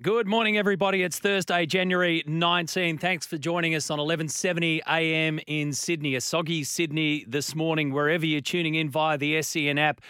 Good morning, everybody. It's Thursday, January 19. Thanks for joining us on 11:70 a.m. in Sydney. A soggy Sydney this morning, wherever you're tuning in via the SEN app.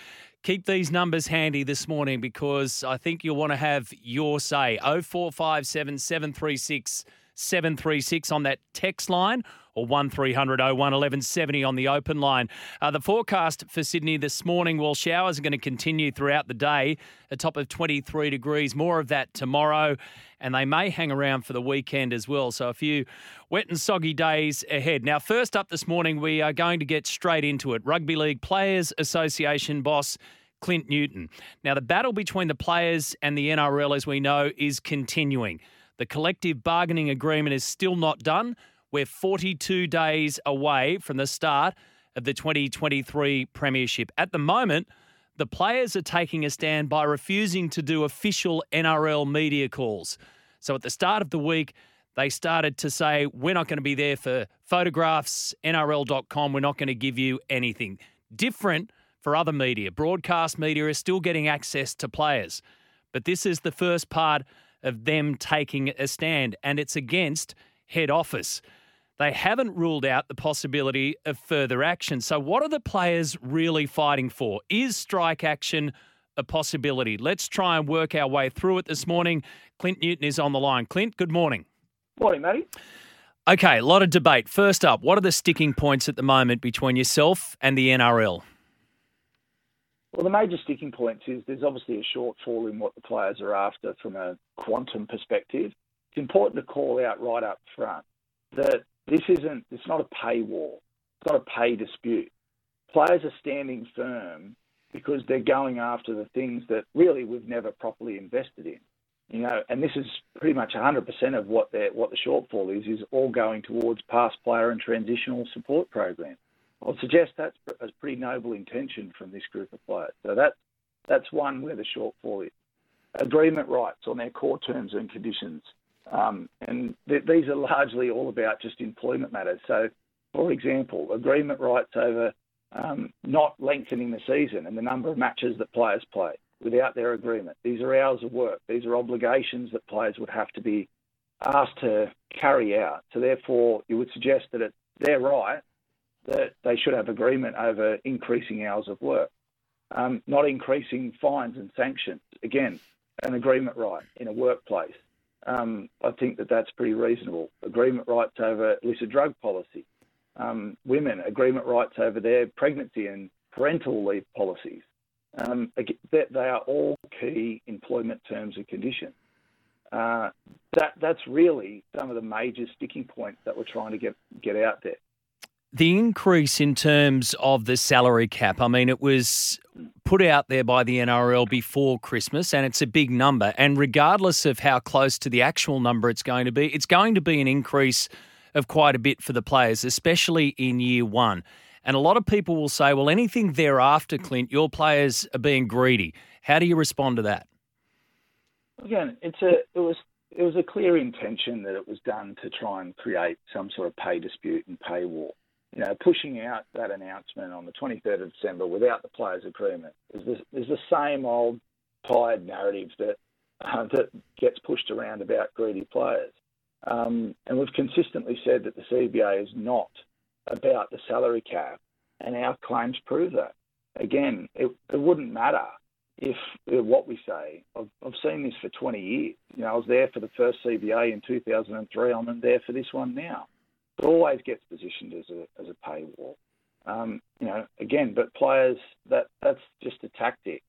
Keep these numbers handy this morning because I think you'll want to have your say. 0457 736 736 on that text line or 1300 01 1170 on the open line. Uh, the forecast for Sydney this morning, well, showers are going to continue throughout the day, a top of 23 degrees. More of that tomorrow, and they may hang around for the weekend as well. So a few wet and soggy days ahead. Now, first up this morning, we are going to get straight into it. Rugby League Players Association boss. Clint Newton. Now, the battle between the players and the NRL, as we know, is continuing. The collective bargaining agreement is still not done. We're 42 days away from the start of the 2023 Premiership. At the moment, the players are taking a stand by refusing to do official NRL media calls. So at the start of the week, they started to say, We're not going to be there for photographs, NRL.com, we're not going to give you anything. Different for other media. Broadcast media is still getting access to players. But this is the first part of them taking a stand, and it's against head office. They haven't ruled out the possibility of further action. So, what are the players really fighting for? Is strike action a possibility? Let's try and work our way through it this morning. Clint Newton is on the line. Clint, good morning. Morning, Matty. Okay, a lot of debate. First up, what are the sticking points at the moment between yourself and the NRL? Well, the major sticking points is there's obviously a shortfall in what the players are after from a quantum perspective. It's important to call out right up front that this isn't, it's not a pay war. It's not a pay dispute. Players are standing firm because they're going after the things that really we've never properly invested in. You know, and this is pretty much 100% of what what the shortfall is, is all going towards past player and transitional support programs. I'll suggest that's a pretty noble intention from this group of players. So that, that's one where the shortfall is. Agreement rights on their core terms and conditions. Um, and th- these are largely all about just employment matters. So, for example, agreement rights over um, not lengthening the season and the number of matches that players play without their agreement. These are hours of work. These are obligations that players would have to be asked to carry out. So, therefore, you would suggest that it's their right that they should have agreement over increasing hours of work, um, not increasing fines and sanctions. Again, an agreement right in a workplace. Um, I think that that's pretty reasonable. Agreement rights over illicit drug policy. Um, women, agreement rights over their pregnancy and parental leave policies. Um, they are all key employment terms and conditions. Uh, that, that's really some of the major sticking points that we're trying to get, get out there the increase in terms of the salary cap, I mean, it was put out there by the NRL before Christmas, and it's a big number. And regardless of how close to the actual number it's going to be, it's going to be an increase of quite a bit for the players, especially in year one. And a lot of people will say, well, anything thereafter, Clint, your players are being greedy. How do you respond to that? Again, it's a it was it was a clear intention that it was done to try and create some sort of pay dispute and pay war you know, pushing out that announcement on the 23rd of December without the players' agreement is the, is the same old tired narrative that uh, that gets pushed around about greedy players. Um, and we've consistently said that the CBA is not about the salary cap, and our claims prove that. Again, it, it wouldn't matter if uh, what we say. I've, I've seen this for 20 years. You know, I was there for the first CBA in 2003. I'm there for this one now it always gets positioned as a as a pay war. Um, you know, again, but players that that's just a tactic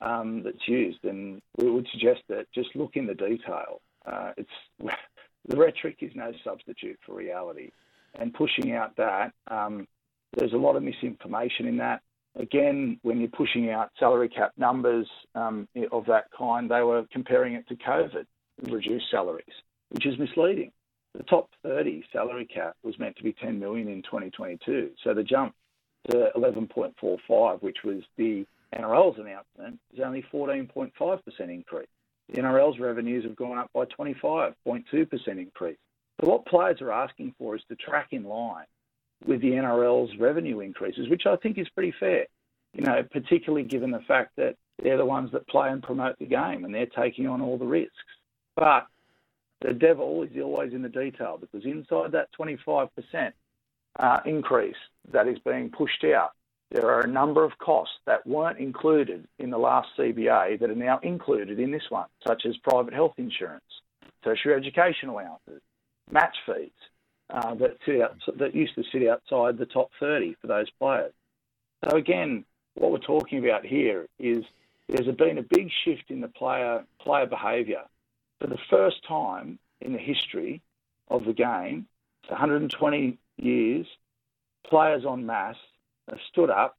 um, that's used, and we would suggest that just look in the detail. Uh, it's the rhetoric is no substitute for reality, and pushing out that um, there's a lot of misinformation in that. Again, when you're pushing out salary cap numbers um, of that kind, they were comparing it to COVID. reduced salaries, which is misleading. The top 30 salary cap was meant to be 10 million in 2022, so the jump to 11.45, which was the NRL's announcement, is only 14.5% increase. The NRL's revenues have gone up by 25.2% increase. So what players are asking for is to track in line with the NRL's revenue increases, which I think is pretty fair. You know, particularly given the fact that they're the ones that play and promote the game and they're taking on all the risks. But the devil is always in the detail because inside that 25% uh, increase that is being pushed out, there are a number of costs that weren't included in the last CBA that are now included in this one, such as private health insurance, tertiary education allowances, match fees uh, that sit out, that used to sit outside the top 30 for those players. So again, what we're talking about here is there's been a big shift in the player player behaviour. For the first time in the history of the game, 120 years, players en masse have stood up,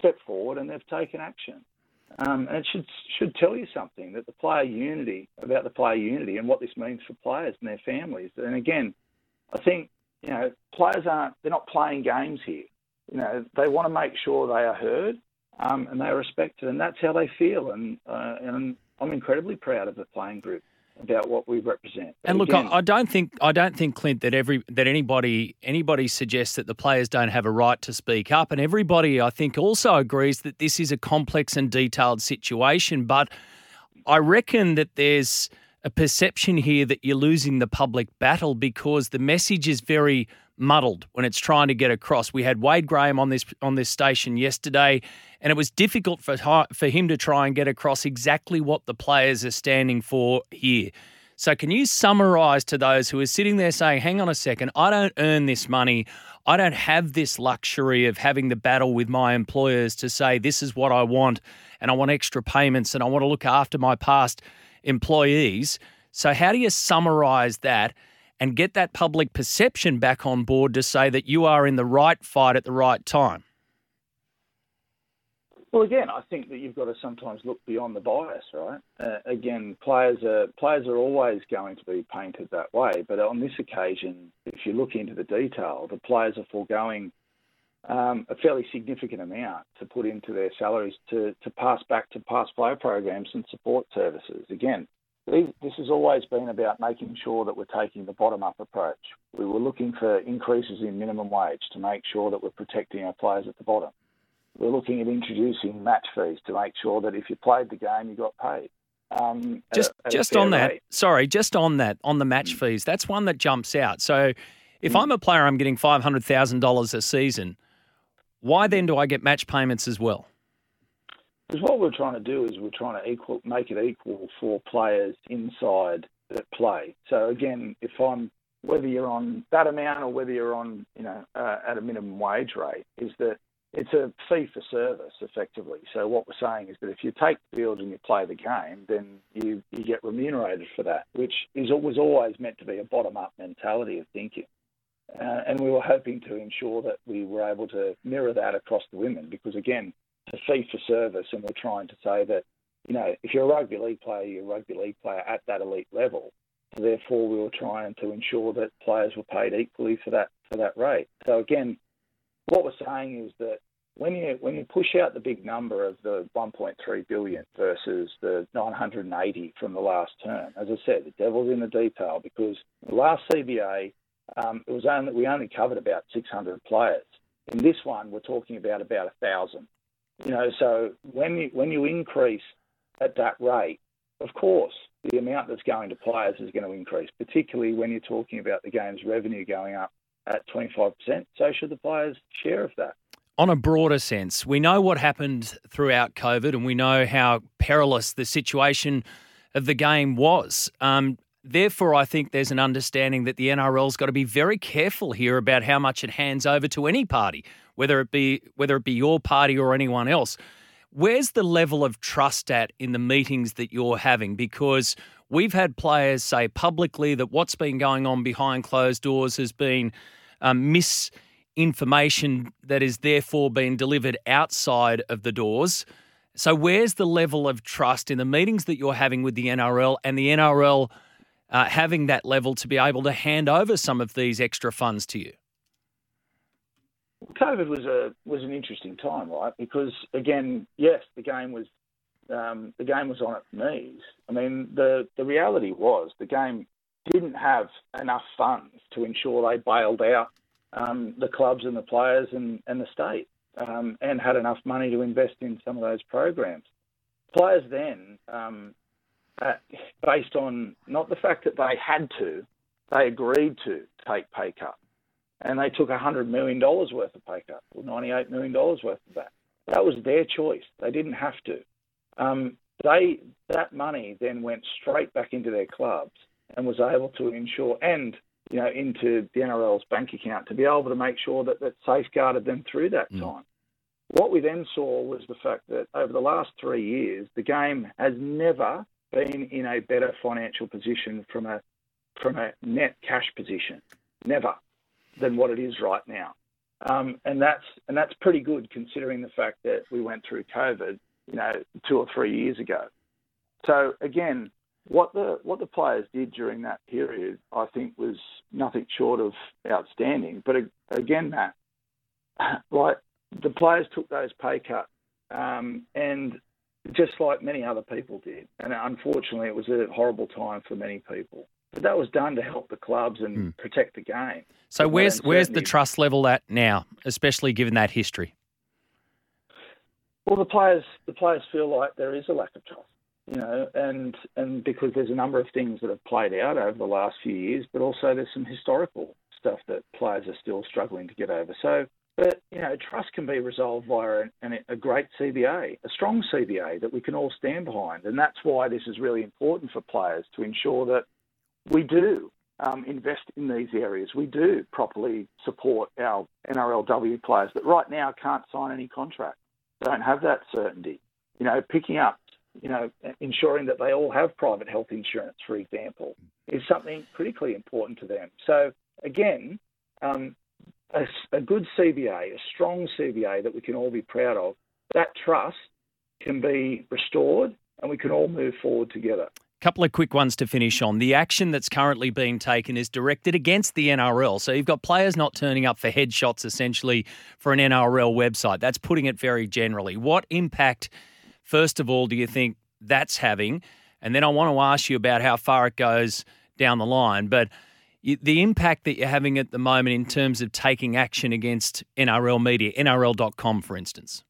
stepped forward, and they've taken action. Um, and it should should tell you something that the player unity about the player unity and what this means for players and their families. And again, I think you know players aren't they're not playing games here. You know they want to make sure they are heard um, and they are respected, and that's how they feel. And uh, and I'm incredibly proud of the playing group about what we represent. But and look, again, I, I, don't think I don't think Clint that every that anybody anybody suggests that the players don't have a right to speak up, and everybody I think also agrees that this is a complex and detailed situation. But I reckon that there's a perception here that you're losing the public battle because the message is very muddled when it's trying to get across. We had Wade Graham on this on this station yesterday, and it was difficult for for him to try and get across exactly what the players are standing for here. So, can you summarise to those who are sitting there saying, "Hang on a second, I don't earn this money. I don't have this luxury of having the battle with my employers to say this is what I want, and I want extra payments, and I want to look after my past employees." So, how do you summarise that? And get that public perception back on board to say that you are in the right fight at the right time? Well, again, I think that you've got to sometimes look beyond the bias, right? Uh, again, players are players are always going to be painted that way, but on this occasion, if you look into the detail, the players are foregoing um, a fairly significant amount to put into their salaries to, to pass back to past player programs and support services. Again, this has always been about making sure that we're taking the bottom-up approach. We were looking for increases in minimum wage to make sure that we're protecting our players at the bottom. We're looking at introducing match fees to make sure that if you played the game, you got paid. Um, just a, just on that, rate. sorry, just on that, on the match mm. fees, that's one that jumps out. So if mm. I'm a player, I'm getting $500,000 a season. Why then do I get match payments as well? Because what we're trying to do is we're trying to equal, make it equal for players inside that play. So again, if I'm whether you're on that amount or whether you're on you know uh, at a minimum wage rate, is that it's a fee for service effectively. So what we're saying is that if you take the field and you play the game, then you you get remunerated for that, which is was always meant to be a bottom up mentality of thinking. Uh, and we were hoping to ensure that we were able to mirror that across the women because again a fee for service, and we're trying to say that you know if you're a rugby league player, you're a rugby league player at that elite level. So therefore, we were trying to ensure that players were paid equally for that for that rate. So again, what we're saying is that when you when you push out the big number of the 1.3 billion versus the 980 from the last term, as I said, the devil's in the detail because the last CBA um, it was only we only covered about 600 players. In this one, we're talking about about a thousand. You know, so when you when you increase at that rate, of course, the amount that's going to players is going to increase, particularly when you're talking about the game's revenue going up at 25%. So should the players share of that. On a broader sense, we know what happened throughout COVID and we know how perilous the situation of the game was. Um, therefore, I think there's an understanding that the NRL's got to be very careful here about how much it hands over to any party whether it be whether it be your party or anyone else. Where's the level of trust at in the meetings that you're having? Because we've had players say publicly that what's been going on behind closed doors has been um, misinformation that is therefore being delivered outside of the doors. So, where's the level of trust in the meetings that you're having with the NRL and the NRL uh, having that level to be able to hand over some of these extra funds to you? COVID was a was an interesting time, right? Because again, yes, the game was um, the game was on its knees. I mean, the the reality was the game didn't have enough funds to ensure they bailed out um, the clubs and the players and, and the state, um, and had enough money to invest in some of those programs. Players then, um, uh, based on not the fact that they had to, they agreed to take pay cuts and they took $100 million worth of pay cut, or $98 million worth of that. That was their choice. They didn't have to. Um, they that money then went straight back into their clubs and was able to ensure and you know into the NRL's bank account to be able to make sure that that safeguarded them through that mm. time. What we then saw was the fact that over the last three years, the game has never been in a better financial position from a from a net cash position. Never than what it is right now. Um, and that's and that's pretty good considering the fact that we went through COVID, you know, two or three years ago. So again, what the what the players did during that period, I think, was nothing short of outstanding. But again, Matt, like the players took those pay cuts, um, and just like many other people did, and unfortunately, it was a horrible time for many people. But that was done to help the clubs and mm. protect the game. So where's where's the trust level at now, especially given that history? Well, the players the players feel like there is a lack of trust, you know, and and because there's a number of things that have played out over the last few years, but also there's some historical stuff that players are still struggling to get over. So, but you know, trust can be resolved via an, a great CBA, a strong CBA that we can all stand behind, and that's why this is really important for players to ensure that we do um, invest in these areas. We do properly support our NRLW players that right now can't sign any contract, don't have that certainty. You know, picking up, you know, ensuring that they all have private health insurance, for example, is something critically important to them. So again, um, a, a good CBA, a strong CBA that we can all be proud of, that trust can be restored and we can all move forward together couple of quick ones to finish on. The action that's currently being taken is directed against the NRL. So you've got players not turning up for headshots essentially for an NRL website. That's putting it very generally. What impact, first of all, do you think that's having? And then I want to ask you about how far it goes down the line. But the impact that you're having at the moment in terms of taking action against NRL media, NRL.com, for instance.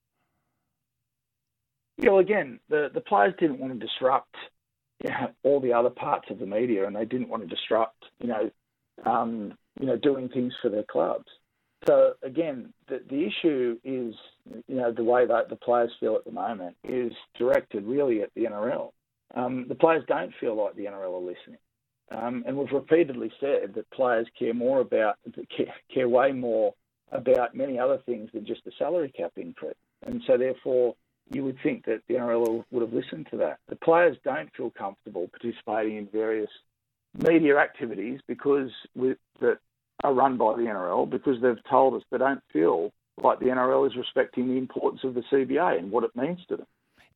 Yeah, well, again, the, the players didn't want to disrupt all the other parts of the media, and they didn't want to disrupt, you know, um, you know, doing things for their clubs. So again, the, the issue is, you know, the way that the players feel at the moment is directed really at the NRL. Um, the players don't feel like the NRL are listening. Um, and we've repeatedly said that players care more about, care, care way more about many other things than just the salary cap increase. And so therefore, you would think that the NRL would have listened to that. The players don't feel comfortable participating in various media activities because with, that are run by the NRL because they've told us they don't feel like the NRL is respecting the importance of the CBA and what it means to them.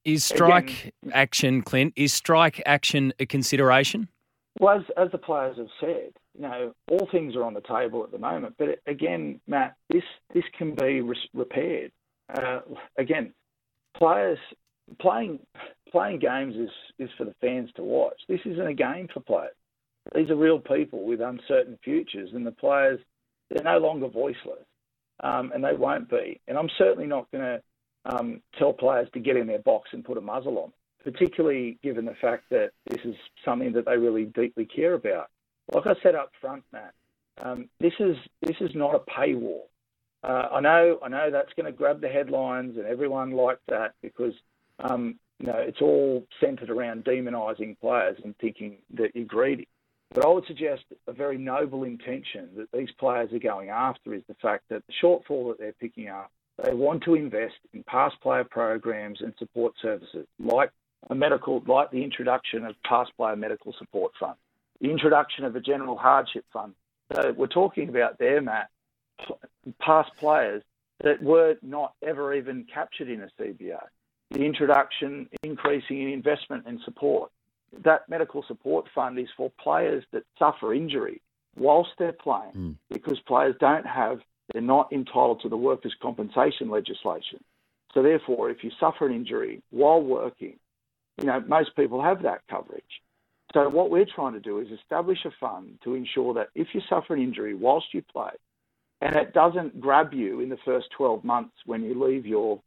Is strike Again, action, Clint? Is strike action a consideration? Well, as, as the players have said, you know, all things are on the table at the moment. But again, Matt, this this can be re- repaired. Uh, again, players playing playing games is is for the fans to watch. This isn't a game for players. These are real people with uncertain futures, and the players they're no longer voiceless, um, and they won't be. And I'm certainly not going to um, tell players to get in their box and put a muzzle on, particularly given the fact that this is something that they really deeply care about. Like I said up front, Matt, um, this is this is not a pay war. Uh, I know, I know that's going to grab the headlines, and everyone likes that because um, you know it's all centred around demonising players and thinking that you're greedy. But I would suggest a very noble intention that these players are going after is the fact that the shortfall that they're picking up, they want to invest in past player programs and support services like a medical, like the introduction of past player medical support fund, the introduction of a general hardship fund. So we're talking about there, Matt, past players that were not ever even captured in a CBA. The introduction, increasing in investment and support. that medical support fund is for players that suffer injury whilst they're playing mm. because players don't have, they're not entitled to the workers' compensation legislation. So therefore, if you suffer an injury while working, you know, most people have that coverage. So what we're trying to do is establish a fund to ensure that if you suffer an injury whilst you play, and it doesn't grab you in the first 12 months when you leave your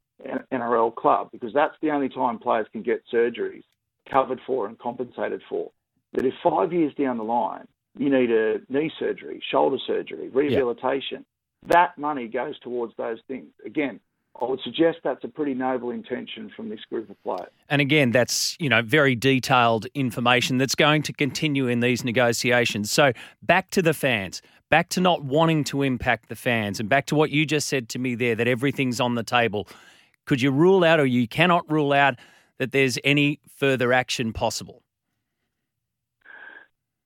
NRL club, because that's the only time players can get surgeries covered for and compensated for. That if five years down the line you need a knee surgery, shoulder surgery, rehabilitation, that money goes towards those things. Again, I would suggest that's a pretty noble intention from this group of players. And again, that's you know very detailed information that's going to continue in these negotiations. So back to the fans, back to not wanting to impact the fans, and back to what you just said to me there that everything's on the table. Could you rule out, or you cannot rule out, that there's any further action possible?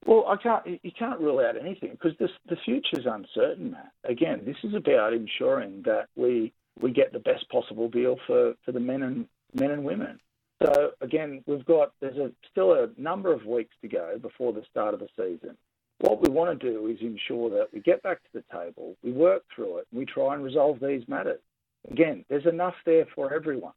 Well, I can't. You can't rule out anything because this, the future's uncertain. Matt. Again, this is about ensuring that we we get the best possible deal for, for the men and men and women. So again, we've got there's a, still a number of weeks to go before the start of the season. What we want to do is ensure that we get back to the table, we work through it, we try and resolve these matters. Again, there's enough there for everyone.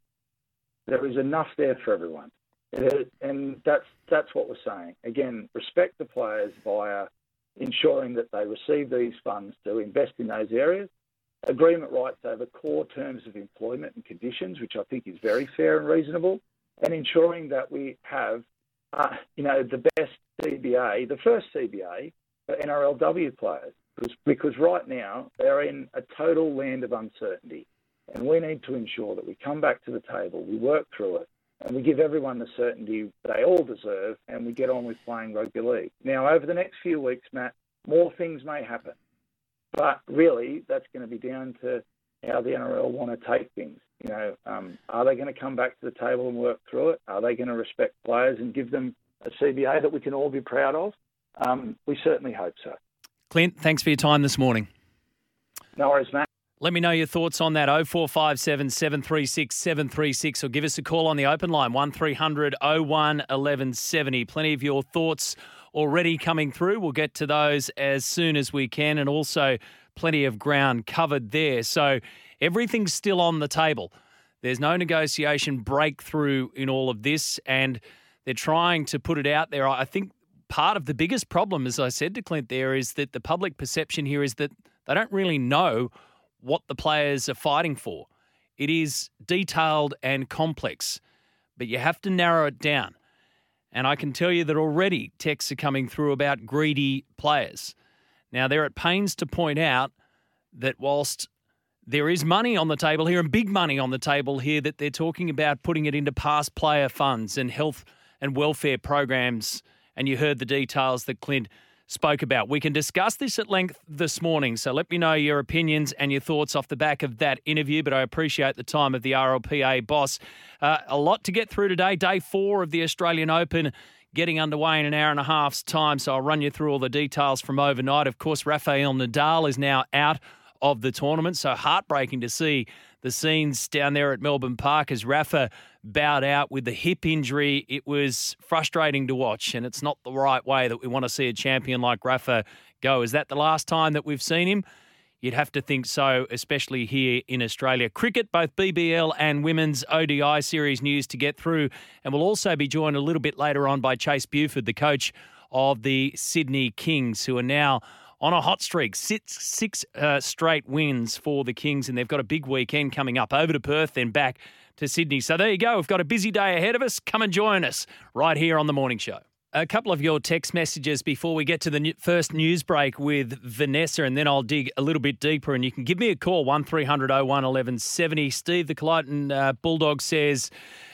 There is enough there for everyone. And that's that's what we're saying. Again, respect the players via ensuring that they receive these funds to invest in those areas. Agreement rights over core terms of employment and conditions, which I think is very fair and reasonable, and ensuring that we have, uh, you know, the best CBA, the first CBA for NRLW players, because, because right now they're in a total land of uncertainty, and we need to ensure that we come back to the table, we work through it, and we give everyone the certainty they all deserve, and we get on with playing rugby league. Now, over the next few weeks, Matt, more things may happen, but really, that's going to be down to how the NRL want to take things. You know, um, are they going to come back to the table and work through it? Are they going to respect players and give them a CBA that we can all be proud of? Um, we certainly hope so. Clint, thanks for your time this morning. No worries, Matt. Let me know your thoughts on that 0457 736 736 or give us a call on the open line 1300 01 1170. Plenty of your thoughts already coming through. We'll get to those as soon as we can and also plenty of ground covered there. So everything's still on the table. There's no negotiation breakthrough in all of this and they're trying to put it out there. I think part of the biggest problem, as I said to Clint there, is that the public perception here is that they don't really know what the players are fighting for. It is detailed and complex, but you have to narrow it down. And I can tell you that already texts are coming through about greedy players. Now, they're at pains to point out that whilst there is money on the table here and big money on the table here, that they're talking about putting it into past player funds and health and welfare programs. And you heard the details that Clint spoke about. We can discuss this at length this morning, so let me know your opinions and your thoughts off the back of that interview. But I appreciate the time of the RLPA boss. Uh, a lot to get through today. Day four of the Australian Open getting underway in an hour and a half's time, so I'll run you through all the details from overnight. Of course, Rafael Nadal is now out of the tournament, so heartbreaking to see the scenes down there at Melbourne Park as Rafa bowed out with the hip injury. It was frustrating to watch, and it's not the right way that we want to see a champion like Rafa go. Is that the last time that we've seen him? You'd have to think so, especially here in Australia. Cricket, both BBL and women's ODI series news to get through. And we'll also be joined a little bit later on by Chase Buford, the coach of the Sydney Kings, who are now on a hot streak. Six, six uh, straight wins for the Kings, and they've got a big weekend coming up over to Perth, then back to Sydney. So there you go. We've got a busy day ahead of us. Come and join us right here on the morning show. A couple of your text messages before we get to the first news break with Vanessa, and then I'll dig a little bit deeper. And you can give me a call, 1300 01 1170. Steve, the Clayton uh, Bulldog, says,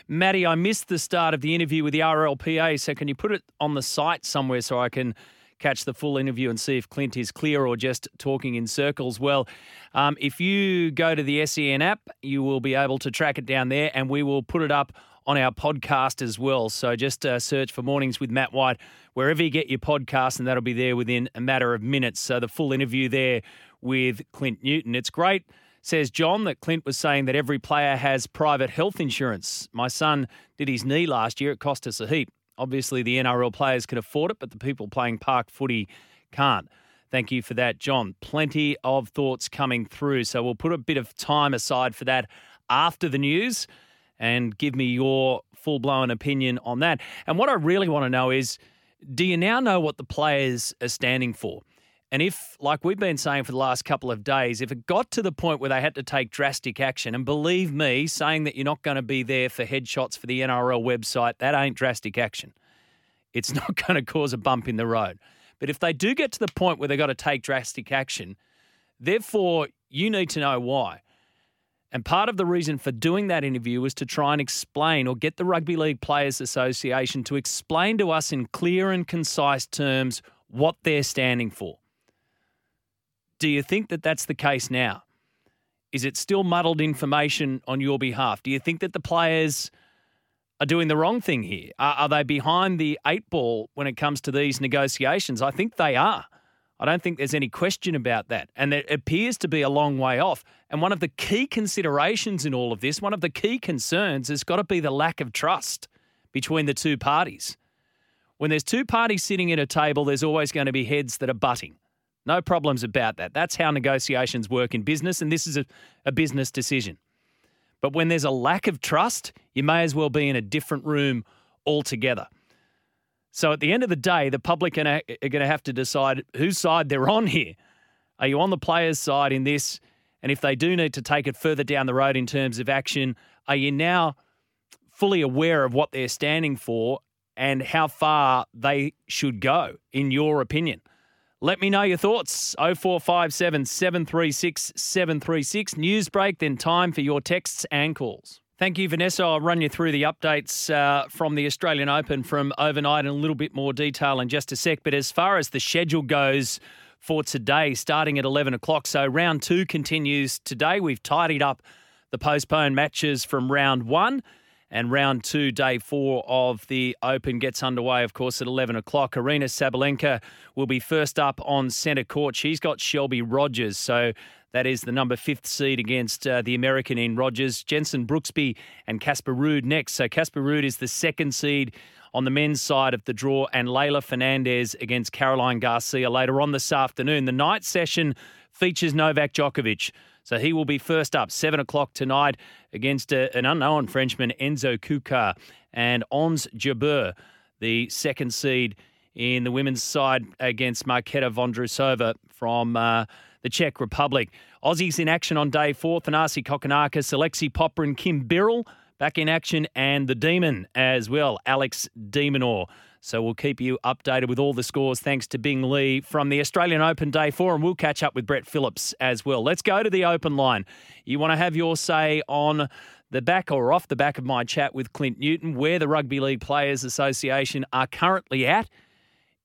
Matty, I missed the start of the interview with the RLPA, so can you put it on the site somewhere so I can catch the full interview and see if Clint is clear or just talking in circles. Well, um, if you go to the SEN app, you will be able to track it down there, and we will put it up on our podcast as well. So just uh, search for Mornings with Matt White wherever you get your podcast, and that'll be there within a matter of minutes. So the full interview there with Clint Newton. It's great. Says John that Clint was saying that every player has private health insurance. My son did his knee last year. It cost us a heap. Obviously, the NRL players can afford it, but the people playing park footy can't. Thank you for that, John. Plenty of thoughts coming through. So we'll put a bit of time aside for that after the news and give me your full blown opinion on that. And what I really want to know is do you now know what the players are standing for? And if, like we've been saying for the last couple of days, if it got to the point where they had to take drastic action, and believe me, saying that you're not going to be there for headshots for the NRL website, that ain't drastic action. It's not going to cause a bump in the road. But if they do get to the point where they've got to take drastic action, therefore, you need to know why. And part of the reason for doing that interview was to try and explain or get the Rugby League Players Association to explain to us in clear and concise terms what they're standing for. Do you think that that's the case now? Is it still muddled information on your behalf? Do you think that the players are doing the wrong thing here? Are, are, they behind the eight ball when it comes to these negotiations? I think they are. I don't think there's any question about that. And it appears to be a long way off. And one of the key considerations in all of this, one of the key concerns, has got to be the lack of trust between the two parties. When there's two parties sitting at a table, there's always going to be heads that are butting. No problems about that. That's how negotiations work in business, and this is a, a business decision. But when there's a lack of trust, you may as well be in a different room altogether. So at the end of the day, the public are going to have to decide whose side they're on here. Are you on the players' side in this? And if they do need to take it further down the road in terms of action, are you now fully aware of what they're standing for and how far they should go, in your opinion? Let me know your thoughts. 0457 736 736. News break, then time for your texts and calls. Thank you, Vanessa. I'll run you through the updates uh, from the Australian Open from overnight in a little bit more detail in just a sec. But as far as the schedule goes for today, starting at 11 o'clock, so round two continues today. We've tidied up the postponed matches from round one. And round two, day four of the Open gets underway, of course, at 11 o'clock. Aryna Sabalenka will be first up on centre court. She's got Shelby Rogers. So that is the number fifth seed against uh, the American in Rogers. Jenson Brooksby and Casper Ruud next. So Casper Ruud is the second seed on the men's side of the draw, and Leylah Fernandez against Caroline Garcia later on this afternoon. The night session features Novak Djokovic. So he will be first up, 7 o'clock tonight against a, uh, an unknown Frenchman, Enzo Couacaud, and Ons Jabeur, the second seed in the women's side against Marketa Vondrousova from uh, the Czech Republic. Aussies in action on day four, Thanasi Kokkinakis, Popper and Kim Birrell back in action, and the Demon as well, Alex de Minaur. So we'll keep you updated with all the scores thanks to Bing Lee from the Australian Open Day 4, and we'll catch up with Brett Phillips as well. Let's go to the open line. You want to have your say on the back or off the back of my chat with Clint Newton, where the Rugby League Players Association are currently at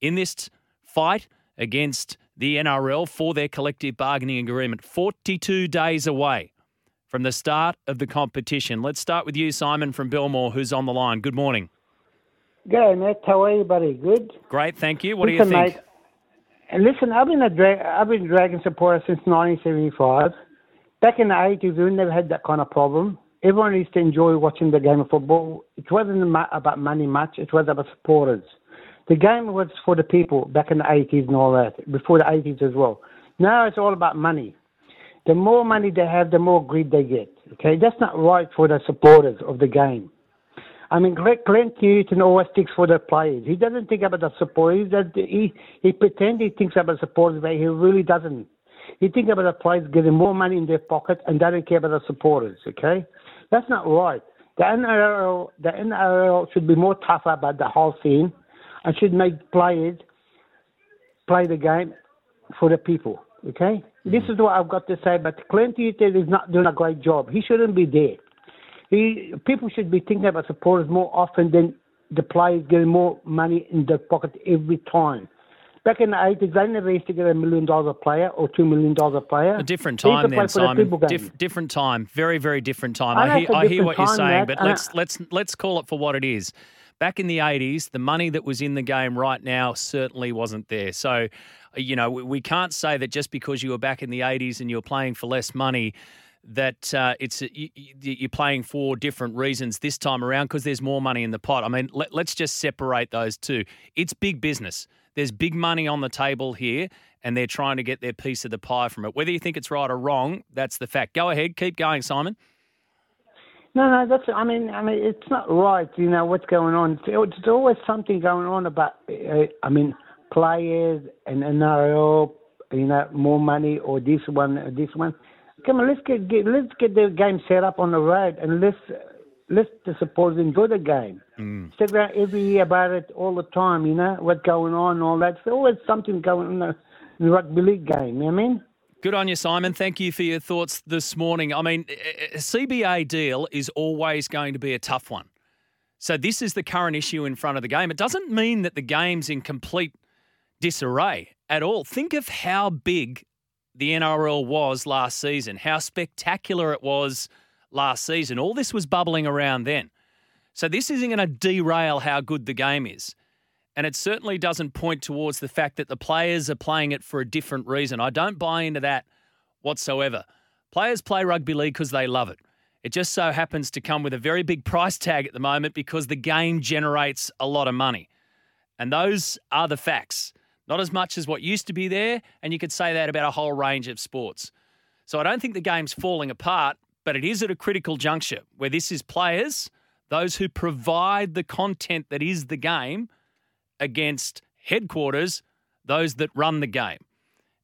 in this fight against the NRL for their collective bargaining agreement. 42 days away from the start of the competition. Let's start with you, Simon from Belmore, who's on the line. Good morning. G'day, mate. How are you, buddy? Good. Great, thank you. What listen, do you think? Mate, listen, I've been a dra- I've been Dragon supporter since 1975. Back in the 80s, we never had that kind of problem. Everyone used to enjoy watching the game of football. It wasn't about money much. It was about supporters. The game was for the people back in the 80s and all that, before the 80s as well. Now it's all about money. The more money they have, the more greed they get. Okay, that's not right for the supporters of the game. I mean, Clint Newton always thinks for the players. He doesn't think about the supporters. He he pretends he thinks about supporters, but he really doesn't. He thinks about the players getting more money in their pocket and doesn't care about the supporters. Okay, that's not right. The NRL, the NRL should be more tougher about the whole thing, and should make players play the game for the people. Okay, mm-hmm. this is what I've got to say. But Clint Newton is not doing a great job. He shouldn't be there. He, people should be thinking about supporters more often than the players getting more money in their pocket every time. Back in the 80s, they never used to get a million dollars a player or two million dollars a player. A different time then, Simon. Dif- different time. Very, very different time. I, I, hear, I hear what you're saying, but let's let's let's call it for what it is. Back in the 80s, the money that was in the game right now certainly wasn't there. So, you know, we, can't say that just because you were back in the 80s and you were playing for less money that uh, it's you, you're playing for different reasons this time around because there's more money in the pot. I mean, let, let's just separate those two. It's big business. There's big money on the table here, and they're trying to get their piece of the pie from it. Whether you think it's right or wrong, that's the fact. Go ahead, keep going, Simon. No, no, that's. I mean, I mean, it's not right. You know what's going on. It's, it's always something going on about. Uh, I mean, players and NRL. You know, more money or this one, or this one. Come on, let's get, get let's get the game set up on the road and let's let's the supporters enjoy the game. Mm. Instead of every year about it all the time, you know, what's going on and all that. There's always something going on in the, in the rugby league game, you know I mean? Good on you, Simon. Thank you for your thoughts this morning. I mean, a CBA deal is always going to be a tough one. So this is the current issue in front of the game. It doesn't mean that the game's in complete disarray at all. Think of how big the NRL was last season, how spectacular it was last season. All this was bubbling around then. So this isn't going to derail how good the game is. And it certainly doesn't point towards the fact that the players are playing it for a different reason. I don't buy into that whatsoever. Players play rugby league because they love it. It just so happens to come with a very big price tag at the moment because the game generates a lot of money. And those are the facts. Not as much as what used to be there, and you could say that about a whole range of sports. So I don't think the game's falling apart, but it is at a critical juncture where this is players, those who provide the content that is the game, against headquarters, those that run the game.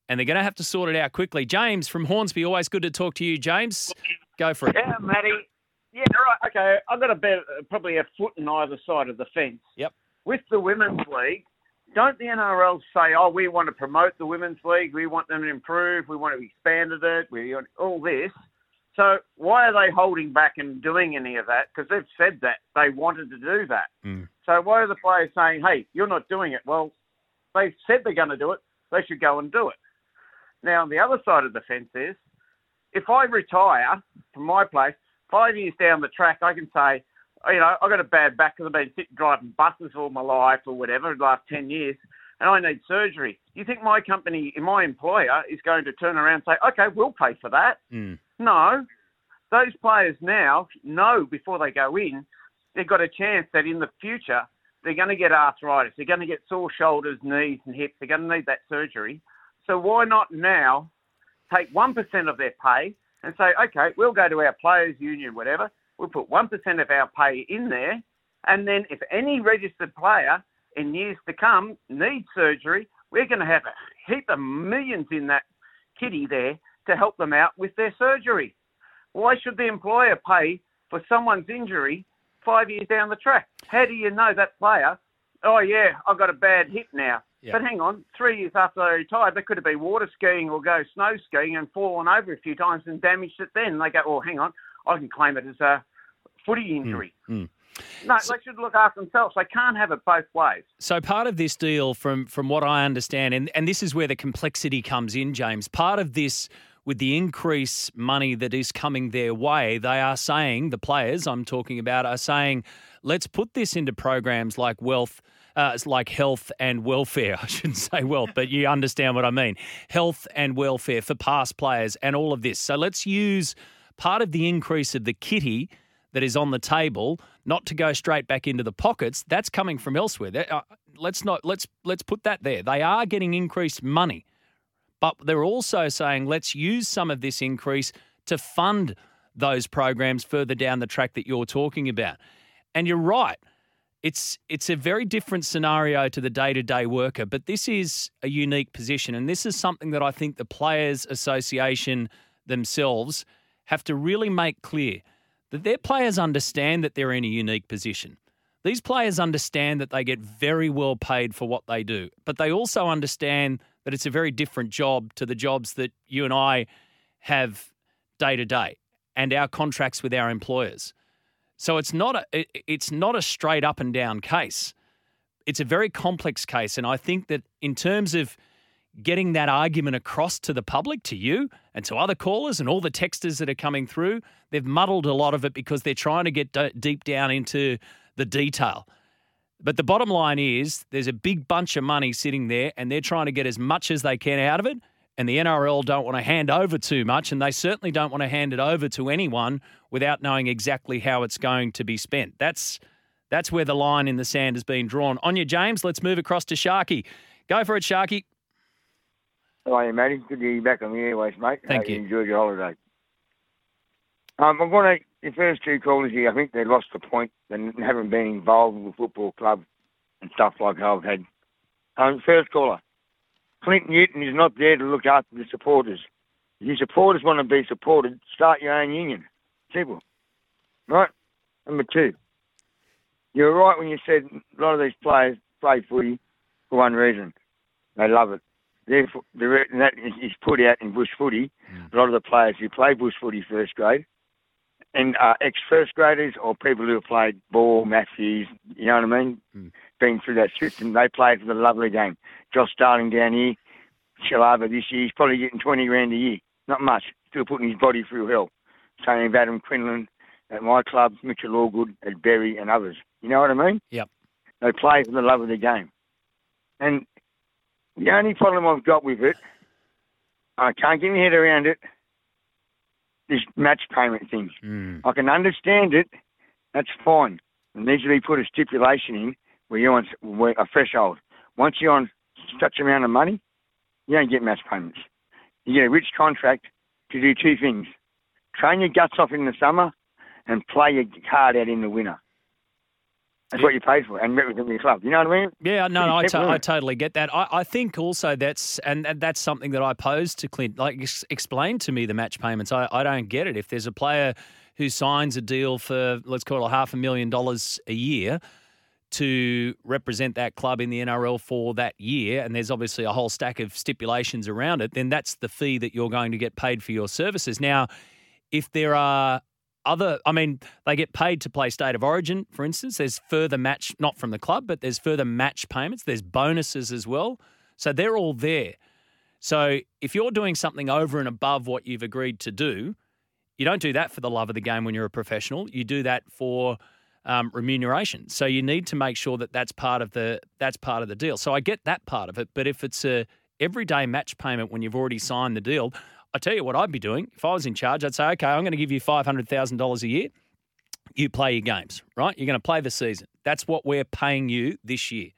And they're going to have to sort it out quickly. James from Hornsby, always good to talk to you, James. Go for it. Yeah, Matty. Yeah, right. Okay, I've got a bit, probably a foot in either side of the fence. Yep. With the women's league, don't the NRL say, "Oh, we want to promote the women's league. We want them to improve. We want to expand it. We want all this." So why are they holding back and doing any of that? Because they've said that they wanted to do that. Mm. So why are the players saying, "Hey, you're not doing it"? Well, they've said they're going to do it. They should go and do it. Now, on the other side of the fence is, if I retire from my place, five years down the track, I can say, you know, I've got a bad back because I've been sitting driving buses all my life or whatever, the last 10 years, and I need surgery. Do you think my company, my employer, is going to turn around and say, okay, we'll pay for that? Mm. No. Those players now know before they go in, they've got a chance that in the future they're going to get arthritis, they're going to get sore shoulders, knees, and hips, they're going to need that surgery. So why not now take 1% of their pay and say, okay, we'll go to our players' union, whatever, we'll put 1% of our pay in there, and then if any registered player in years to come needs surgery, we're going to have a heap of millions in that kitty there to help them out with their surgery. Why should the employer pay for someone's injury five years down the track? How do you know that player? Oh yeah, I've got a bad hip now. Yep. But hang on, three years after they retired, they could have been water skiing or go snow skiing and fallen over a few times and damaged it. Then they go, oh, hang on, I can claim it as a footy hmm, injury. Mm, mm. No, so, they should look after themselves. They can't have it both ways. So part of this deal, from from what I understand, and, and this is where the complexity comes in, James. Part of this with the increase money that is coming their way, they are saying, the players I'm talking about are saying, let's put this into programs like wealth, uh, like health and welfare. I shouldn't say wealth, but you understand what I mean. Health and welfare for past players and all of this. So let's use part of the increase of the kitty that is on the table not to go straight back into the pockets. That's coming from elsewhere. Uh, let's not let's let's put that there. They are getting increased money, but they're also saying let's use some of this increase to fund those programs further down the track that you're talking about. And you're right. It's it's a very different scenario to the day-to-day worker, but this is a unique position and this is something that I think the players association themselves have to really make clear that their players understand that they're in a unique position. These players understand that they get very well paid for what they do, but they also understand that it's a very different job to the jobs that you and I have day to day and our contracts with our employers. So it's not a it's not a straight up and down case. It's a very complex case and I think that in terms of getting that argument across to the public, to you, and to other callers and all the texters that are coming through. They've muddled a lot of it because they're trying to get d- deep down into the detail. But the bottom line is there's a big bunch of money sitting there and they're trying to get as much as they can out of it. and the NRL don't want to hand over too much, and they certainly don't want to hand it over to anyone without knowing exactly how it's going to be spent. That's that's where the line in the sand has been drawn. On you, James. Let's move across to Sharky. Go for it, Sharky. How are you, Matty? Good to be back on the airways, mate. Thank Hope you. Enjoyed your holiday. Um, I'm going to the first two callers here. I think they lost the point and haven't been involved with the football club and stuff like I've had. Um, first caller, Clint Newton is not there to look after the supporters. If your supporters want to be supported, start your own union. Simple. Right? Number two, you're right when you said a lot of these players play footy for one reason. They love it. Therefore, the that is put out in bush footy. A lot of the players who play bush footy first grade and uh, ex-first graders or people who have played ball, Matthews, you know what I mean? Been through that system, they play for the lovely game. Josh Darling down here, Shalava this year, he's probably getting 20 grand a year. Not much. Still putting his body through hell. Same with Adam Quinlan at my club, Mitchell Allgood at Berry and others. You know what I mean? Yep. They play for the love of the game. And the only problem I've got with it, I can't get my head around it, this match payment thing. Mm. I can understand it. That's fine. There needs to be put a stipulation in where you're on where- a threshold. Once you're on such amount of money, you don't get match payments. You get a rich contract to do two things: train your guts off in the summer and play your card out in the winter. That's what you paid for, and represent your club. You know what I mean? Yeah, no, I, to- I totally get that. I, I think also that's and that- that's something that I posed to Clint. Like, ex- explain to me the match payments. I, I don't get it. If there's a player who signs a deal for let's call it a half a million dollars a year to represent that club in the NRL for that year, and there's obviously a whole stack of stipulations around it, then that's the fee that you're going to get paid for your services. Now, if there are other, I mean, they get paid to play state of origin, for instance. There's further match, not from the club, but there's further match payments. There's bonuses as well. So they're all there. So if you're doing something over and above what you've agreed to do, you don't do that for the love of the game when you're a professional. You do that for um, remuneration. So you need to make sure that that's part of the that's part of the deal. So I get that part of it, but if it's a everyday match payment when you've already signed the deal, I tell you what I'd be doing if I was in charge. I'd say, okay, I'm going to give you five hundred thousand dollars a year. You play your games, right? You're going to play the season. That's what we're paying you this year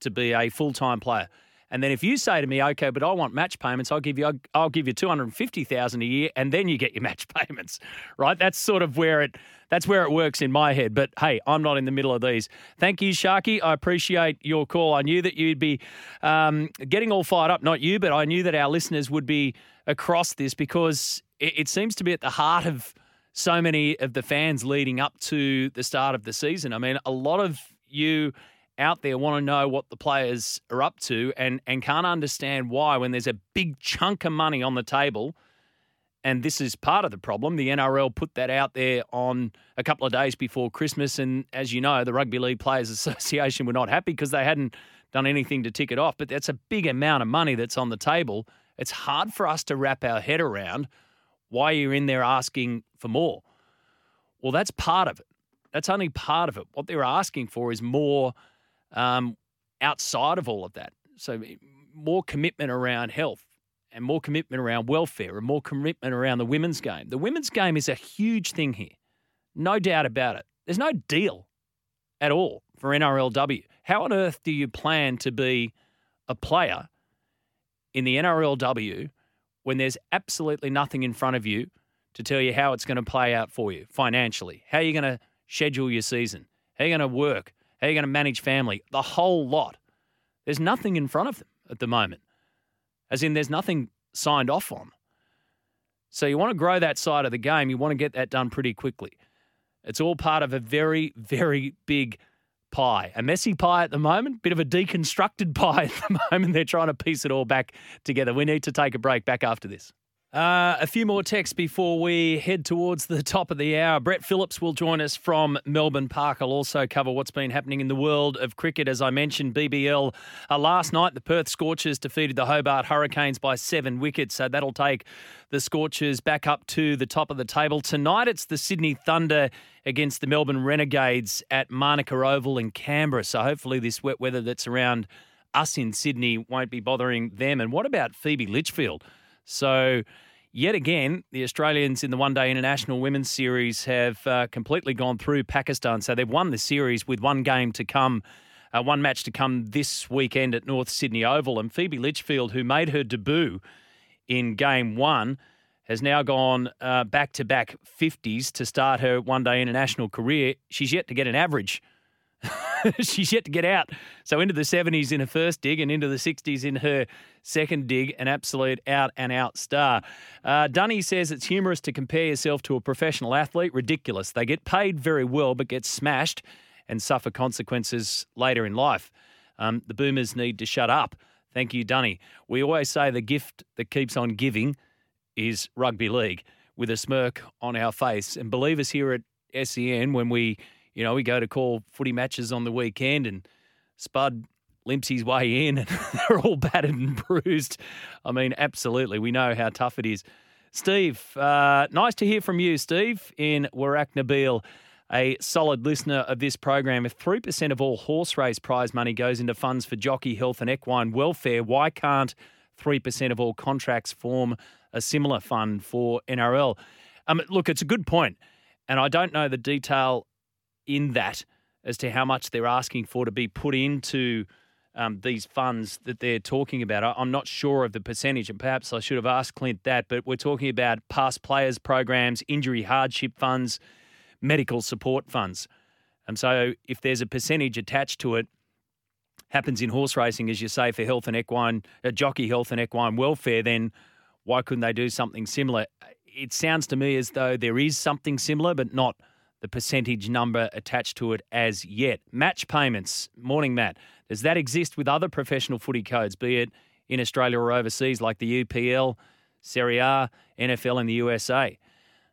to be a full time player. And then if you say to me, okay, but I want match payments, I'll give you I'll give you two hundred fifty thousand a year, and then you get your match payments, right? That's sort of where it that's where it works in my head. But hey, I'm not in the middle of these. Thank you, Sharky. I appreciate your call. I knew that you'd be um, getting all fired up, not you, but I knew that our listeners would be across this because it, it seems to be at the heart of so many of the fans leading up to the start of the season. I mean, a lot of you out there want to know what the players are up to and, and can't understand why when there's a big chunk of money on the table. And this is part of the problem. The NRL put that out there on a couple of days before Christmas. And as you know, the Rugby League Players Association were not happy because they hadn't done anything to tick it off. But that's a big amount of money that's on the table. It's hard for us to wrap our head around why you're in there asking for more. Well, that's part of it. That's only part of it. What they're asking for is more um, outside of all of that. So, more commitment around health and more commitment around welfare and more commitment around the women's game. The women's game is a huge thing here. No doubt about it. There's no deal at all for NRLW. How on earth do you plan to be a player in the NRLW when there's absolutely nothing in front of you to tell you how it's going to play out for you financially? How you're you going to schedule your season? How you're you going to work? How you're you going to manage family? The whole lot. There's nothing in front of them at the moment, as in, there's nothing signed off on. So, you want to grow that side of the game, you want to get that done pretty quickly. It's all part of a very, very big pie. A messy pie at the moment, bit of a deconstructed pie at the moment. They're trying to piece it all back together. We need to take a break back after this. Uh, a few more texts before we head towards the top of the hour. Brett Phillips will join us from Melbourne Park. I'll also cover what's been happening in the world of cricket. As I mentioned, BBL uh, last night, the Perth Scorchers defeated the Hobart Hurricanes by seven wickets. So that'll take the Scorchers back up to the top of the table. Tonight, it's the Sydney Thunder against the Melbourne Renegades at Manuka Oval in Canberra. So hopefully, this wet weather that's around us in Sydney won't be bothering them. And what about Phoebe Litchfield? So, yet again, the Australians in the one day international women's series have uh, completely gone through Pakistan. So, they've won the series with one game to come. Uh, one match to come this weekend at North Sydney Oval. And Phoebe Litchfield, who made her debut in game one, has now gone back to back 50s to start her one day international career. She's yet to get an average. She's yet to get out. So into the 70s in her first dig and into the 60s in her second dig, an absolute out and out star. Uh, Dunny says it's humorous to compare yourself to a professional athlete. Ridiculous. They get paid very well, but get smashed and suffer consequences later in life. Um, the boomers need to shut up. Thank you, Dunny. We always say the gift that keeps on giving is rugby league with a smirk on our face. And believe us here at SEN, when we, you know, we go to call footy matches on the weekend and Spud limps his way in and they're all battered and bruised. I mean, absolutely. We know how tough it is. Steve, uh, nice to hear from you, Steve, in Warracknabeal, a solid listener of this program. If 3% of all horse race prize money goes into funds for jockey health and equine welfare, why can't 3% of all contracts form a similar fund for NRL. Um, look, it's a good point, and I don't know the detail in that as to how much they're asking for to be put into um, these funds that they're talking about. I, I'm not sure of the percentage, and perhaps I should have asked Clint that. But we're talking about past players programs, injury hardship funds, medical support funds. And so, if there's a percentage attached to it, happens in horse racing, as you say, for health and equine, uh, jockey health and equine welfare, then why couldn't they do something similar? It sounds to me as though there is something similar, but not the percentage number attached to it as yet. Match payments. Morning, Matt. Does that exist with other professional footy codes, be it in Australia or overseas, like the EPL, Serie A, NFL in the USA?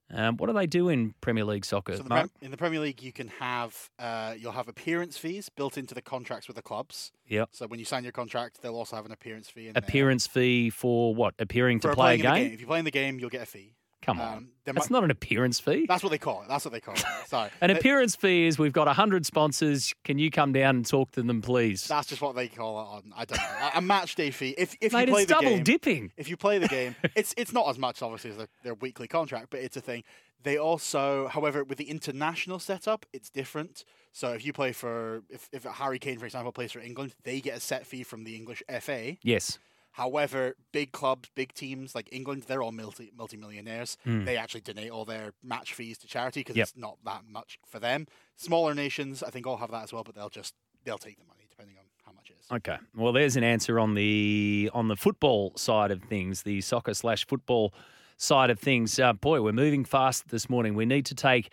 Um, what do they do in Premier League soccer? So the Prem- in the Premier League, you can have uh, you'll have appearance fees built into the contracts with the clubs. Yep. So when you sign your contract, they'll also have an appearance fee. appearance there. fee for what? Appearing for to play a game? game? If you play in the game, you'll get a fee. Come on. Um, that's not an appearance fee. That's what they call it. That's what they call it. Sorry. an appearance fee is we've got 100 sponsors. Can you come down and talk to them, please? That's just what they call it on. I don't know. a match day fee. If, if Mate, you play it's the double game, dipping. If you play the game, it's it's not as much, obviously, as their, their weekly contract, but it's a thing. They also, however, with the international setup, it's different. So if you play for, if, if Harry Kane, for example, plays for England, they get a set fee from the English FA. Yes. However, big clubs, big teams like England, they're all multi multi millionaires. Mm. They actually donate all their match fees to charity because yep. it's not that much for them. Smaller nations, I think, all have that as well, but they'll just they'll take the money depending on how much it is. Okay. Well, there's an answer on the on the football side of things, the soccer slash football side of things. Uh, boy, we're moving fast this morning. We need to take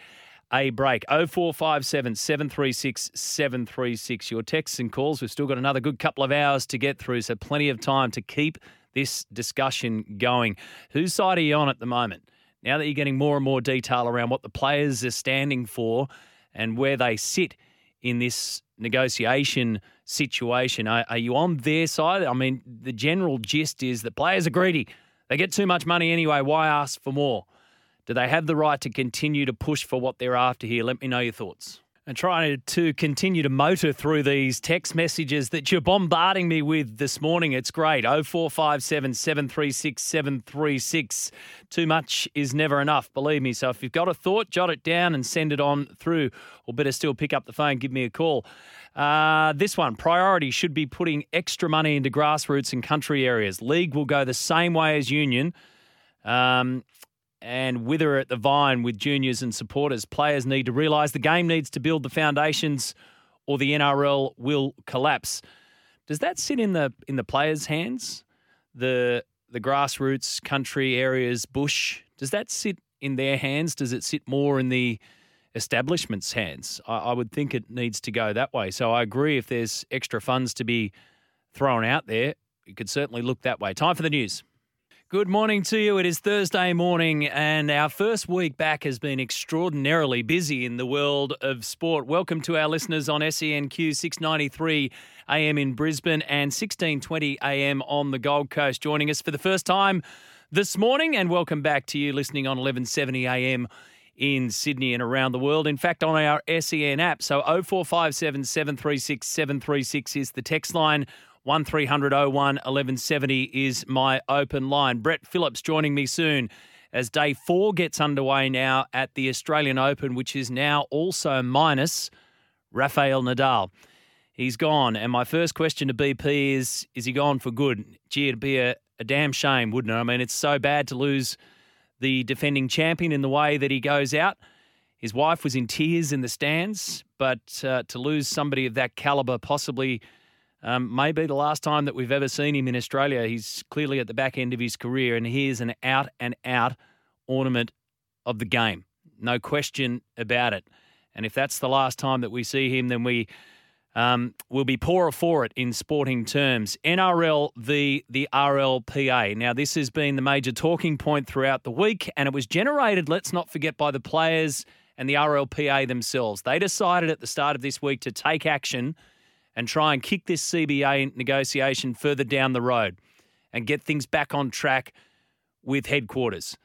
a break. 0457 736 736. Your texts and calls. We've still got another good couple of hours to get through, so plenty of time to keep this discussion going. Whose side are you on at the moment? Now that you're getting more and more detail around what the players are standing for and where they sit in this negotiation situation, are, are you on their side? I mean, the general gist is that players are greedy. They get too much money anyway. Why ask for more? Do they have the right to continue to push for what they're after here? Let me know your thoughts. And trying to continue to motor through these text messages that you're bombarding me with this morning. It's great. 0457 736 736. Too much is never enough, believe me. So if you've got a thought, jot it down and send it on through. Or better still, pick up the phone, give me a call. Uh, this one priority should be putting extra money into grassroots and country areas. League will go the same way as union. Um, and wither at the vine with juniors and supporters. Players need to realise the game needs to build the foundations, or the NRL will collapse. Does that sit in the in the players' hands? The the grassroots, country areas, bush. Does that sit in their hands? Does it sit more in the establishment's hands? I, I would think it needs to go that way. So I agree. If there's extra funds to be thrown out there, it could certainly look that way. Time for the news. Good morning to you. It is Thursday morning, and our first week back has been extraordinarily busy in the world of sport. Welcome to our listeners on SENQ 693 AM in Brisbane and 1620 AM on the Gold Coast. Joining us for the first time this morning, and welcome back to you listening on 1170 AM in Sydney and around the world. In fact, on our SEN app. So 0457 736 736 is the text line 1300 01 1170 is my open line. Brett Phillips joining me soon as day four gets underway now at the Australian Open, which is now also minus Rafael Nadal. He's gone. And my first question to BP is Is he gone for good? Gee, it'd be a, a damn shame, wouldn't it? I mean, it's so bad to lose the defending champion in the way that he goes out. His wife was in tears in the stands, but uh, to lose somebody of that caliber possibly um, may be the last time that we've ever seen him in Australia. He's clearly at the back end of his career, and he is an out and out ornament of the game. No question about it. And if that's the last time that we see him, then we um, will be poorer for it in sporting terms. NRL v the RLPA. Now, this has been the major talking point throughout the week, and it was generated, let's not forget, by the players and the RLPA themselves. They decided at the start of this week to take action and try and kick this CBA negotiation further down the road and get things back on track with headquarters.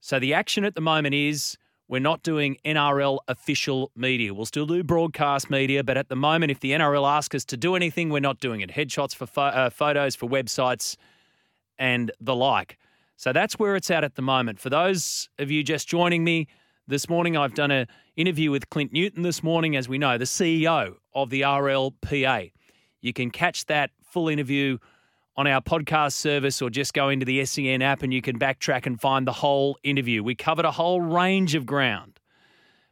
So the action at the moment is we're not doing NRL official media. We'll still do broadcast media, but at the moment, if the NRL asks us to do anything, we're not doing it. Headshots for fo- uh, photos for websites and the like. So that's where it's at at the moment. For those of you just joining me this morning, I've done an interview with Clint Newton this morning, as we know, the CEO of the RLPA. You can catch that full interview on our podcast service or just go into the SEN app and you can backtrack and find the whole interview. We covered a whole range of ground.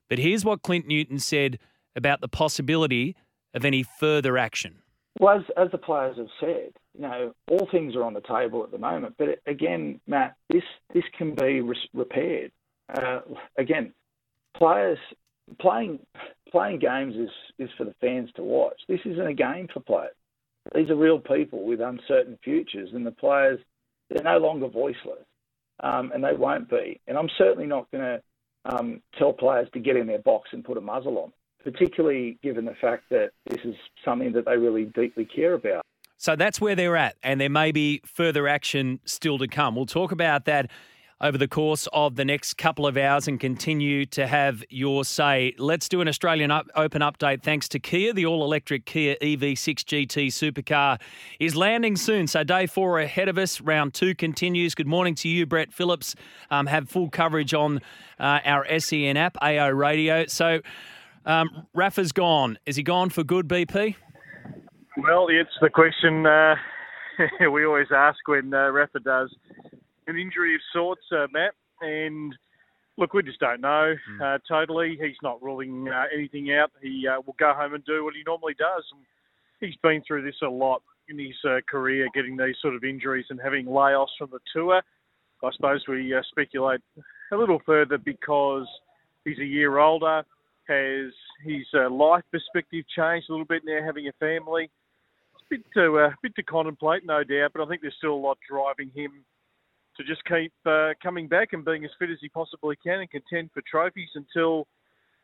But here's what Clint Newton said about the possibility of any further action. Well, as, as the players have said, you know, all things are on the table at the moment. But again, Matt, this this can be re- repaired. Uh, again, players playing playing games is is for the fans to watch. This isn't a game for players. These are real people with uncertain futures, and the players, they're no longer voiceless, um, and they won't be. And I'm certainly not going to um, tell players to get in their box and put a muzzle on, particularly given the fact that this is something that they really deeply care about. So that's where they're at, and there may be further action still to come. We'll talk about that over the course of the next couple of hours and continue to have your say. Let's do an Australian Open update thanks to Kia. The all electric Kia EV6 GT supercar is landing soon. So, day four ahead of us. Round two continues. Good morning to you, Brett Phillips. Um, have full coverage on uh, our SEN app, AO Radio. So, um, Rafa's gone. Is he gone for good, BP? Well, it's the question uh, we always ask when uh, Rafa does an injury of sorts, uh, Matt. And look, we just don't know mm. uh, totally. He's not ruling uh, anything out. He uh, will go home and do what he normally does. And he's been through this a lot in his uh, career, getting these sort of injuries and having layoffs from the tour. I suppose we uh, speculate a little further because he's a year older. Has his life perspective changed a little bit now, having a family? It's a bit to, uh, bit to contemplate, no doubt, but I think there's still a lot driving him to just keep uh, coming back and being as fit as he possibly can and contend for trophies until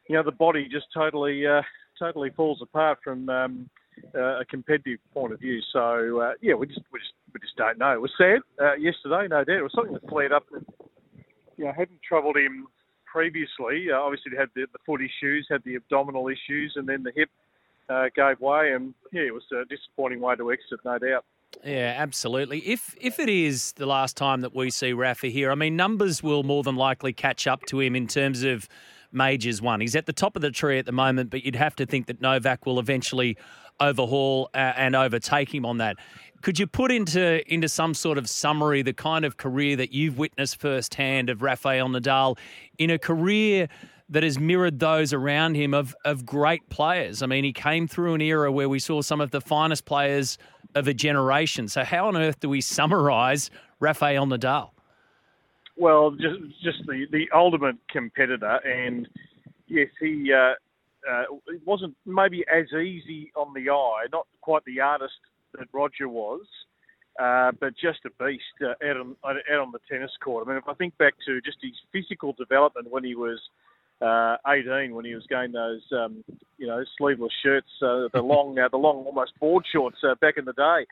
you know the body just totally uh, totally falls apart from um, uh, a competitive point of view. So uh, yeah, we just we just we just don't know. It was sad uh, yesterday, no doubt. It was something that flared up that you know hadn't troubled him previously. Uh, obviously, had the, the foot issues, had the abdominal issues, and then the hip gave way, and yeah, it was a disappointing way to exit, no doubt. Yeah, absolutely. If if it is the last time that we see Rafa here, I mean, numbers will more than likely catch up to him in terms of majors won. He's at the top of the tree at the moment, but you'd have to think that Novak will eventually overhaul uh, and overtake him on that. Could you put into into some sort of summary the kind of career that you've witnessed firsthand of Rafael Nadal in a career that has mirrored those around him of of great players? I mean, he came through an era where we saw some of the finest players of a generation. So, how on earth do we summarise Rafael Nadal? Well, just just the, the ultimate competitor, and yes, he uh, uh, it wasn't maybe as easy on the eye, not quite the artist that Roger was, uh, but just a beast uh, out on out on the tennis court. I mean, if I think back to just his physical development when he was uh, 18 when he was going those, um, you know, sleeveless shirts, uh, the long, uh, the long, almost board shorts uh, back in the day,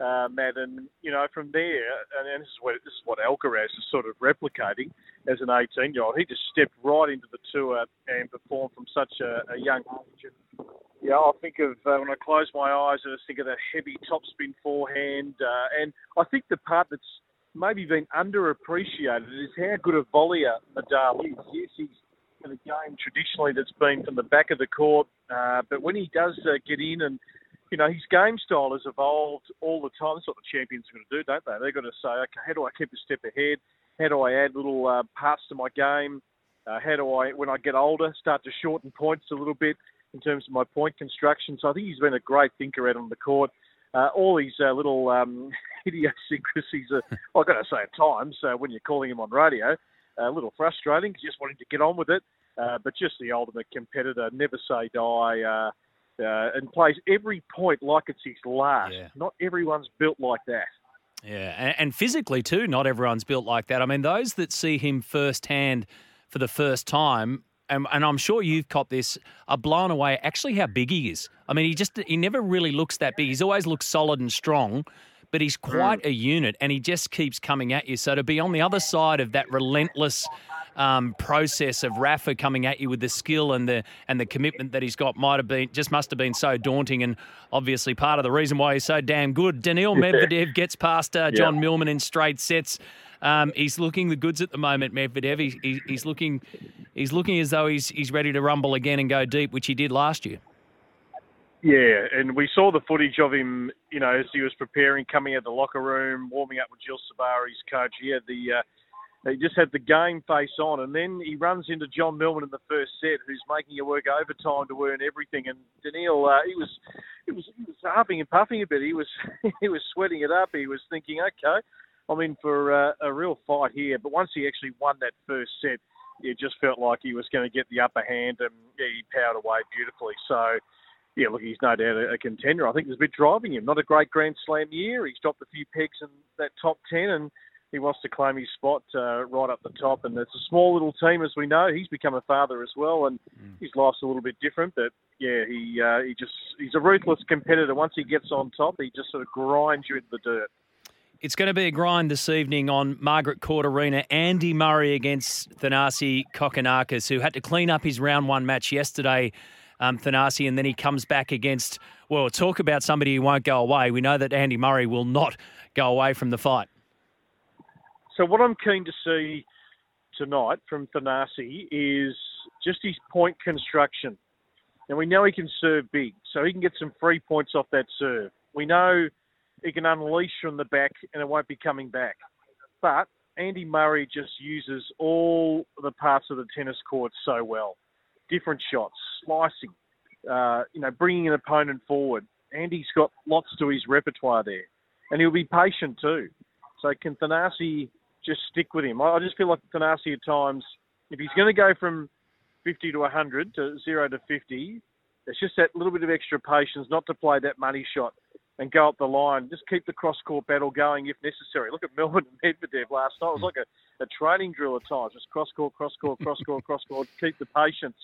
uh, Matt. And you know, from there, and, and this is what this is what Alcaraz is sort of replicating as an 18-year-old. He just stepped right into the tour and performed from such a, a young age. And Yeah, I think of uh, when I close my eyes, I just think of that heavy topspin forehand, uh, and I think the part that's maybe been underappreciated is how good a volleyer Nadal is. Yes, he's a game traditionally that's been from the back of the court, uh, but when he does uh, get in and you know, his game style has evolved all the time. That's what the champions are going to do, don't they? They're going to say, okay, how do I keep a step ahead? How do I add little uh, parts to my game? Uh, how do I, when I get older, start to shorten points a little bit in terms of my point construction? So I think he's been a great thinker out on the court. Uh, all these uh, little um, idiosyncrasies are, I've got to say, at times uh, when you're calling him on radio, a little frustrating just wanting to get on with it. Uh, but just the ultimate competitor, never say die, uh, uh, and plays every point like it's his last. Yeah. Not everyone's built like that. Yeah, and, and physically too, not everyone's built like that. I mean, those that see him firsthand for the first time, and, and I'm sure you've caught this, are blown away actually how big he is. I mean, he just he never really looks that big. He's always looked solid and strong, but he's quite a unit, and he just keeps coming at you. So to be on the other side of that relentless um, process of Rafa coming at you with the skill and the and the commitment that he's got might have been just must have been so daunting, and obviously part of the reason why he's so damn good. Daniil Medvedev gets past uh, John Millman in straight sets. Um, he's looking the goods at the moment, Medvedev. He, he, he's looking, he's looking as though he's he's ready to rumble again and go deep, which he did last year. Yeah, and we saw the footage of him, you know, as he was preparing, coming out of the locker room, warming up with Gilles Cervara's coach. He had the, uh, he just had the game face on, and then he runs into John Millman in the first set, who's making you work overtime to earn everything. And Daniil, uh, he was, he was, he was huffing and puffing a bit. He was, he was sweating it up. He was thinking, okay, I'm in for uh, a real fight here. But once he actually won that first set, it just felt like he was going to get the upper hand, and yeah, he powered away beautifully. So yeah, look, he's no doubt a, a contender. I think there's a bit driving him. Not a great Grand Slam year. He's dropped a few pegs in that top 10 and he wants to claim his spot uh, right up the top. And it's a small little team, as we know. He's become a father as well, and mm. his life's a little bit different. But yeah, he uh, he just he's a ruthless competitor. Once he gets on top, he just sort of grinds you into the dirt. It's going to be a grind this evening on Margaret Court Arena. Andy Murray against Thanasi Kokkinakis, who had to clean up his round one match yesterday um, Thanasi, and then he comes back against, well, talk about somebody who won't go away. We know that Andy Murray will not go away from the fight. So, what I'm keen to see tonight from Thanasi is just his point construction. And we know he can serve big, so he can get some free points off that serve. We know he can unleash from the back and it won't be coming back. But Andy Murray just uses all the parts of the tennis court so well different shots, slicing, uh, you know, bringing an opponent forward. Andy's got lots to his repertoire there, and he'll be patient too. So can Thanasi just stick with him? I just feel like Thanasi at times, if he's going to go from 50 to 100 to 0 to 50, it's just that little bit of extra patience not to play that money shot and go up the line. Just keep the cross court battle going if necessary. Look at Millman and Medvedev last night. It was like a, a training drill at times. Just cross court, cross court, cross court, cross court. Keep the patience.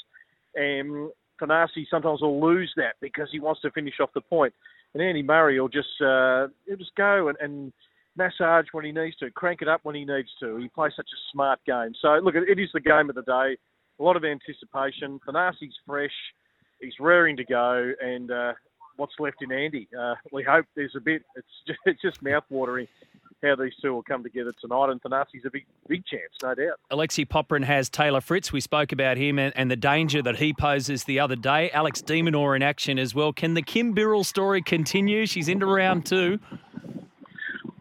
And Thanasi sometimes will lose that because he wants to finish off the point. And Andy Murray will just uh, he'll just go and, and massage when he needs to, crank it up when he needs to. He plays such a smart game. So look, it is the game of the day. A lot of anticipation. Thanasi's fresh. He's raring to go, and uh, what's left in Andy. Uh, we hope there's a bit. It's just, it's just mouthwatering how these two will come together tonight. And Thanasi's a big, big chance, no doubt. Alexei Popyrin has Taylor Fritz. We spoke about him and, and, the danger that he poses the other day. Alex de Minaur in action as well. Can the Kim Birrell story continue? She's into round two.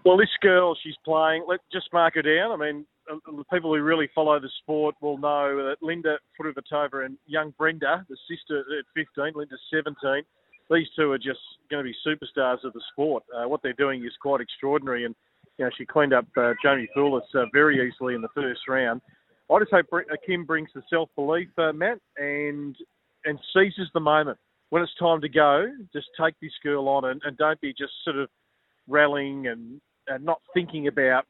Well, this girl, she's playing. Let's just mark her down. I mean, uh, the people who really follow the sport will know that Linda Fruhvirtova and young Brenda, the sister at 15, Linda's 17, these two are just going to be superstars of the sport. Uh, what they're doing is quite extraordinary, and you know she cleaned up uh, Jaimee Fourlis uh, very easily in the first round. I just hope uh, Kim brings the self belief, uh, Matt, and and seizes the moment when it's time to go. Just take this girl on, and, and don't be just sort of rallying and, and not thinking about,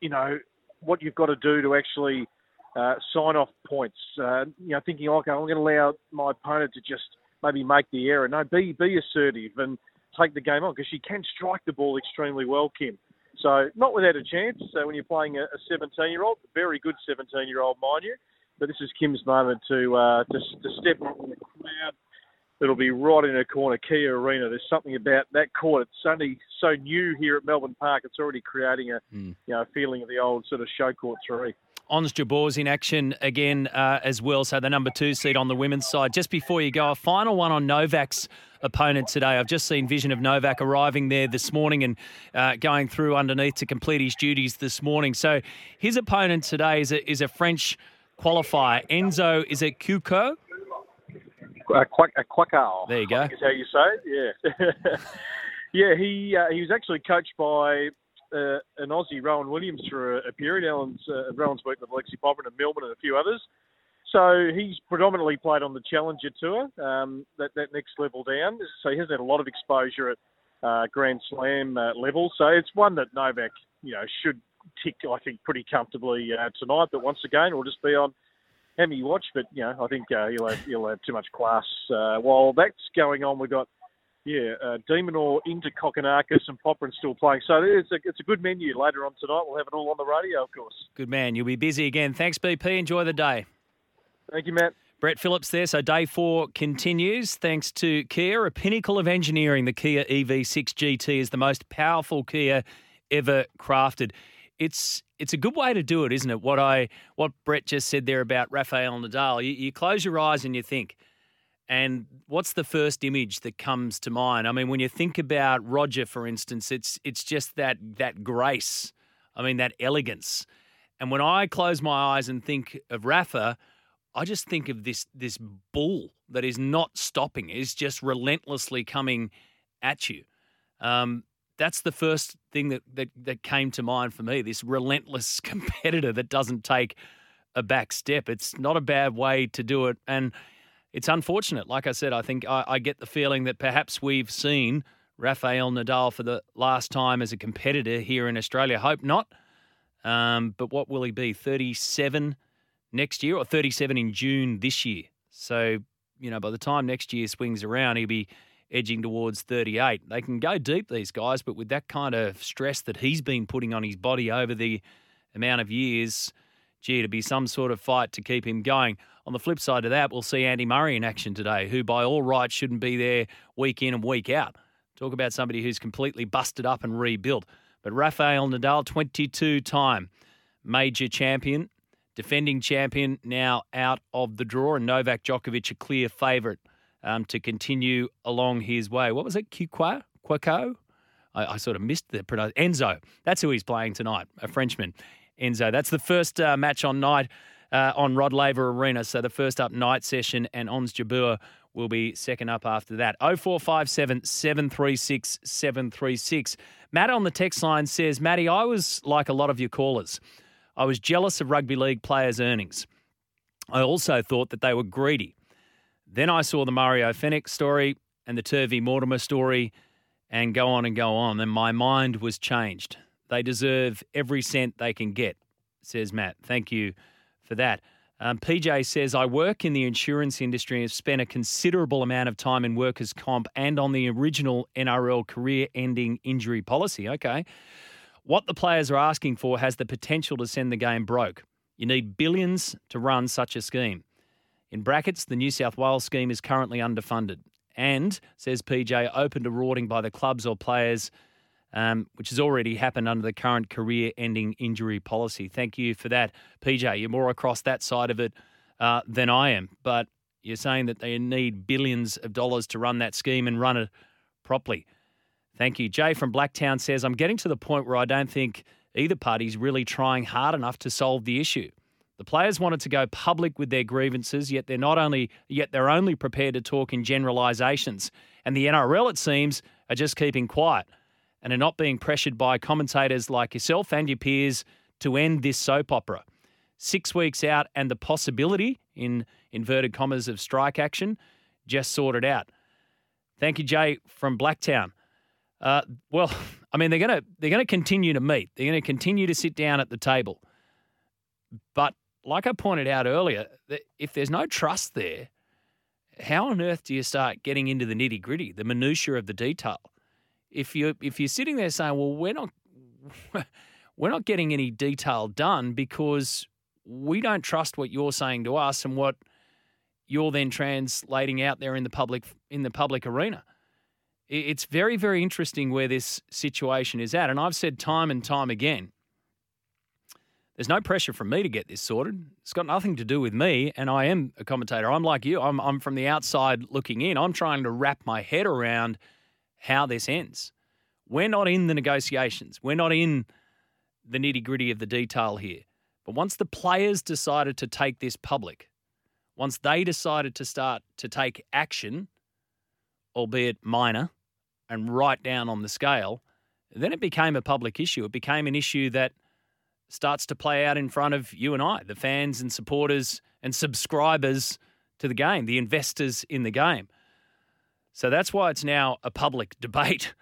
you know, what you've got to do to actually uh, sign off points. Uh, you know, thinking, okay, I'm going to allow my opponent to just maybe make the error. No, be be assertive and take the game on because she can strike the ball extremely well, Kim. So not without a chance. So when you're playing a 17 year old, very good 17 year old, mind you. But this is Kim's moment to uh, to, to step up in the crowd that'll be right in her corner, Kia Arena. There's something about that court. It's only so new here at Melbourne Park. It's already creating a Mm. you know feeling of the old sort of show court three. Ons Jabeur's in action again uh, as well. So the number two seed on the women's side. Just before you go, a final one on Novak's opponent today. I've just seen vision of Novak arriving there this morning and uh, going through underneath to complete his duties this morning. So his opponent today is a, is a French qualifier. Enzo, is it Kuko? A quack, a quackal. There you go. Is how you say it. Yeah. yeah. He uh, he was actually coached by uh, an Aussie, Rowan Williams, for a, a period. Alan's uh, Rowan's worked with Lexi Popper and Millman and a few others. So he's predominantly played on the Challenger Tour, um, that that next level down. So he hasn't had a lot of exposure at uh, Grand Slam uh, level. So it's one that Novak, you know, should tick, I think, pretty comfortably uh, tonight. But once again, we'll just be on how you watch. But you know, I think uh, he'll have he'll have too much class. Uh, while that's going on, we've got yeah, uh, De Minaur into Kokkinakis and Popyrin still playing. So it's a it's a good menu later on tonight. We'll have it all on the radio, of course. Good man. You'll be busy again. Thanks, BP. Enjoy the day. Thank you, Matt. Brett Phillips there. So day four continues thanks to Kia, a pinnacle of engineering. The Kia EV6 GT is the most powerful Kia ever crafted. It's it's a good way to do it, isn't it? What I what Brett just said there about Rafael Nadal. You, you close your eyes and you think, and what's the first image that comes to mind? I mean, when you think about Roger, for instance, it's it's just that that grace. I mean, that elegance. And when I close my eyes and think of Rafa, I just think of this this bull that is not stopping, is just relentlessly coming at you. Um, that's the first thing that, that that came to mind for me. This relentless competitor that doesn't take a back step. It's not a bad way to do it, and it's unfortunate. Like I said, I think I, I get the feeling that perhaps we've seen Rafael Nadal for the last time as a competitor here in Australia. Hope not. Um, but what will he be? Thirty-seven next year or 37 in June this year. So, you know, by the time next year swings around, he'll be edging towards 38. They can go deep, these guys, but with that kind of stress that he's been putting on his body over the amount of years, gee, to be some sort of fight to keep him going. On the flip side of that, we'll see Andy Murray in action today, who by all rights shouldn't be there week in and week out. Talk about somebody who's completely busted up and rebuilt. But Rafael Nadal, 22 time major champion, defending champion, now out of the draw, and Novak Djokovic a clear favourite um, to continue along his way. What was it? Kikwa? Quaco? I, I sort of missed the pronunciation. Enzo. That's who he's playing tonight, a Frenchman. Enzo. That's the first uh, match on night uh, on Rod Laver Arena. So the first up night session, and Ons Jabeur will be second up after that. 0457 736 736. Matt on the text line says, Matty, I was like a lot of your callers. I was jealous of rugby league players' earnings. I also thought that they were greedy. Then I saw the Mario Fenech story and the Turvey Mortimer story and go on and go on. And my mind was changed. They deserve every cent they can get, says Matt. Thank you for that. Um, PJ says, I work in the insurance industry and have spent a considerable amount of time in workers' comp and on the original NRL career ending injury policy. Okay. What the players are asking for has the potential to send the game broke. You need billions to run such a scheme. In brackets, the New South Wales scheme is currently underfunded and, says PJ, open to rorting by the clubs or players, um, which has already happened under the current career ending injury policy. Thank you for that, PJ. You're more across that side of it uh, than I am, but you're saying that they need billions of dollars to run that scheme and run it properly. Thank you. Jay from Blacktown says, I'm getting to the point where I don't think either party's really trying hard enough to solve the issue. The players wanted to go public with their grievances, yet they're not only yet they're only prepared to talk in generalisations. And the NRL, it seems, are just keeping quiet and are not being pressured by commentators like yourself and your peers to end this soap opera. Six weeks out, and the possibility, in inverted commas, of strike action just sorted out. Thank you, Jay from Blacktown. Uh, well, I mean, they're gonna they're gonna continue to meet. They're gonna continue to sit down at the table. But like I pointed out earlier, if there's no trust there, how on earth do you start getting into the nitty gritty, the minutiae of the detail? If you if you're sitting there saying, "Well, we're not we're not getting any detail done because we don't trust what you're saying to us and what you're then translating out there in the public in the public arena. It's very, very interesting where this situation is at. And I've said time and time again, there's no pressure from me to get this sorted. It's got nothing to do with me. And I am a commentator. I'm like you. I'm, I'm from the outside looking in. I'm trying to wrap my head around how this ends. We're not in the negotiations. We're not in the nitty gritty of the detail here. But once the players decided to take this public, once they decided to start to take action, albeit minor, and right down on the scale, then it became a public issue. It became an issue that starts to play out in front of you and I, the fans and supporters and subscribers to the game, the investors in the game. So that's why it's now a public debate.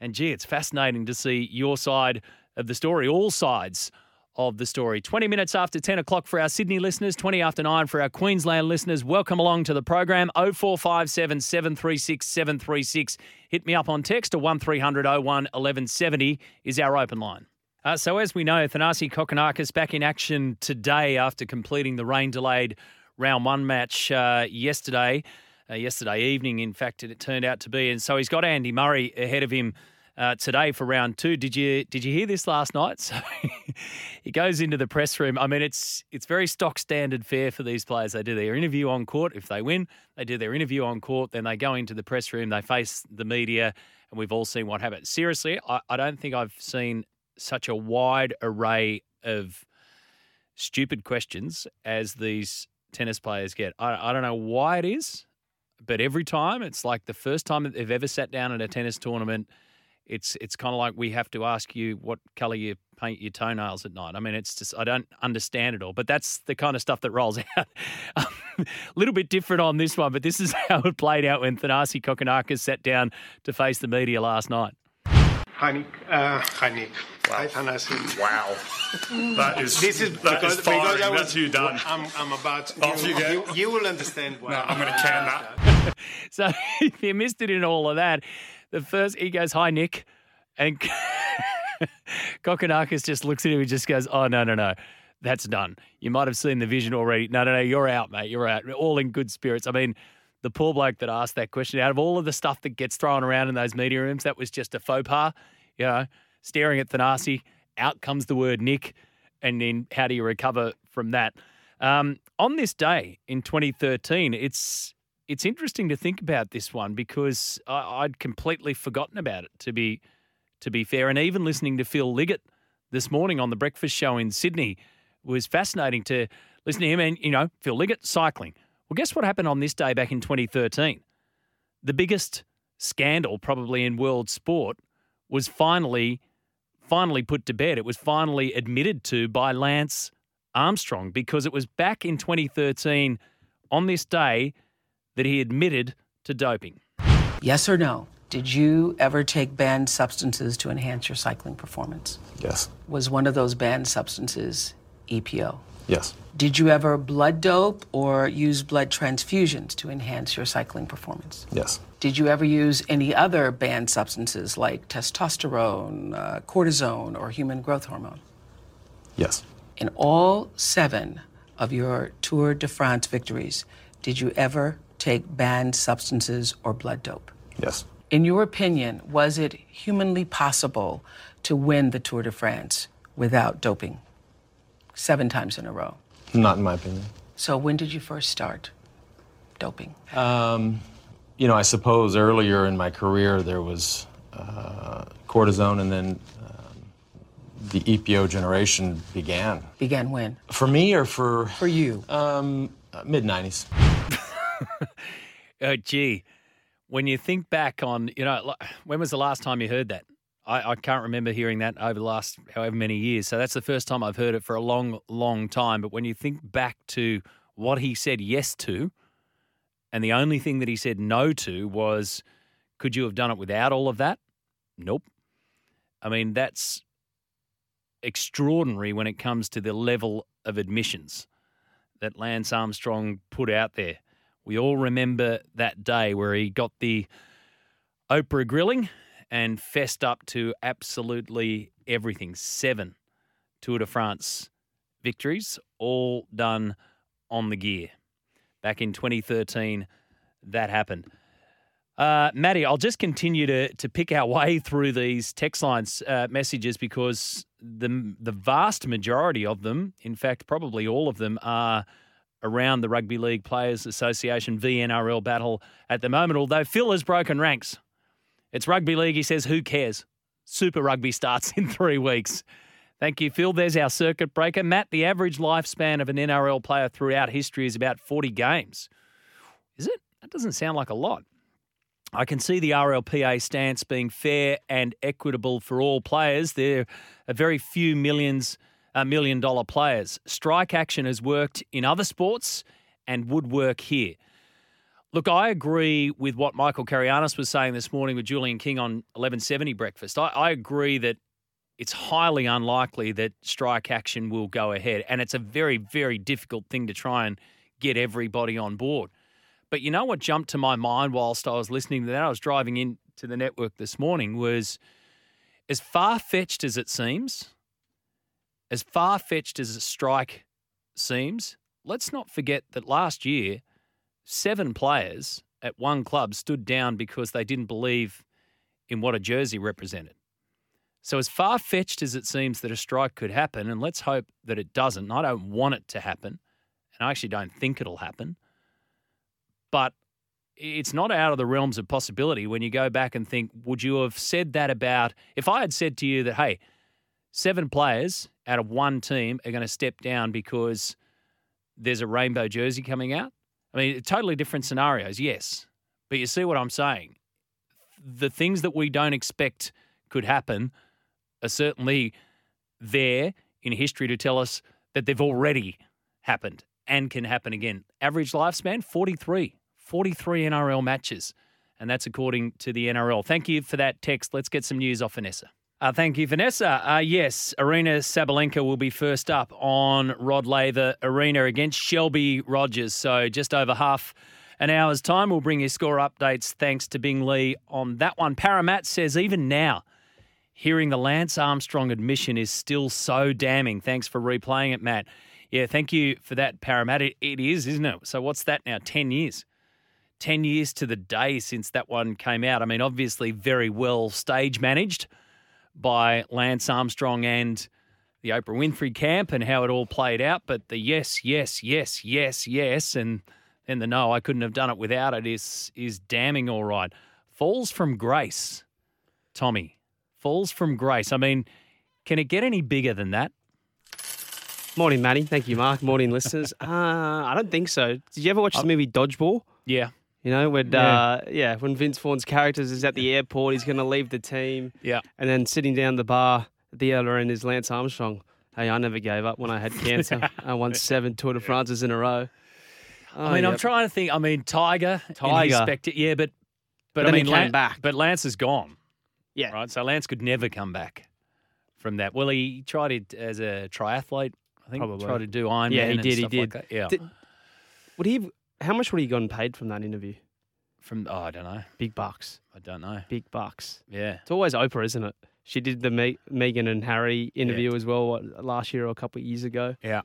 And gee, it's fascinating to see your side of the story, all sides of the story. 20 minutes after 10 o'clock for our Sydney listeners, 20 after 9 for our Queensland listeners. Welcome along to the program. 0457 736 736. Hit me up on text to 1300 01 1170 is our open line. Uh, so, as we know, Thanasi Kokkinakis back in action today after completing the rain delayed round one match uh, yesterday. Uh, yesterday evening, in fact, it turned out to be. And so he's got Andy Murray ahead of him uh, today for round two. Did you did you hear this last night? So he goes into the press room. I mean, it's it's very stock standard fare for these players. They do their interview on court. If they win, they do their interview on court. Then they go into the press room. They face the media, and we've all seen what happens. Seriously, I, I don't think I've seen such a wide array of stupid questions as these tennis players get. I, I don't know why it is, but every time it's like the first time that they've ever sat down at a tennis tournament it's it's kind of like we have to ask you what color you paint your toenails at night. I mean, it's just I don't understand it all, but that's the kind of stuff that rolls out. a little bit different on this one, but this is how it played out when Thanasi Kokkinakis sat down to face the media last night. Hi Nick. Uh, hi Nick. Wow. Hi Thanasi. Wow. that is this is that because, is firing. because I was, That's you done. I'm, I'm about. Off you, you go. you, you will understand why. No, I'm going to can that. so if you missed it in all of that, the first he goes, "Hi Nick," and Kokkinakis just looks at him and just goes, "Oh no, no, no." That's done. You might have seen the vision already. No, no, no, you're out, mate. You're out. All in good spirits. I mean, the poor bloke that asked that question, out of all of the stuff that gets thrown around in those media rooms, that was just a faux pas. You know, staring at Thanasi, out comes the word Nick, and then how do you recover from that? Um, on this day in 2013, it's it's interesting to think about this one because I, I'd completely forgotten about it. To be to be fair, and even listening to Phil Liggett this morning on the breakfast show in Sydney was fascinating to listen to him. And you know, Phil Liggett cycling. Well, guess what happened on this day back in 2013? The biggest scandal probably in world sport was finally finally put to bed. It was finally admitted to by Lance Armstrong because it was back in 2013 on this day that he admitted to doping. Yes or no? Did you ever take banned substances to enhance your cycling performance? Yes. Was one of those banned substances EPO? Yes. Did you ever blood dope or use blood transfusions to enhance your cycling performance? Yes. Did you ever use any other banned substances like testosterone, uh, cortisone, or human growth hormone? Yes. In all seven of your Tour de France victories, did you ever take banned substances or blood dope? Yes. In your opinion, was it humanly possible to win the Tour de France without doping? Seven times in a row. Not in my opinion. So when did you first start doping? Um, you know, I suppose earlier in my career there was uh, cortisone, and then um, the EPO generation began. Began when? For me or for For you? um, mid '90s. Oh, gee, when you think back on, you know, like, when was the last time you heard that? I, I can't remember hearing that over the last however many years. So that's the first time I've heard it for a long, long time. But when you think back to what he said yes to, and the only thing that he said no to was, could you have done it without all of that? Nope. I mean, that's extraordinary when it comes to the level of admissions that Lance Armstrong put out there. We all remember that day where he got the Oprah grilling and fessed up to absolutely everything. Seven Tour de France victories, all done on the gear. Back in 2013, that happened. Uh, Maddie, I'll just continue to to pick our way through these text lines uh, messages because the the vast majority of them, in fact, probably all of them, are around the Rugby League Players Association VNRL battle at the moment. Although Phil has broken ranks, it's rugby league. He says, "Who cares?" Super Rugby starts in three weeks. Thank you, Phil. There's our circuit breaker. Matt, the average lifespan of an NRL player throughout history is about 40 games. Is it? That doesn't sound like a lot. I can see the RLPA stance being fair and equitable for all players. There are very few millions, uh, million dollar players. Strike action has worked in other sports and would work here. Look, I agree with what Michael Carayannis was saying this morning with Julian King on 1170 Breakfast. I, I agree that it's highly unlikely that strike action will go ahead. And it's a very, very difficult thing to try and get everybody on board. But you know what jumped to my mind whilst I was listening to that? I was driving into the network this morning was as far fetched as it seems, as far fetched as a strike seems, let's not forget that last year, seven players at one club stood down because they didn't believe in what a jersey represented. So, as far fetched as it seems that a strike could happen, and let's hope that it doesn't, I don't want it to happen, and I actually don't think it'll happen but it's not out of the realms of possibility when you go back and think, would you have said that about if I had said to you that, hey, seven players out of one team are going to step down because there's a rainbow jersey coming out? I mean, totally different scenarios, yes. But you see what I'm saying? The things that we don't expect could happen are certainly there in history to tell us that they've already happened and can happen again. Average lifespan 43. 43 NRL matches. And that's according to the NRL. Thank you for that text. Let's get some news off Vanessa. Uh, thank you, Vanessa. Uh, yes, Aryna Sabalenka will be first up on Rod Laver Arena against Shelby Rogers. So just over half an hour's time, we'll bring you score updates thanks to Bing Lee on that one. Paramat says even now, hearing the Lance Armstrong admission is still so damning. Thanks for replaying it, Matt. Yeah, thank you for that, Paramat. it, it is, isn't it? So what's that now? 10 years. 10 years to the day since that one came out. I mean, obviously, very well stage managed by Lance Armstrong and the Oprah Winfrey camp and how it all played out. But the yes, yes, yes, yes, yes, and then the no, I couldn't have done it without it is is damning all right. Falls from grace, Tommy. Falls from grace. I mean, can it get any bigger than that? Morning, Matty. Thank you, Mark. Morning, listeners. Uh, I don't think so. Did you ever watch the movie Dodgeball? Yeah. You know, when Yeah. uh, yeah, when Vince Vaughn's character is at the airport, he's going to leave the team. Yeah. And then sitting down the bar at the other end is Lance Armstrong. Hey, I never gave up when I had cancer. I won seven Tour de France's in a row. Oh, I mean, I'm trying to think. I mean, Tiger, Tiger. yeah, but but, But I mean, came Lan- back. But Lance is gone. Yeah. Right. So Lance could never come back from that. Well, he tried it as a triathlete. I think Probably. tried to do Ironman. Yeah, he did. He like did. that. Yeah. Did- would he? How much would he gotten paid from that interview? From oh, I don't know. Big bucks. I don't know. Big bucks. Yeah. It's always Oprah, isn't it? She did the Me- Megan and Harry interview as well what, last year or a couple of years ago. Yeah.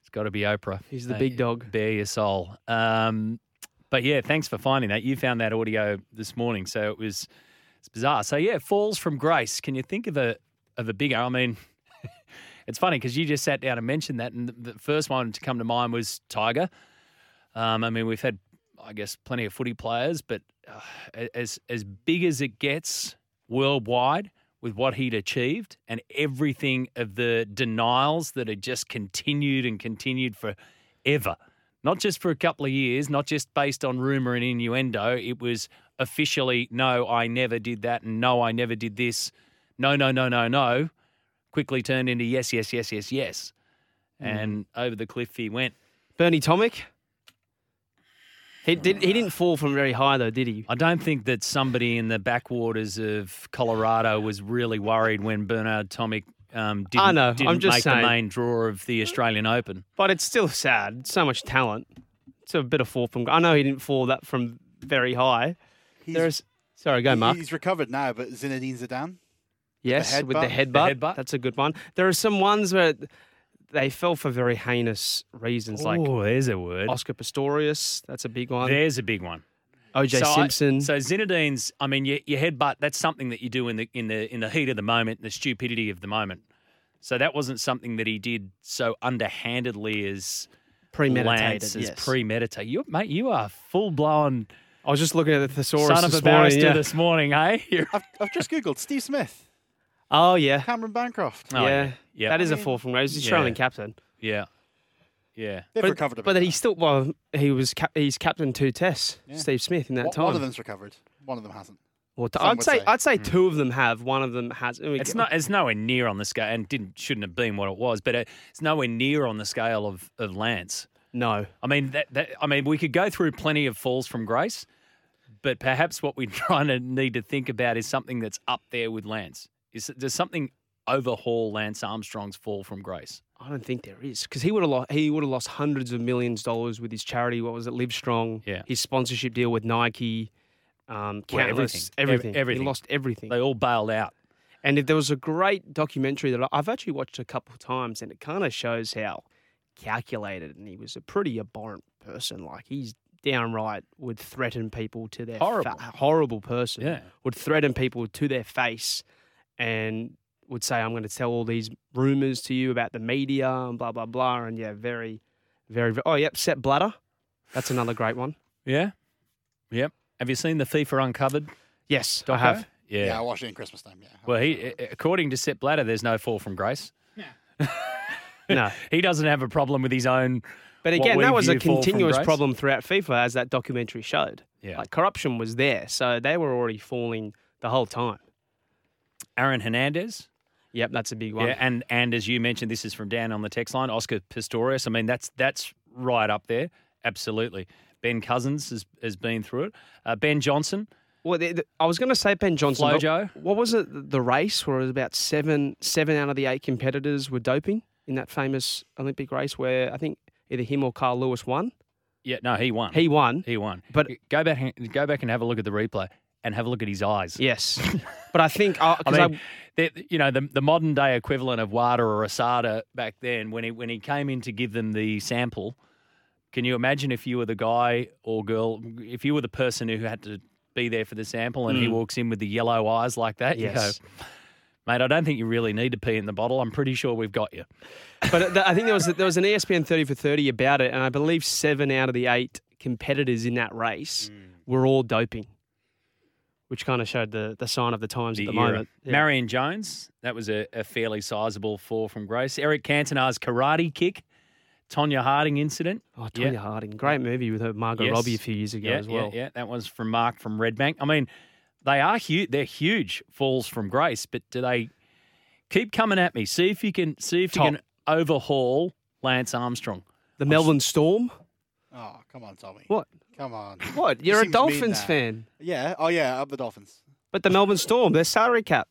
It's got to be Oprah. He's the big dog. Bare your soul. Um, but yeah, thanks for finding that. You found that audio this morning, so it was it's bizarre. So yeah, falls from grace. Can you think of a of a bigger? I mean, it's funny because you just sat down and mentioned that, and the the first one to come to mind was Tiger. Um, I mean, we've had, I guess, plenty of footy players, but uh, as as big as it gets worldwide with what he'd achieved and everything of the denials that had just continued and continued forever. Not just for a couple of years, not just based on rumor and innuendo. It was officially, no, I never did that, and no, I never did this. No, no, no, no, no. Quickly turned into yes, yes, yes, yes, yes. And over the cliff he went. Bernie Tomic. He did. He didn't fall from very high though, did he? I don't think that somebody in the backwaters of Colorado was really worried when Bernard Tomic um, didn't, I know, I'm just make saying. the main draw of the Australian Open. But it's still sad. So much talent. It's a bit of fall from. I know he didn't fall that from very high. He's- There's. Sorry, go, He- Mark. He's recovered now, but Zinedine Zidane. Yes, with the headbutt. headbutt. The That's a good one. There are some ones where they fell for very heinous reasons, like oh, there's a word. Oscar Pistorius. That's a big one. There's a big one. OJ So I- Simpson. so Zinedine's, I mean, your, your headbutt. That's something that you do in the in the in the heat of the moment, the stupidity of the moment. So that wasn't something that he did so underhandedly as Premeditated, Lance, as yes. premeditated. You, mate, you are full blown. I was just looking at the thesaurus son of this a morning. barrister yeah. this morning, hey? I've, I've just googled Steve Smith, Oh yeah, Cameron Bancroft. Oh, yeah, yeah. Yeah. That is a I mean- fall from grace. He's Yeah. Australian captain. yeah, yeah. They've but, recovered a bit. but then now. he's still well. He was cap- he's captain two tests. Yeah. Steve Smith in that one, time. one of them's recovered. One of them hasn't. Well, some I'd say, say. I'd say hmm. two of them have. One of them has. It's not. It's nowhere near on the scale, and didn't shouldn't have been what it was. But it's nowhere near on the scale of, of Lance. No. I mean that, that. I mean, we could go through plenty of falls from grace, but perhaps what we're trying to need to think about is something that's up there with Lance. Is does something overhaul Lance Armstrong's fall from grace? I don't think there is because he would have lost. He would have lost hundreds of millions of dollars with his charity. What was it? Live Strong. Yeah. His sponsorship deal with Nike. Um, Well, countless- everything. Everything. everything. He lost everything. They all bailed out. And if there was a great documentary that I've actually watched a couple of times, and it kind of shows how calculated, and he was a pretty abhorrent person. Like he's downright would threaten people to their fa- Horrible. horrible person. Yeah. would threaten people to their face, and would say, "I'm going to tell all these rumors to you about the media and blah blah blah." And yeah, very, very. ve- Oh, yep, Sepp Blatter. That's another great one. Yeah. Yep. Have you seen the FIFA Uncovered? Yes, doco? I have. Yeah. Yeah, I watched it in Christmas time. Yeah. Well, he, according to Sepp Blatter, there's no fall from grace. No. he doesn't have a problem with his own. But again, that was a view fall from continuous problem throughout FIFA, as that documentary showed. Yeah. Like corruption was there, so they were already falling the whole time. Aaron Hernandez. Yep, that's a big one. Yeah, and and as you mentioned, this is from Dan on the text line. Oscar Pistorius. I mean, that's that's right up there. Absolutely. Ben Cousins has, has been through it. Uh, ben Johnson. Well, the, the- I was going to say Ben Johnson. Flojo. What was it? The race where it was about seven seven out of the eight competitors were doping in that famous Olympic race where I think either him or Carl Lewis won. Yeah, no, he won. He won. He won. But- go back, go back and have a look at the replay and have a look at his eyes. Yes, but I think uh, I- mean, the, you know, the, the modern day equivalent of WADA or ASADA back then, when he when he came in to give them the sample, can you imagine if you were the guy or girl, if you were the person who had to be there for the sample, and he Mm. walks in with the yellow eyes like that, Yes. you go, mate, I don't think you really need to pee in the bottle. I'm pretty sure we've got you. but I think there was there was an ESPN thirty for thirty about it, and I believe seven out of the eight competitors in that race Mm. were all doping, which kind of showed the the sign of the times at the era. moment. Yeah. Marion Jones, that was a, a fairly sizable fall from grace. Eric Cantona's karate kick, Tonya Harding incident. Oh, Yeah. Tonya Harding, great movie with her Margot Yes. Robbie a few years ago yeah, as well. Yeah, yeah, that was from Mark from Red Bank. I mean, they are huge. They're huge falls from grace, but do they keep coming at me? See if you can see if Top. you can overhaul Lance Armstrong. The Melbourne Storm. Oh, come on, Tommy. What? Come on. What? You You're a seem to mean Dolphins fan, Yeah. Oh, yeah. Up the Dolphins. but the Melbourne Storm, their salary cap.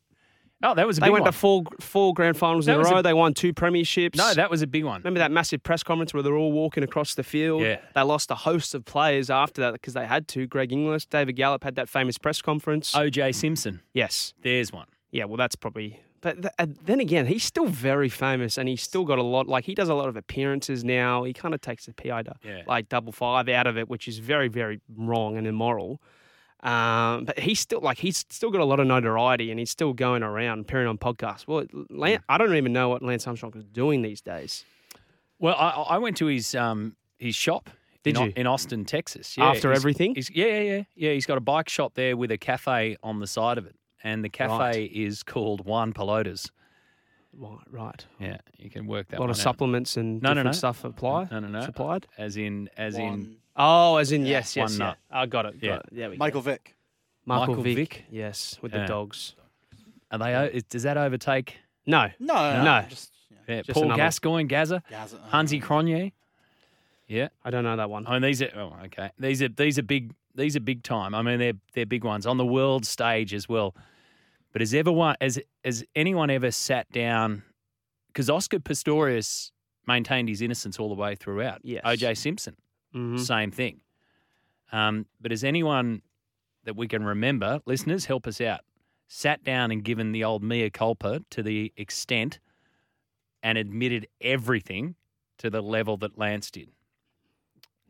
Oh, that was a They big went to four four grand finals That in a row. a- they won two premierships. no, that was a big one. Remember that massive press conference where they're all walking across the field? Yeah. They lost a host of players after that because they had to. Greg Inglis, David Gallop had that famous press conference. OJ Simpson. yes. There's one. Yeah, well, that's probably. But th- uh, then again, he's still very famous, and he's still got a lot. Like he does a lot of appearances now. He kind of takes the PI, du- Yeah. like double five out of it, which is very, very wrong and immoral. Um, but he's still like he's still got a lot of notoriety, and he's still going around appearing on podcasts. Well, Lan I don't even know what Lance Armstrong is doing these days. Well, I, I went to his um his shop. Did in, you? in Austin, Texas? Yeah, After he's- everything? he's- yeah, yeah, yeah, yeah. He's got a bike shop there with a cafe on the side of it, and the cafe Right. is called Juan Pelotas. Right, right. Yeah, you can work that. Out. A lot one of out. supplements and No, no, different no. stuff apply. No, no, no. Supplied. As in, as in, Oh, as in yes, yes, one yeah. nut. I got it. Got Yeah. it. There we Michael go. Vick. Michael, Michael Vick. Vick. Yes, with Yeah. the dogs. are they? Does that overtake? No, No, no. No. Just yeah. Yeah, Just Paul another- Gascoigne, Gaza, Gaza- uh, Hansie Cronje. Yeah, I don't know that one. I mean these are. Oh, okay. These are these are big. These are big time. I mean they're they're big ones on the world stage as well. But has ever one has has anyone ever sat down? Because Oscar Pistorius maintained his innocence all the way throughout. Yes. O.J. Simpson, Mhm. same thing. Um, but has anyone that we can remember, listeners, help us out, sat down and given the old mea culpa to the extent and admitted everything to the level that Lance did?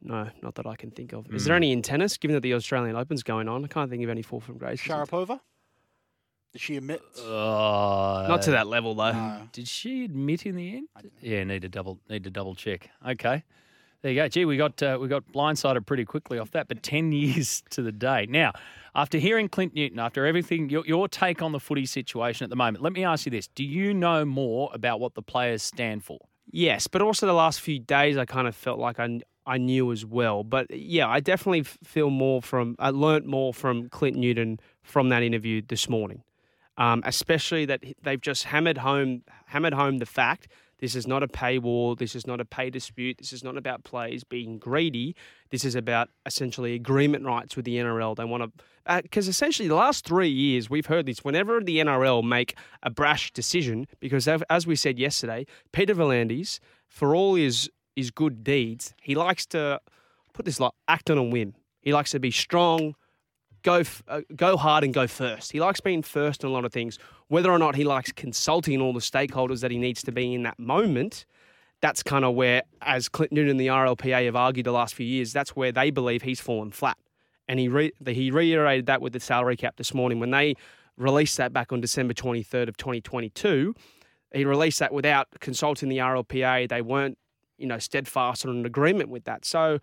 No, not that I can think of. Is there Mm. any in tennis, given that the Australian Open's going on? I can't think of any fall from grace. Sharapova? Did she admit? Uh, Not to that level, though. Did she admit in the end? Yeah, need to double need to double check. Okay, there you go. Gee, we got uh, we got blindsided pretty quickly off that, but ten years to the day. Now, after hearing Clint Newton, after everything, your, your take on the footy situation at the moment, let me ask you this: Do you know more about what the players stand for? Yes, but also the last few days, I kind of felt like I I knew as well. But yeah, I definitely feel more from I learnt more from Clint Newton from that interview this morning, um, especially that they've just hammered home hammered home the fact this is not a pay war, this is not a pay dispute, this is not about players being greedy. This is about essentially agreement rights with the NRL. They want to because essentially the last three years we've heard this. Whenever the NRL make a brash decision, because as we said yesterday, Peter V'landys, for all his his good deeds, he likes to put this like act on a whim. He likes to be strong, go uh, go hard and go first. He likes being first in a lot of things. Whether or not he likes consulting all the stakeholders that he needs to be in that moment, that's kind of where, as Clint Newton and the RLPA have argued the last few years, that's where they believe he's fallen flat. And he re- he reiterated that with the salary cap this morning when they released that back on December 23rd of 2022. He released that without consulting the RLPA. They weren't, you know, steadfast on an agreement with that. So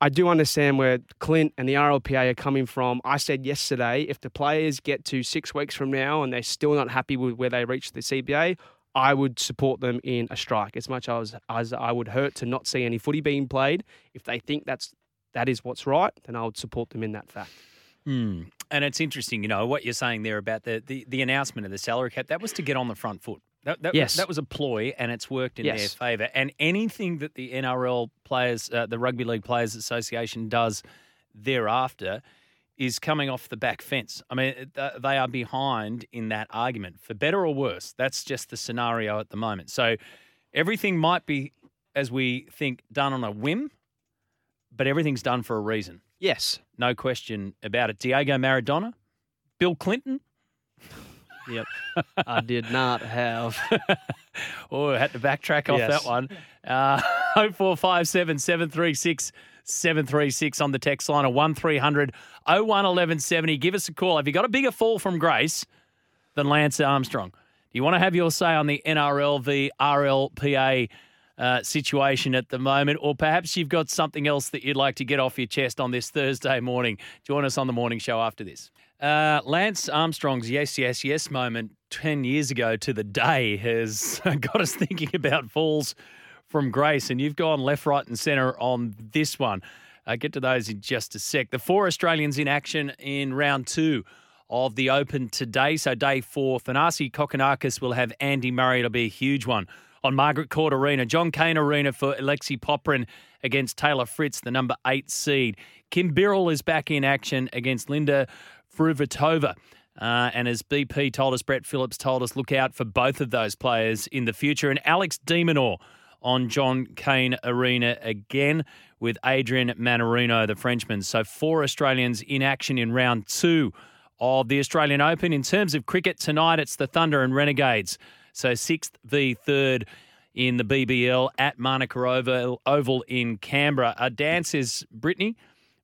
I do understand where Clint and the RLPA are coming from. I said yesterday, if the players get to six weeks from now and they're still not happy with where they reach the CBA, I would support them in a strike. As much as as I would hurt to not see any footy being played, if they think that's that is what's right, then I would support them in that fact. Hmm. And it's interesting, you know, what you're saying there about the, the, the announcement of the salary cap. That was to get on the front foot. That, that, Yes. that was a ploy, and it's worked in their favour. And anything that the NRL players, uh, the Rugby League Players Association, does thereafter is coming off the back fence. I mean, th- they are behind in that argument, for better or worse. That's just the scenario at the moment. So everything might be, as we think, done on a whim, but everything's done for a reason. Yes. No question about it. Diego Maradona, Bill Clinton. Yep. I did not have. oh, I had to backtrack off Yes. that one. Uh, 0457 736 736 on the text line of 1300 01 1170. Give us a call. Have you got a bigger fall from grace than Lance Armstrong? Do you want to have your say on the NRL v RLPA uh, situation at the moment, or perhaps you've got something else that you'd like to get off your chest on this Thursday morning? Join us on the morning show after this. Uh, Lance Armstrong's yes, yes, yes moment 10 years ago to the day has got us thinking about falls from grace, and you've gone left, right, and centre on this one. I'll get to those in just a sec. The four Australians in action in round two of the Open today. So day four, Thanasi Kokkinakis will have Andy Murray. It'll be a huge one on Margaret Court Arena. John Cain Arena for Alexei Popyrin against Taylor Fritz, the number eight seed. Kim Birrell is back in action against Linda Fruhvirtova. Uh, and as BP told us, Brett Phillips told us, look out for both of those players in the future. And Alex de Minaur on John Cain Arena again with Adrian Mannarino, the Frenchman. So four Australians in action in round two of the Australian Open. In terms of cricket, tonight it's the Thunder and Renegades. So sixth v third in the BBL at Manuka Oval, Oval in Canberra. A dance is Britney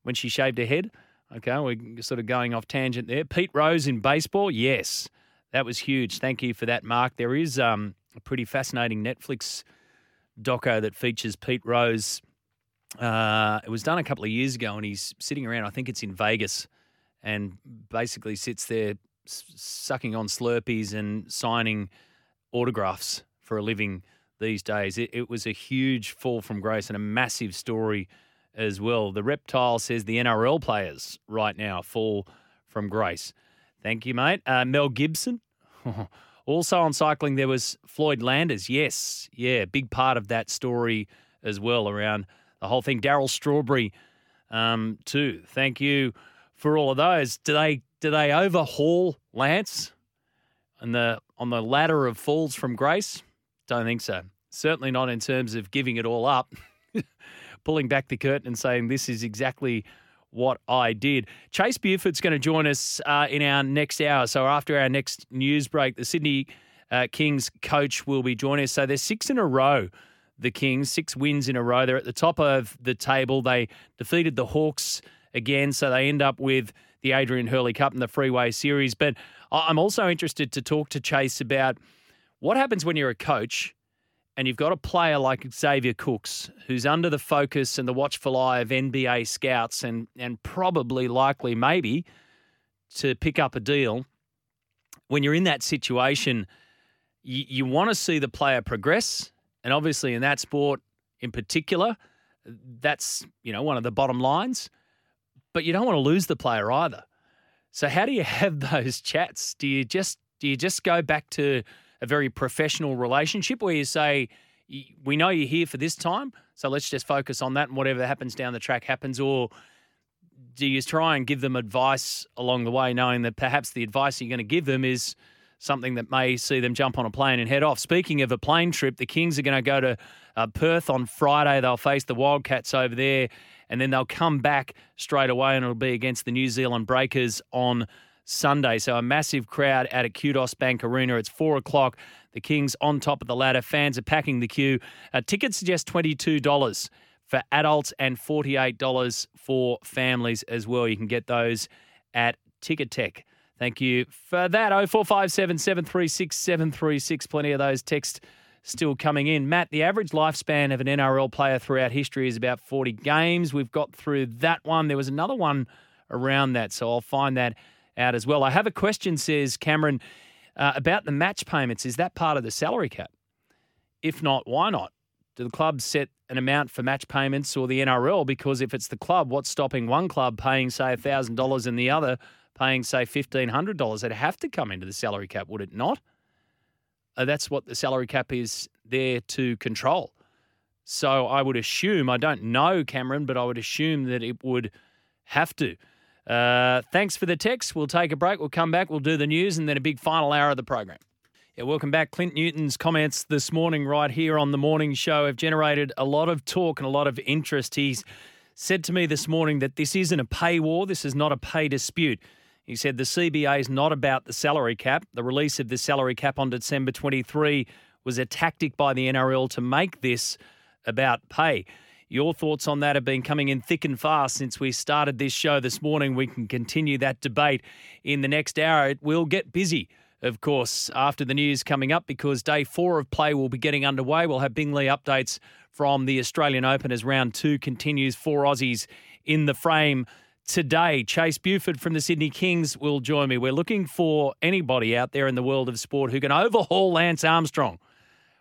when she shaved her head. Okay, we're sort of going off tangent there. Pete Rose in baseball, yes, that was huge. Thank you for that, Mark. There is um, a pretty fascinating Netflix doco that features Pete Rose. Uh, it was done a couple of years ago, and he's sitting around. I think it's in Vegas, and basically sits there s- sucking on Slurpees and signing autographs for a living these days. It, it was a huge fall from grace and a massive story as well. The Reptile says the NRL players right now fall from grace. Thank you, mate. Uh, Mel Gibson. also on cycling, there was Floyd Landis. Yes, yeah, big part of that story as well around the whole thing. Darryl Strawberry, um, too. Thank you for all of those. Do they do they overhaul Lance on the on the ladder of falls from grace? Don't think so. Certainly not in terms of giving it all up, pulling back the curtain and saying this is exactly what I did. Chase Buford's going to join us uh, in our next hour. So after our next news break, the Sydney uh, Kings coach, will be joining us. So there's six in a row. The Kings, six wins in a row. They're at the top of the table. They defeated the Hawks again, so they end up with the Adrian Hurley Cup and the Freeway Series. But I'm also interested to talk to Chase about what happens when you're a coach and you've got a player like Xavier Cooks, who's under the focus and the watchful eye of NBA scouts and, and probably likely, maybe, to pick up a deal. When you're in that situation, you, you want to see the player progress. And obviously, in that sport in particular, that's you know one of the bottom lines. But you don't want to lose the player either. So how do you have those chats? Do you just do you just go back to a very professional relationship where you say, we know you're here for this time, so let's just focus on that and whatever happens down the track happens? Or do you try and give them advice along the way, knowing that perhaps the advice you're going to give them is something that may see them jump on a plane and head off? Speaking of a plane trip, the Kings are going to go to uh, Perth on Friday. They'll face the Wildcats over there, and then they'll come back straight away, and it'll be against the New Zealand Breakers on Sunday. So a massive crowd at a Kudos Bank Arena. It's four o'clock. The Kings on top of the ladder. Fans are packing the queue. Uh, tickets suggest $22 for adults and $48 for families as well. You can get those at Ticketek. Thank you for that. 0457 736 736. Plenty of those texts still coming in. Matt, the average lifespan of an NRL player throughout history is about 40 games. We've got through that one. There was another one around that, so I'll find that out as well. I have a question, says Cameron, uh, about the match payments. Is that part of the salary cap? If not, why not? Do the clubs set an amount for match payments or the NRL? Because if it's the club, what's stopping one club paying, say, $1,000 and the other paying, say, $1,500? It'd have to come into the salary cap, would it not? Uh, that's what the salary cap is there to control. So I would assume, I don't know, Cameron, but I would assume that it would have to. Uh, thanks for the text. We'll take a break. We'll come back. We'll do the news and then a big final hour of the program. Yeah, welcome back. Clint Newton's comments this morning, right here on the morning show, have generated a lot of talk and a lot of interest. He's said to me this morning that this isn't a pay war, this is not a pay dispute. He said the CBA is not about the salary cap. The release of the salary cap on December 23 was a tactic by the NRL to make this about pay. Your thoughts on that have been coming in thick and fast since we started this show this morning. We can continue that debate in the next hour. It will get busy, of course, after the news coming up because day four of play will be getting underway. We'll have Bing Lee updates from the Australian Open as round two continues. Four Aussies in the frame today. Chase Buford from the Sydney Kings will join me. We're looking for anybody out there in the world of sport who can overhaul Lance Armstrong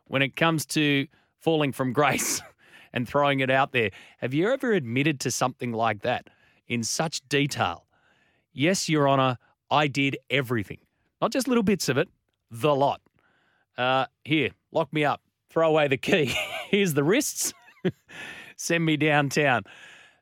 when it comes to falling from grace. and throwing it out there. Have you ever admitted to something like that in such detail? Yes, Your Honour, I did everything. Not just little bits of it, the lot. Uh, here, lock me up. Throw away the key. Here's the wrists. Send me downtown.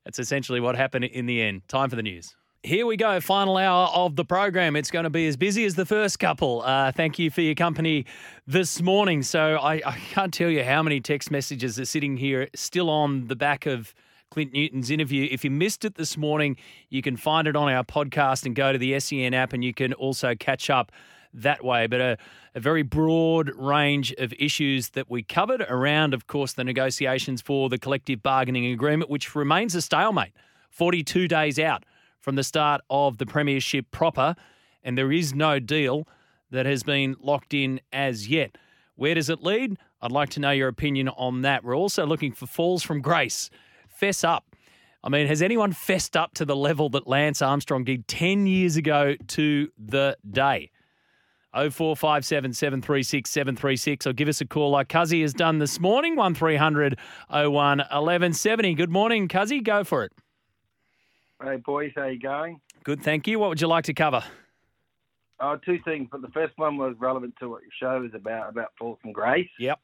That's essentially what happened in the end. Time for the news. Here we go, final hour of the program. It's going to be as busy as the first couple. Uh, thank you for your company this morning. So I, I, can't tell you how many text messages are sitting here still on the back of Clint Newton's interview. If you missed it this morning, you can find it on our podcast and go to the SEN app, and you can also catch up that way. But a, a very broad range of issues that we covered around, of course, the negotiations for the collective bargaining agreement, which remains a stalemate 42 days out from the start of the Premiership proper, and there is no deal that has been locked in as yet. Where does it lead? I'd like to know your opinion on that. We're also looking for falls from grace. Fess up. I mean, has anyone fessed up to the level that Lance Armstrong did 10 years ago to the day? 0457 736 736 or give us a call like Cuzzy has done this morning, 1300 01 1170. Good morning, Cuzzy. Go for it. Hey, boys, how you going? Good, thank you. What would you like to cover? Oh, two things, but the first one was relevant to what your show is about, about Fall from Grace. Yep.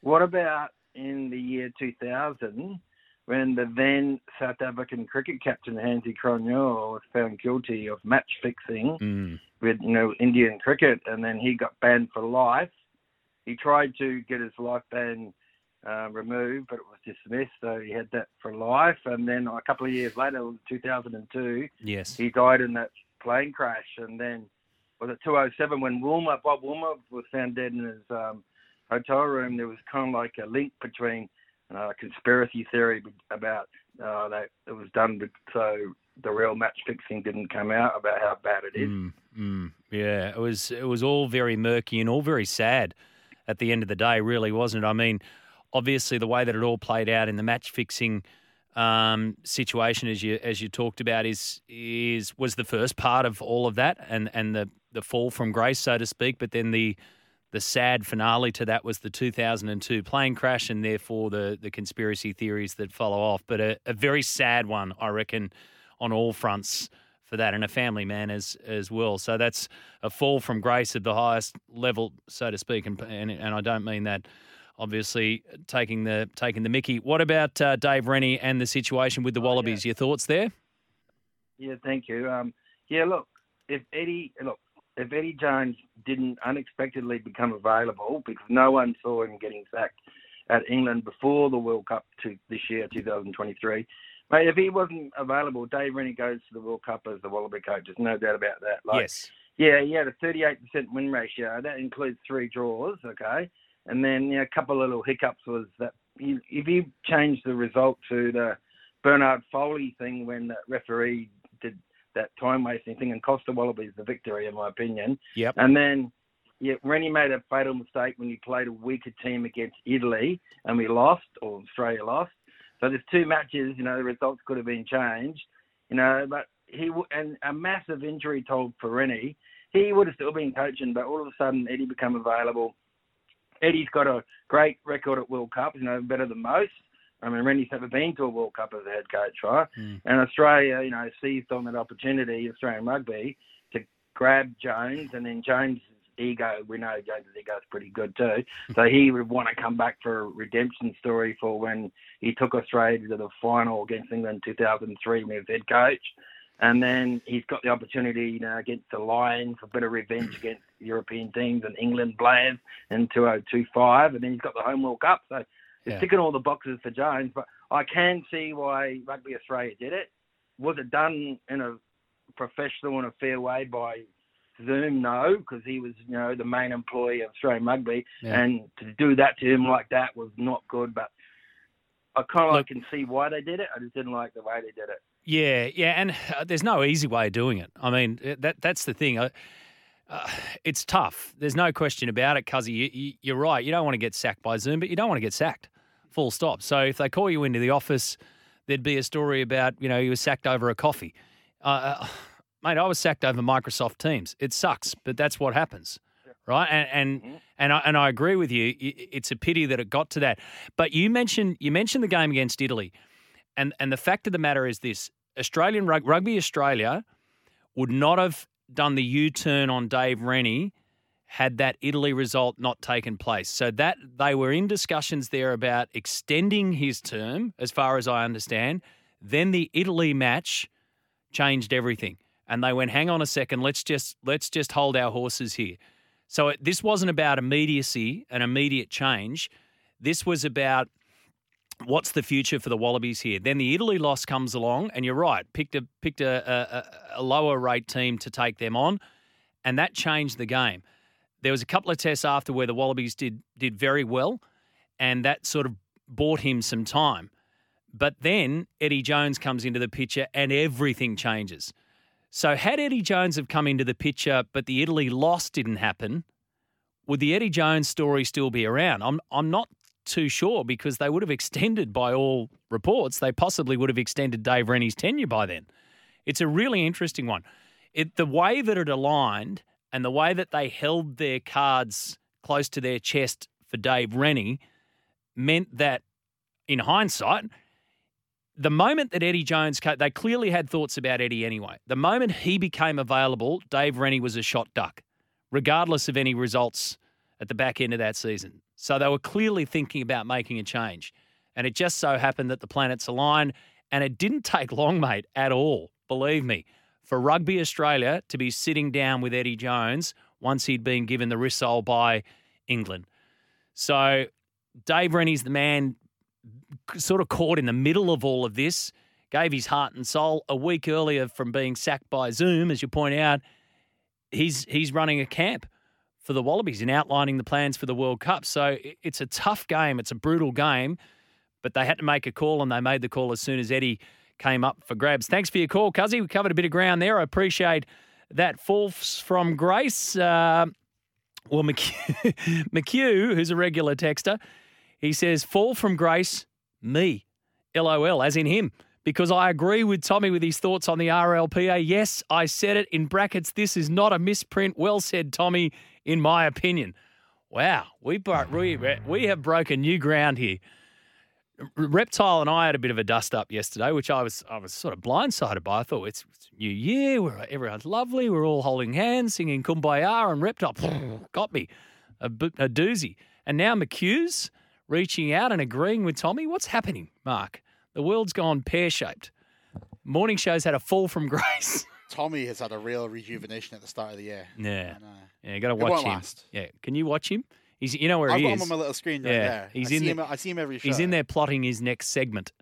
What about in the year 2000 when the then South African cricket captain Hansie Cronje was found guilty of match fixing mm. with you know Indian cricket, and then he got banned for life. He tried to get his life ban uh, removed, but it was dismissed. So he had that for life. And then a couple of years later, 2002, yes, he died in that plane crash. And then was it 207 when Woolmer, Bob Woolmer was found dead in his um, hotel room. There was kind of like a link between uh, conspiracy theory about uh, that it was done so the real match fixing didn't come out about how bad it is. Mm, mm, yeah, it was it was all very murky and all very sad at the end of the day, really, wasn't it? I mean, obviously the way that it all played out in the match fixing um, situation, as you as you talked about, is is was the first part of all of that, and and the the fall from grace, so to speak. But then the the sad finale to that was the 2002 plane crash, and therefore the the conspiracy theories that follow off. But a, a very sad one, I reckon, on all fronts for that, and a family man as as well. So that's a fall from grace at the highest level, so to speak, and and, and I don't mean that obviously taking the taking the Mickey. What about uh, Dave Rennie and the situation with the Wallabies? Oh, yeah. Your thoughts there? Yeah, thank you. Um, yeah, look, if Eddie, look, if Eddie Jones didn't unexpectedly become available because no one saw him getting sacked at England before the World Cup to this year, 2023. Mate, if he wasn't available, Dave Rennie goes to the World Cup as the Wallaby coach. There's no doubt about that. Like, yes. Yeah, he had a 38% win ratio. That includes three draws, okay? And then you know, a couple of little hiccups was that if you change the result to the Bernard Foley thing when the referee did that time wasting thing and Costa the Wallabies the victory, in my opinion. Yep. And then yeah, Rennie made a fatal mistake when he played a weaker team against Italy and we lost, or Australia lost. So there's two matches, you know, the results could have been changed, you know, but he and a massive injury told for Rennie, he would have still been coaching, but all of a sudden Eddie become available. Eddie's got a great record at World Cups, you know, better than most. I mean, Rennie's never been to a World Cup as a head coach, right? Mm. And Australia, you know, seized on that opportunity, Australian rugby, to grab Jones, and then Jones' ego, we know Jones' ego is pretty good too. So he would want to come back for a redemption story for when he took Australia to the final against England in 2003 when he was head coach. And then he's got the opportunity, you know, against the Lions for a bit of revenge against European teams and England players in 2025. And then he's got the Home World Cup. So it's Yeah. ticking all the boxes for Jones. But I can see why Rugby Australia did it. Was it done in a professional and a fair way by Zoom? No, because he was, you know, the main employee of Australian Rugby. Yeah. And to do that to him like that was not good. But I kind of like can see why they did it. I just didn't like the way they did it. Yeah, yeah, and uh, there's no easy way of doing it. I mean, that that's the thing. Uh, uh, it's tough. There's no question about it, Cuzzy. You, you're right. You don't want to get sacked by Zoom, but you don't want to get sacked. Full stop. So if they call you into the office, there'd be a story about you know you were sacked over a coffee. Uh, uh, mate, I was sacked over Microsoft Teams. It sucks, but that's what happens, right? And and and I, and I agree with you. It's a pity that it got to that. But you mentioned you mentioned the game against Italy, and and the fact of the matter is this: Australian rug, rugby Australia would not have done the U-turn on Dave Rennie had that Italy result not taken place. So that they were in discussions there about extending his term, as far as I understand. Then the Italy match changed everything, and they went, "Hang on a second, let's just let's just hold our horses here." So it, this wasn't about immediacy, an immediate change. This was about what's the future for the Wallabies here? Then the Italy loss comes along, and you're right, picked a picked a, a, a lower rate team to take them on, and that changed the game. There was a couple of tests after where the Wallabies did did very well, and that sort of bought him some time. But then Eddie Jones comes into the picture, and everything changes. So had Eddie Jones have come into the picture, but the Italy loss didn't happen, would the Eddie Jones story still be around? I'm I'm not too sure because they would have extended by all reports. They possibly would have extended Dave Rennie's tenure by then. It's a really interesting one. It the way that it aligned and the way that they held their cards close to their chest for Dave Rennie meant that, in hindsight, the moment that Eddie Jones came, they clearly had thoughts about Eddie anyway. The moment he became available, Dave Rennie was a shot duck, regardless of any results at the back end of that season. So they were clearly thinking about making a change. And it just so happened that the planets aligned. And it didn't take long, mate, at all, believe me, for Rugby Australia to be sitting down with Eddie Jones once he'd been given the rissole by England. So Dave Rennie's the man sort of caught in the middle of all of this, gave his heart and soul a week earlier from being sacked by Zoom, as you point out. he's he's running a camp for the Wallabies in outlining the plans for the World Cup. So it's a tough game. It's a brutal game, but they had to make a call and they made the call as soon as Eddie came up for grabs. Thanks for your call, Cuzzy. We covered a bit of ground there. I appreciate that. False from Grace. Uh, well, McHugh, who's a regular texter, he says, fall from grace, me. LOL, as in him because I agree with Tommy with his thoughts on the RLPA. Yes, I said it in brackets. This is not a misprint. Well said, Tommy, in my opinion. Wow, we, bro- we, we have broken new ground here. Reptile and I had a bit of a dust up yesterday, which I was I was sort of blindsided by. I thought it's, it's New Year, we're, everyone's lovely, we're all holding hands, singing Kumbaya, and Reptile got me a, a doozy. And now McHugh's reaching out and agreeing with Tommy. What's happening, Mark? The world's gone pear shaped. Morning show's had a fall from grace. Tommy has had a real rejuvenation at the start of the year. Yeah, yeah, you got to watch him. Last. Yeah, can you watch him? He's, you know where I've he got is. him on my little screen right yeah, there. he's I in see the, him- I see him every He's in there plotting his next segment.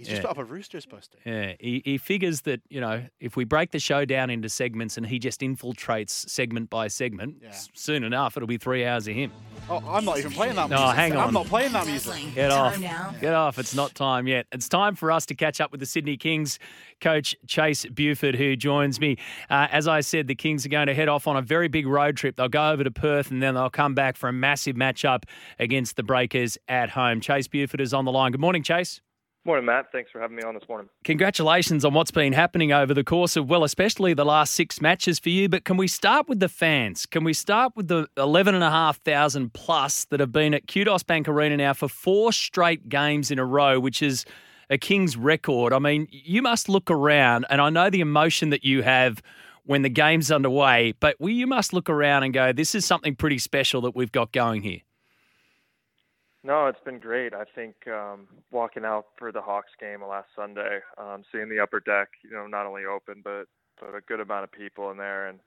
He's just Yeah. put up a Roosters poster. Yeah, he, he figures that, you know, if we break the show down into segments and he just infiltrates segment by segment, Yeah. s- soon enough it'll be three hours of him. Oh, I'm not even playing that No, music. hang on. I'm not playing that music. Get off. Now. Get off. It's not time yet. It's time for us to catch up with the Sydney Kings coach, Chase Buford, who joins me. Uh, as I said, the Kings are going to head off on a very big road trip. They'll go over to Perth and then they'll come back for a massive matchup against the Breakers at home. Chase Buford is on the line. Good morning, Chase. Morning, Matt. Thanks for having me on this morning. Congratulations on what's been happening over the course of, well, especially the last six matches for you. But can we start with the fans? Can we start with the 11,500 plus that have been at Kudos Bank Arena now for four straight games in a row, which is a Kings record? I mean, you must look around, and I know the emotion that you have when the game's underway, but you must look around and go, this is something pretty special that we've got going here. No, it's been great. I think um, walking out for the Hawks game last Sunday, um, seeing the upper deck, you know, not only open but but a good amount of people in there, and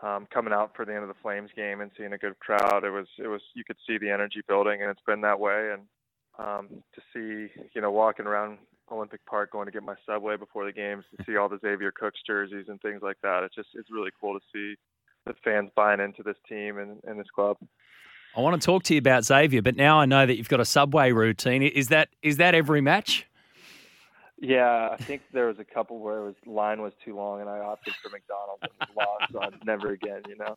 um, coming out for the end of the Flames game and seeing a good crowd, it was it was you could see the energy building, and it's been that way. And um, to see, you know, walking around Olympic Park, going to get my subway before the games, to see all the Xavier Cooks jerseys and things like that, it's just it's really cool to see the fans buying into this team and, and this club. I want to talk to you about Xavier, but now I know that you've got a subway routine. Is that is that every match? Yeah, I think there was a couple where was line was too long, and I opted for McDonald's and lost, so never again, you know.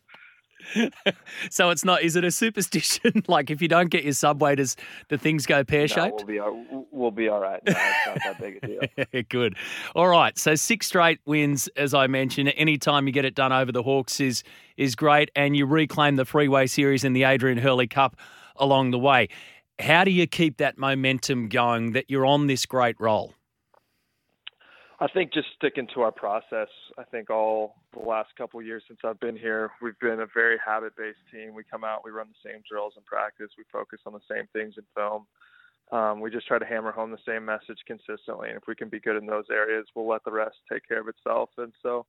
So it's not. Is it a superstition? like if you don't get your subway, does do things go pear No, shaped? we'll be uh, all, we'll be all right. No, it's not that big a deal. Good. All right. So six straight wins, as I mentioned. Anytime you get it done over the Hawks is is great, and you reclaim the Freeway Series and the Adrian Hurley Cup along the way. How do you keep that momentum going? That you're on this great roll. I think just sticking to our process. I think all the last couple of years since I've been here, we've been a very habit-based team. We come out, we run the same drills in practice, we focus on the same things in film. Um, we just try to hammer home the same message consistently, and if we can be good in those areas, we'll let the rest take care of itself. And so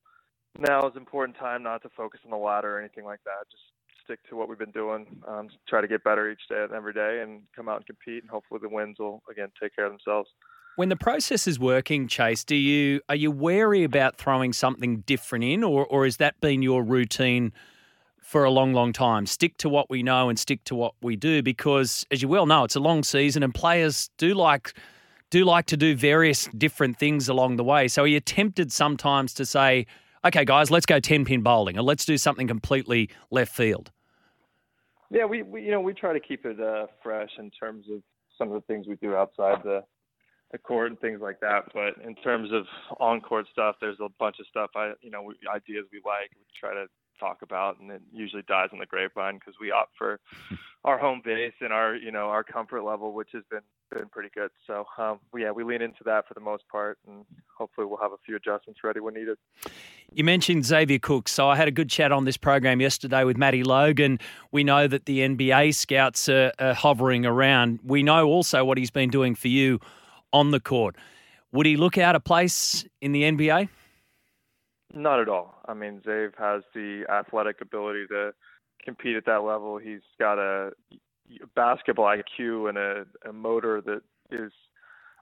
now is an important time not to focus on the ladder or anything like that. Just stick to what we've been doing. Um, try to get better each day and every day, and come out and compete. And hopefully, the wins will again take care of themselves. When the process is working, Chase, do you are you wary about throwing something different in, or or has that been your routine for a long, long time? Stick to what we know and stick to what we do, because as you well know, it's a long season, and players do like do like to do various different things along the way. So are you tempted sometimes to say, "Okay, guys, let's go ten pin bowling, or let's do something completely left field"? Yeah, we, we you know we try to keep it uh, fresh in terms of some of the things we do outside the the court and things like that. But in terms of on court stuff, there's a bunch of stuff I you know we, ideas we like. We try to talk about, and it usually dies in the grapevine because we opt for our home base and our you know our comfort level, which has been been pretty good. So um, yeah, we lean into that for the most part, and hopefully we'll have a few adjustments ready when needed. You mentioned Xavier Cooks. So I had a good chat on this program yesterday with Matty Logan. We know that the NBA scouts are, are hovering around. We know also what he's been doing for you on the court. Would he look out of place in the NBA? Not at all. I mean, Zave has the athletic ability to compete at that level. He's got a basketball IQ and a, a motor that is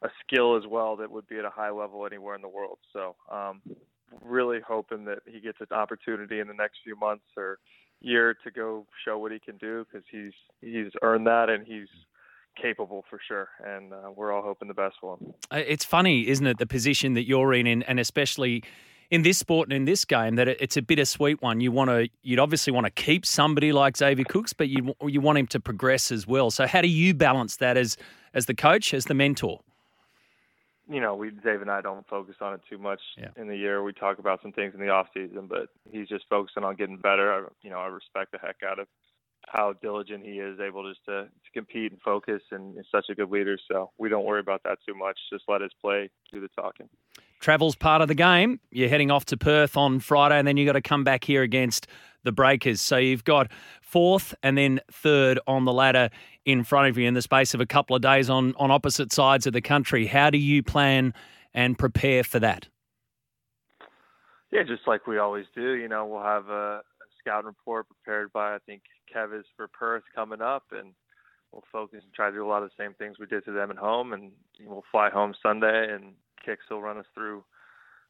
a skill as well that would be at a high level anywhere in the world. So, um, really hoping that he gets an opportunity in the next few months or year to go show what he can do because he's he's earned that and he's capable for sure. And uh, we're all hoping the best for him. It's funny, isn't it, the position that you're in, and, and especially in this sport and in this game, that it's a bittersweet one. You want to, you'd obviously want to keep somebody like Xavier Cooks, but you you want him to progress as well. So how do you balance that as as the coach, as the mentor? you know, we Dave and I don't focus on it too much in the year. We talk about some things in the off season, but he's just focusing on getting better. I, you know, I respect the heck out of how diligent he is, able just to, to compete and focus, and is such a good leader. So we don't worry about that too much. Just let his play do the talking. Travel's part of the game. You're heading off to Perth on Friday, and then you've got to come back here against the Breakers. So you've got fourth and then third on the ladder in front of you in the space of a couple of days on, on opposite sides of the country. How do you plan and prepare for that? Yeah, just like we always do. You know, we'll have a, a scout report prepared by I think Kev is for Perth coming up, and we'll focus and try to do a lot of the same things we did to them at home. And we'll fly home Sunday, and Kicks will run us through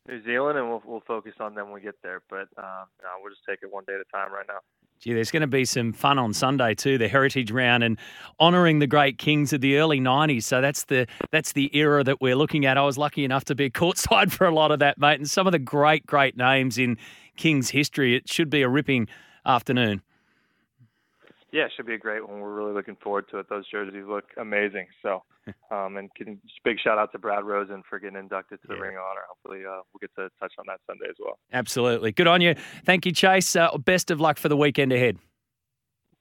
New Zealand, and we'll we'll focus on them when we get there. But uh, no, we'll just take it one day at a time right now. Gee, there's going to be some fun on Sunday too, the Heritage Round and honouring the great kings of the early '90s. So that's the that's the era that we're looking at. I was lucky enough to be courtside for a lot of that, mate, and some of the great great names in Kings history. It should be a ripping afternoon. Yeah, it should be a great one. We're really looking forward to it. Those jerseys look amazing. So, um, and can, just big shout out to Brad Rosen for getting inducted to the Ring of Honor. Hopefully, uh, we'll get to touch on that Sunday as well. Absolutely, good on you. Thank you, Chase. Uh, best of luck for the weekend ahead.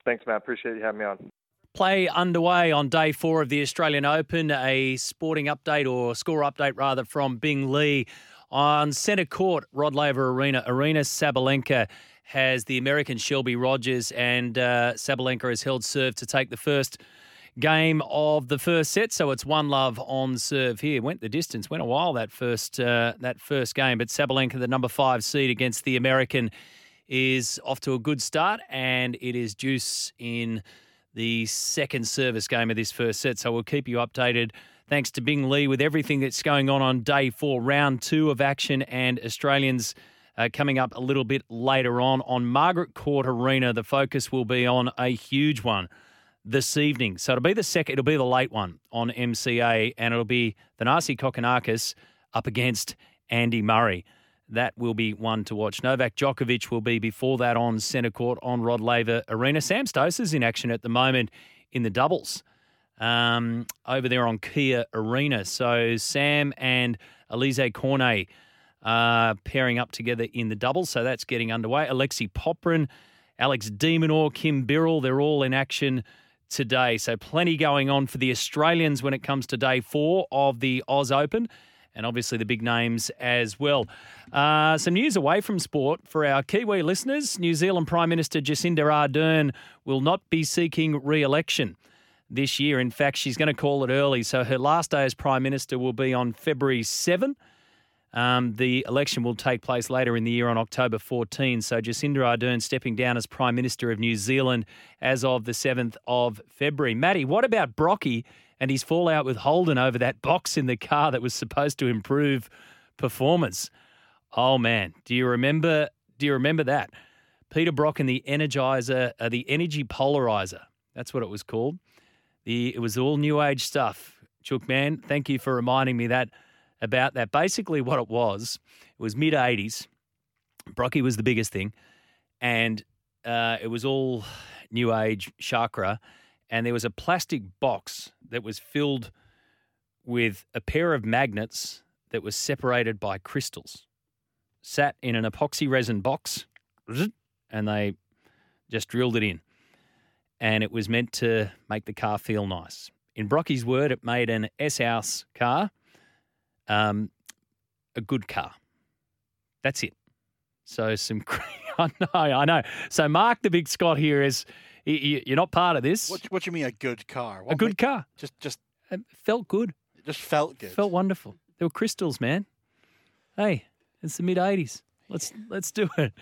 Thanks, Matt. Appreciate you having me on. Play underway on day four of the Australian Open. A sporting update or score update rather from Bing Lee on centre court, Rod Laver Arena. Aryna Sabalenka has the American Shelby Rogers, and uh, Sabalenka has held serve to take the first game of the first set. So it's one love on serve here. Went the distance, went a while that first uh, that first game. But Sabalenka, the number five seed against the American, is off to a good start, and it is deuce in the second service game of this first set. So we'll keep you updated. Thanks to Bing Lee with everything that's going on on day four, round two of action, and Australians uh, coming up a little bit later on. On Margaret Court Arena, the focus will be on a huge one this evening. So it'll be the second, it'll be the late one on MCA, and it'll be the Thanasi Kokkinakis up against Andy Murray. That will be one to watch. Novak Djokovic will be before that on centre court on Rod Laver Arena. Sam Stosur in action at the moment in the doubles um, over there on Kia Arena. So Sam and Alizé Cornet uh, pairing up together in the doubles. So that's getting underway. Alexei Popyrin, Alex de Minaur, Kim Birrell, they're all in action today. So plenty going on for the Australians when it comes to day four of the Oz Open. And obviously the big names as well. Uh, some news away from sport for our Kiwi listeners. New Zealand Prime Minister Jacinda Ardern will not be seeking re election this year. In fact, she's going to call it early. So her last day as Prime Minister will be on February 7. Um, the election will take place later in the year on October 14. So Jacinda Ardern stepping down as Prime Minister of New Zealand as of the 7th of February. Matty, what about Brocky and his fallout with Holden over that box in the car that was supposed to improve performance? Oh man, do you remember? Do you remember that? Peter Brock and the Energizer, uh, the Energy Polarizer. That's what it was called. The it was all new age stuff. Chook man, thank you for reminding me that about that. Basically, what it was, it was mid '80s. Brocky was the biggest thing, and uh, it was all new age chakra. And there was a plastic box that was filled with a pair of magnets that was separated by crystals, sat in an epoxy resin box, and they just drilled it in. And it was meant to make the car feel nice. In Brocky's word, it made an S House car um, a good car. That's it. So some, I know, I know. So Mark, the big Scott here is, you're not part of this. What, what do you mean a good car? a good make- car. Just, just, It felt good. it just felt good. Felt wonderful. There were crystals, man. Hey, it's the mid '80s. Let's let's do it.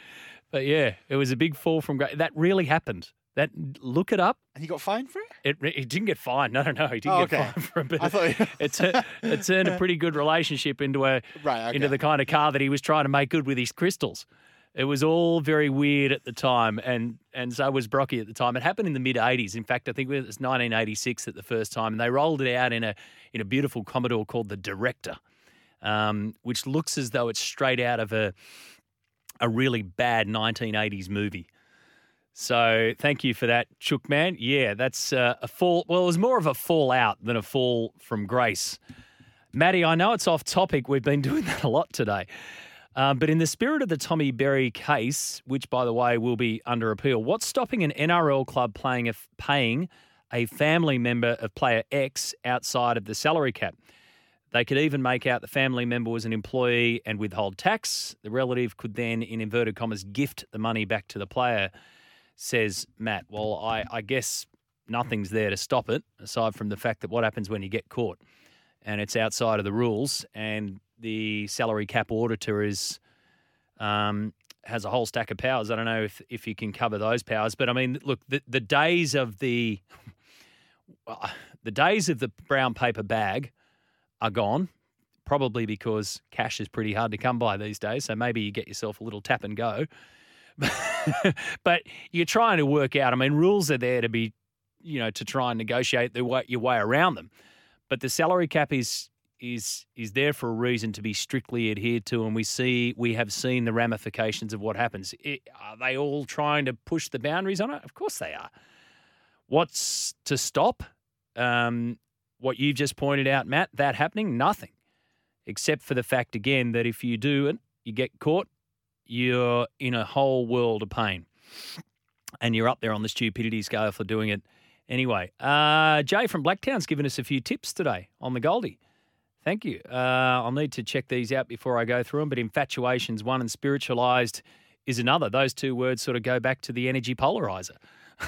But yeah, it was a big fall from great. That really happened. That look it up. And he got fined for it. It, he didn't get fined. No, no, no. He didn't Oh, get okay. fined for it. But I thought- it, tur- it turned a pretty good relationship into a Right, into the kind of car that he was trying to make good with his crystals. It was all very weird at the time, and and so was Brocky at the time. It happened in the mid '80s. In fact, I think it was 1986 at the first time, and they rolled it out in a in a beautiful Commodore called the Director, um, which looks as though it's straight out of a a really bad 1980s movie. So thank you for that, Chook man. Yeah, that's uh, a fall. Well, it was more of a fallout than a fall from grace. Matty, I know it's off topic. We've been doing that a lot today. Um, but in the spirit of the Tommy Berry case, which, by the way, will be under appeal, what's stopping an NRL club playing a, paying a family member of player X outside of the salary cap? They could even make out the family member was an employee and withhold tax. The relative could then, in inverted commas, gift the money back to the player, says Matt. Well, I, I guess nothing's there to stop it, aside from the fact that what happens when you get caught and it's outside of the rules, and the salary cap auditor is um, has a whole stack of powers. I don't know if, if you can cover those powers, but I mean, look, the, the days of the the days of the brown paper bag are gone. Probably because cash is pretty hard to come by these days. So maybe you get yourself a little tap and go. but you're trying to work out. I mean, rules are there to be, you know, to try and negotiate the way, your way around them. But the salary cap is is is there for a reason to be strictly adhered to, and we see we have seen the ramifications of what happens. It, are they all trying to push the boundaries on it? Of course they are. What's to stop? Um, what you've just pointed out, Matt, that happening? Nothing, except for the fact again that if you do it, you get caught, you're in a whole world of pain, and you're up there on the stupidity scale for doing it anyway. Uh, Jay from Blacktown's given us a few tips today on the Goldie. Thank you. Uh, I'll need to check these out before I go through them. But infatuation's one, and spiritualized is another. Those two words sort of go back to the energy polarizer.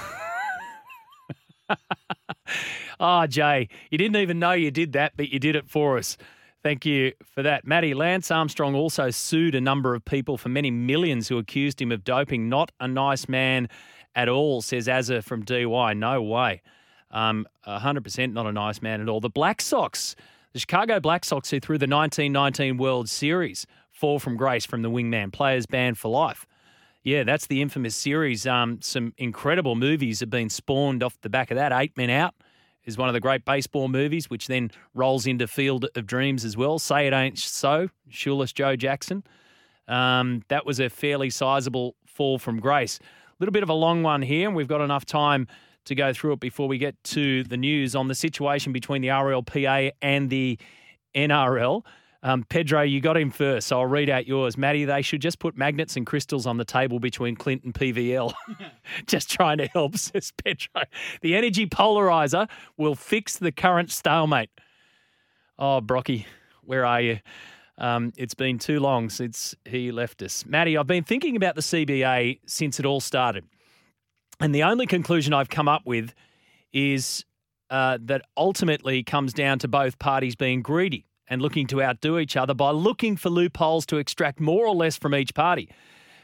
Ah, Jay, you didn't even know you did that, but you did it for us. Thank you for that. Matty, Lance Armstrong also sued a number of people for many millions who accused him of doping. Not a nice man at all, says Azza from DY. No way. Um, 100% not a nice man at all. The Black Sox, the Chicago Black Sox, who threw the 1919 World Series, fall from grace from the wingman, players banned for life. Yeah, that's the infamous series. Um, some incredible movies have been spawned off the back of that. Eight Men Out is one of the great baseball movies, which then rolls into Field of Dreams as well. Say It Ain't So, Shoeless Joe Jackson. Um, that was a fairly sizable fall from grace. A little bit of a long one here, and we've got enough time to go through it before we get to the news on the situation between the RLPA and the NRL. Um, Pedro, you got him first, so I'll read out yours. Matty, they should just put magnets and crystals on the table between Clint and PVL. just trying to help, says Pedro. The energy polarizer will fix the current stalemate. Oh, Brocky, where are you? Um, it's been too long since he left us. Matty, I've been thinking about the CBA since it all started. And the only conclusion I've come up with is uh, that ultimately comes down to both parties being greedy and looking to outdo each other by looking for loopholes to extract more or less from each party.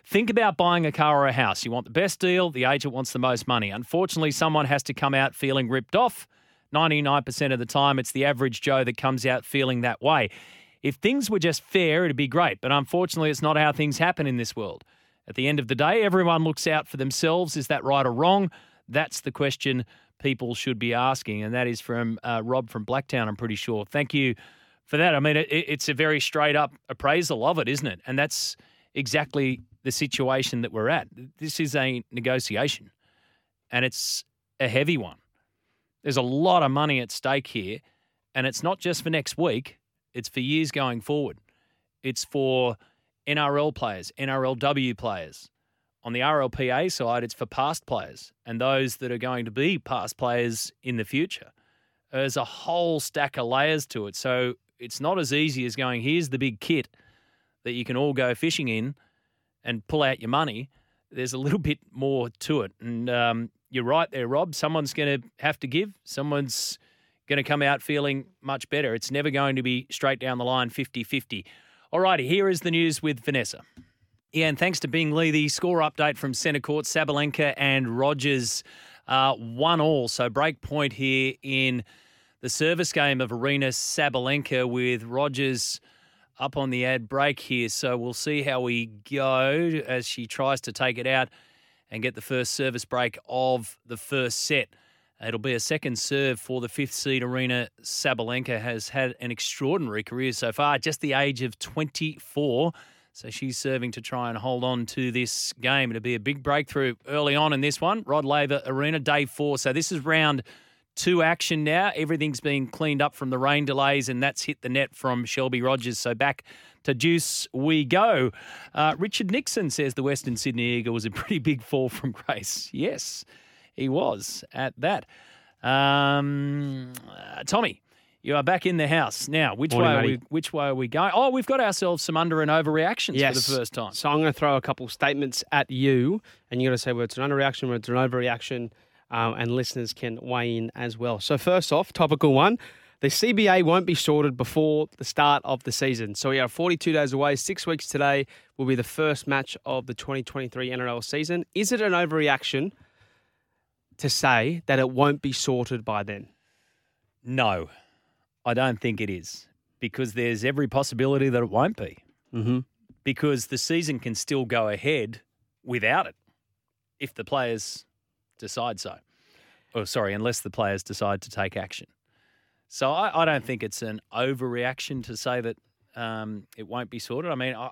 Think about buying a car or a house. You want the best deal, the agent wants the most money. Unfortunately, someone has to come out feeling ripped off. 99% of the time, it's the average Joe that comes out feeling that way. If things were just fair, it'd be great, but unfortunately, it's not how things happen in this world. At the end of the day, everyone looks out for themselves. Is that right or wrong? That's the question people should be asking. And that is from uh, Rob from Blacktown, I'm pretty sure. Thank you for that. I mean, it, it's a very straight up appraisal of it, isn't it? And that's exactly the situation that we're at. This is a negotiation, and it's a heavy one. There's a lot of money at stake here, and it's not just for next week, it's for years going forward. It's for NRL players, NRLW players. On the RLPA side, it's for past players and those that are going to be past players in the future. There's a whole stack of layers to it. So it's not as easy as going, here's the big kit that you can all go fishing in and pull out your money. There's a little bit more to it. And um, you're right there, Rob. Someone's going to have to give, someone's going to come out feeling much better. It's never going to be straight down the line 50 50. All righty, here is the news with Vanessa. Yeah, and thanks to Bing Lee, the score update from centre court, Sabalenka and Rogers uh, one all. So break point here in the service game of Aryna Sabalenka with Rogers up on the ad break here. So we'll see how we go as she tries to take it out and get the first service break of the first set. It'll be a second serve for the fifth seed Aryna Sabalenka has had an extraordinary career so far, just the age of 24. So she's serving to try and hold on to this game. It'll be a big breakthrough early on in this one. Rod Laver Arena, day four. So this is round two action now. Everything's been cleaned up from the rain delays, and that's hit the net from Shelby Rogers. So back to Deuce we go. Uh, Richard Nixon says the Western Sydney Eagle was a pretty big fall from grace. Yes, he was at that. Um, uh, Tommy, you are back in the house now. Which Morning, way? Are we, which way are we going? Oh, we've got ourselves some under and overreactions Yes. for the first time. So I'm going to throw a couple statements at you, and you're going to say whether it's an underreaction, whether it's an overreaction, um, and listeners can weigh in as well. So first off, topical one. The CBA won't be sorted before the start of the season. So we are 42 days away. Six weeks today will be the first match of the 2023 NRL season. Is it an overreaction to say that it won't be sorted by then? No, I don't think it is because there's every possibility that it won't be. Mm-hmm. Because the season can still go ahead without it if the players decide so. Or, sorry, unless the players decide to take action. So I, I don't think it's an overreaction to say that um, it won't be sorted. I mean, I,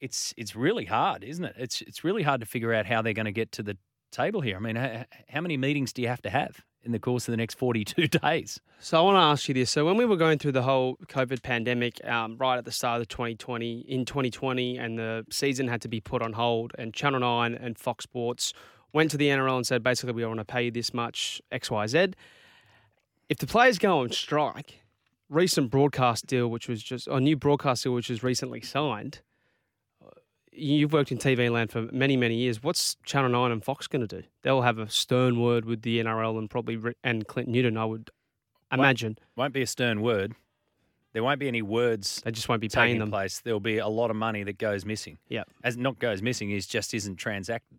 it's it's really hard, isn't it? It's it's really hard to figure out how they're going to get to the table here. I mean, how, how many meetings do you have to have in the course of the next 42 days? So I want to ask you this. So when we were going through the whole COVID pandemic, um, right at the start of 2020, in 2020, and the season had to be put on hold, and Channel 9 and Fox Sports went to the NRL and said, basically, we want to pay you this much X, Y, Z. If the players go on strike, recent broadcast deal, which was just a new broadcast deal, which was recently signed. uh, You've worked in TV land for many, many years. What's Channel Nine and Fox going to do? They'll have a stern word with the NRL and probably and Clint Newton. I would imagine. Won't be a stern word. There won't be any words. They just won't be paying them. place. There'll be a lot of money that goes missing. Yeah. As not goes missing is just isn't transacted.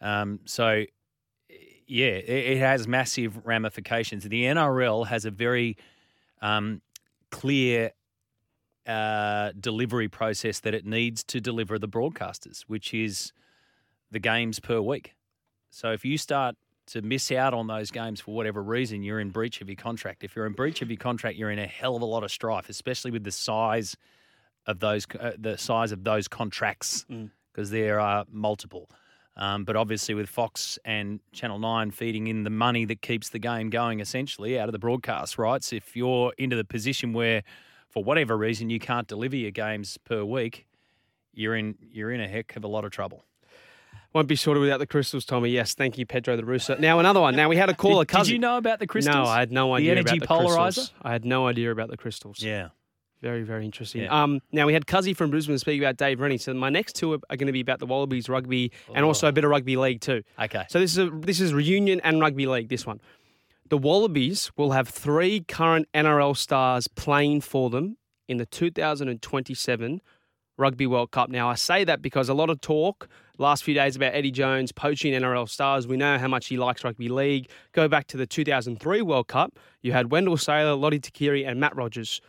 Um, so yeah, it, it has massive ramifications. The NRL has a very um, clear uh, delivery process that it needs to deliver the broadcasters, which is the games per week. So if you start to miss out on those games for whatever reason, you're in breach of your contract. If you're in breach of your contract, you're in a hell of a lot of strife, especially with the size of those uh, the size of those contracts because there are multiple. Um, but obviously, with Fox and Channel 9 feeding in the money that keeps the game going essentially out of the broadcast rights, if you're into the position where, for whatever reason, you can't deliver your games per week, you're in, you're in a heck of a lot of trouble. Won't be sorted without the crystals, Tommy. Yes, thank you, Pedro the Rooster. Now another one. Now we had a caller Did- did you know about the crystals? No, I had no The idea energy about the crystals. polarizer? I had no idea about the crystals. Yeah. Very, very interesting. Yeah. Um, now we had Cuzzy from Brisbane speak about Dave Rennie. So my next two are, going to be about the Wallabies rugby and also a bit of rugby league too. Okay. So this is a, this is reunion and rugby league. This one, the Wallabies will have three current NRL stars playing for them in the 2027 Rugby World Cup. Now I say that because a lot of talk last few days about Eddie Jones poaching NRL stars. We know how much he likes rugby league. Go back to the 2003 World Cup. You had Wendell Sailor, Lote Tuqiri, and Matt Rogers.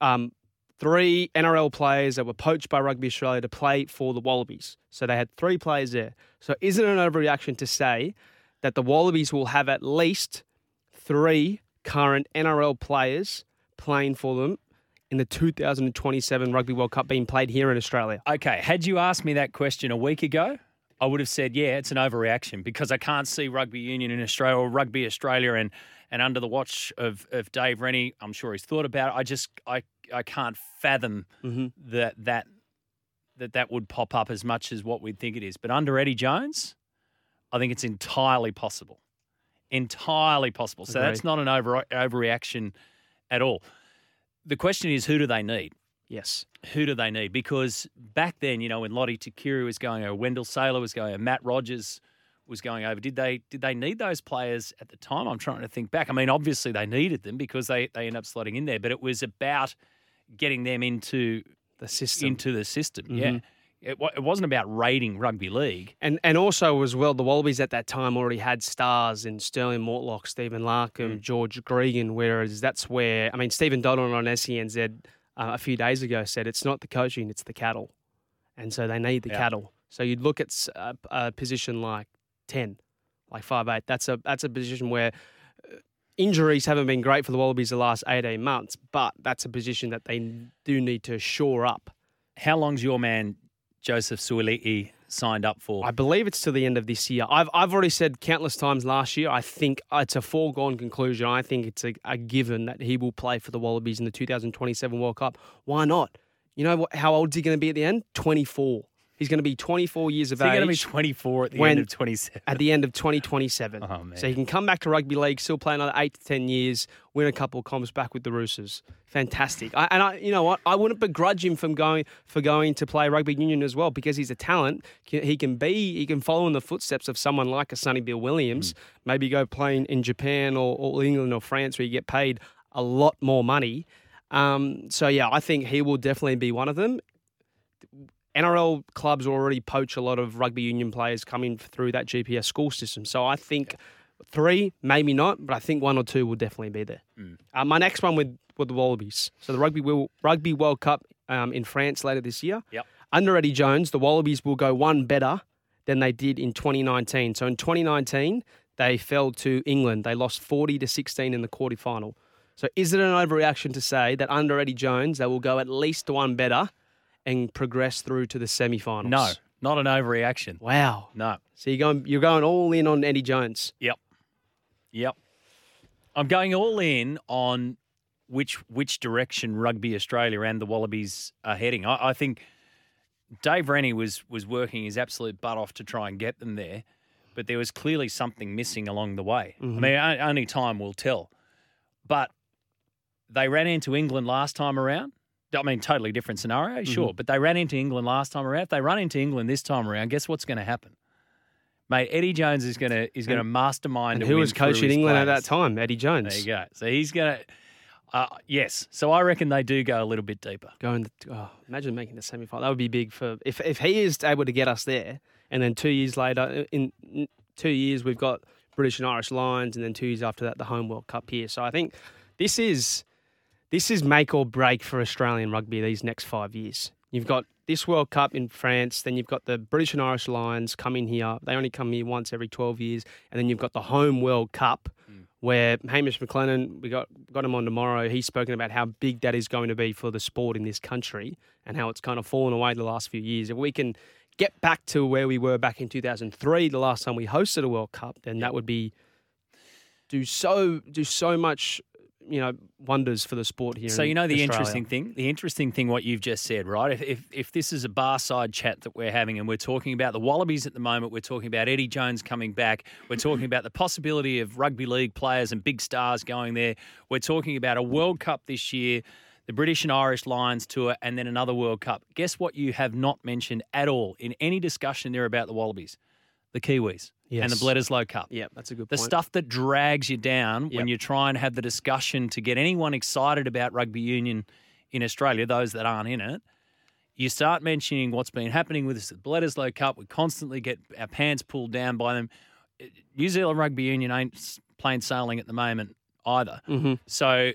Um, three NRL players that were poached by Rugby Australia to play for the Wallabies. So they had three players there. So is it an overreaction to say that the Wallabies will have at least three current NRL players playing for them in the 2027 Rugby World Cup being played here in Australia? Okay, had you asked me that question a week ago, I would have said, yeah, it's an overreaction because I can't see rugby union in Australia or rugby Australia and and under the watch of, of Dave Rennie, I'm sure he's thought about it. I just I I can't fathom mm-hmm. that that that that would pop up as much as what we'd think it is. But under Eddie Jones, I think it's entirely possible. Entirely possible. So that's not an over overreaction at all. The question is, who do they need? Yes. Who do they need? Because back then, you know, when Lote Tuqiri was going over, Wendell Sailor was going over, Matt Rogers was going over. Did they did they need those players at the time? I'm trying to think back. I mean, obviously they needed them because they they end up slotting in there, but it was about getting them into the system. Into the system, yeah. Mhm. It, it wasn't about raiding rugby league. And and also as well, the Wallabies at that time already had stars in Stirling Mortlock, Stephen Mm. Larkham, George Gregan. Whereas that's where I mean Stephen Donald on SENZ uh, a few days ago said it's not the coaching, it's the cattle, and so they need the Yeah. cattle. So you'd look at a position like ten, like five eight. That's a that's a position where. uh, Injuries haven't been great for the Wallabies the last 18 months, but that's a position that they do need to shore up. How long's your man Joseph Suaalii signed up for? I believe it's to the end of this year. I've I've already said countless times last year. I think it's a foregone conclusion. I think it's a, a given that he will play for the Wallabies in the 2027 World Cup. Why not? You know what, how old is he going to be at the end? 24. He's going to be 24 years of he age. going to be 24 at the end of 27? At the end of 2027. Oh, man. So he can come back to rugby league, still play another eight to 10 years, win a couple of comps back with the Roosters. Fantastic. I, and I, you know what? I wouldn't begrudge him from going for going to play rugby union as well because he's a talent. He can be, he can follow in the footsteps of someone like a Sonny Bill Williams. Hmm. Maybe go playing in Japan or, or England or France where you get paid a lot more money. Um, so yeah, I think he will definitely be one of them. NRL clubs already poach a lot of rugby union players coming through that GPS school system. So I think three, maybe not, but I think one or two will definitely be there. Mm. Uh, my next one with, with the Wallabies. So the Rugby, will, rugby World Cup um, in France later this year. Yep. Under Eddie Jones, the Wallabies will go one better than they did in 2019. So in 2019, they fell to England. They lost 40 to 16 in the quarterfinal. So is it an overreaction to say that under Eddie Jones, they will go at least one better and progress through to the semi-finals? No, not an overreaction. Wow. No. So you're going you're going all in on Eddie Jones. Yep. Yep. I'm going all in on which which direction Rugby Australia and the Wallabies are heading. I, I think Dave Rennie was was working his absolute butt off to try and get them there, but there was clearly something missing along the way. Mhm. I mean, only time will tell. But they ran into England last time around. I mean, totally different scenario, sure. Mhm. But they ran into England last time around. If they run into England this time around, guess what's going to happen? Mate, Eddie Jones is going to is going to mastermind. And who was coaching England at that time? Eddie Jones. There you go. So he's going to, uh, yes. So I reckon they do go a little bit deeper. Going, oh, imagine making the semi final. That would be big for if if he is able to get us there, and then two years later, in in two years we've got British and Irish Lions, and then two years after that the home World Cup here. So I think this is this is make or break for Australian rugby these next five years. You've got this World Cup in France, then you've got the British and Irish Lions coming here. They only come here once every twelve years, and then you've got the home World Cup hmm. where Hamish McLennan, we got got him on tomorrow. He's spoken about how big that is going to be for the sport in this country and how it's kind of fallen away the last few years. If we can get back to where we were back in 2003, the last time we hosted a World Cup, then that would be do so do so much, you know, wonders for the sport here. So you know the Australia. interesting thing, the interesting thing, what you've just said, right? If, if if this is a bar side chat that we're having, and we're talking about the Wallabies at the moment, we're talking about Eddie Jones coming back, we're talking about the possibility of rugby league players and big stars going there. We're talking about a World Cup this year, the British and Irish Lions tour, and then another World Cup. Guess what? You have not mentioned at all in any discussion there about the Wallabies, the Kiwis. And the Yes. Bledisloe Cup. Yeah, that's a good The point. stuff that drags you down when you try and have the discussion to get anyone excited about rugby union in Australia, those that aren't in it, you start mentioning what's been happening with this at the Bledisloe Cup. We constantly get our pants pulled down by them. New Zealand Rugby Union ain't s- plain sailing at the moment either. Mhm. So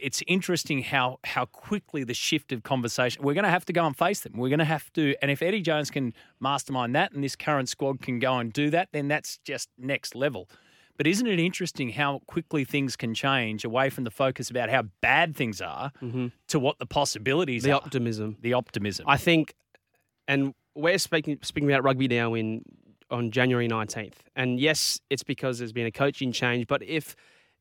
it's interesting how how quickly the shift of conversation. We're going to have to go and face them. We're going to have to, and if Eddie Jones can mastermind that, and this current squad can go and do that, then that's just next level. But isn't it interesting how quickly things can change away from the focus about how bad things are mm-hmm. to what the possibilities the are? optimism. The optimism. I think, and we're speaking speaking about rugby now in on January nineteenth, and yes, it's because there's been a coaching change. But if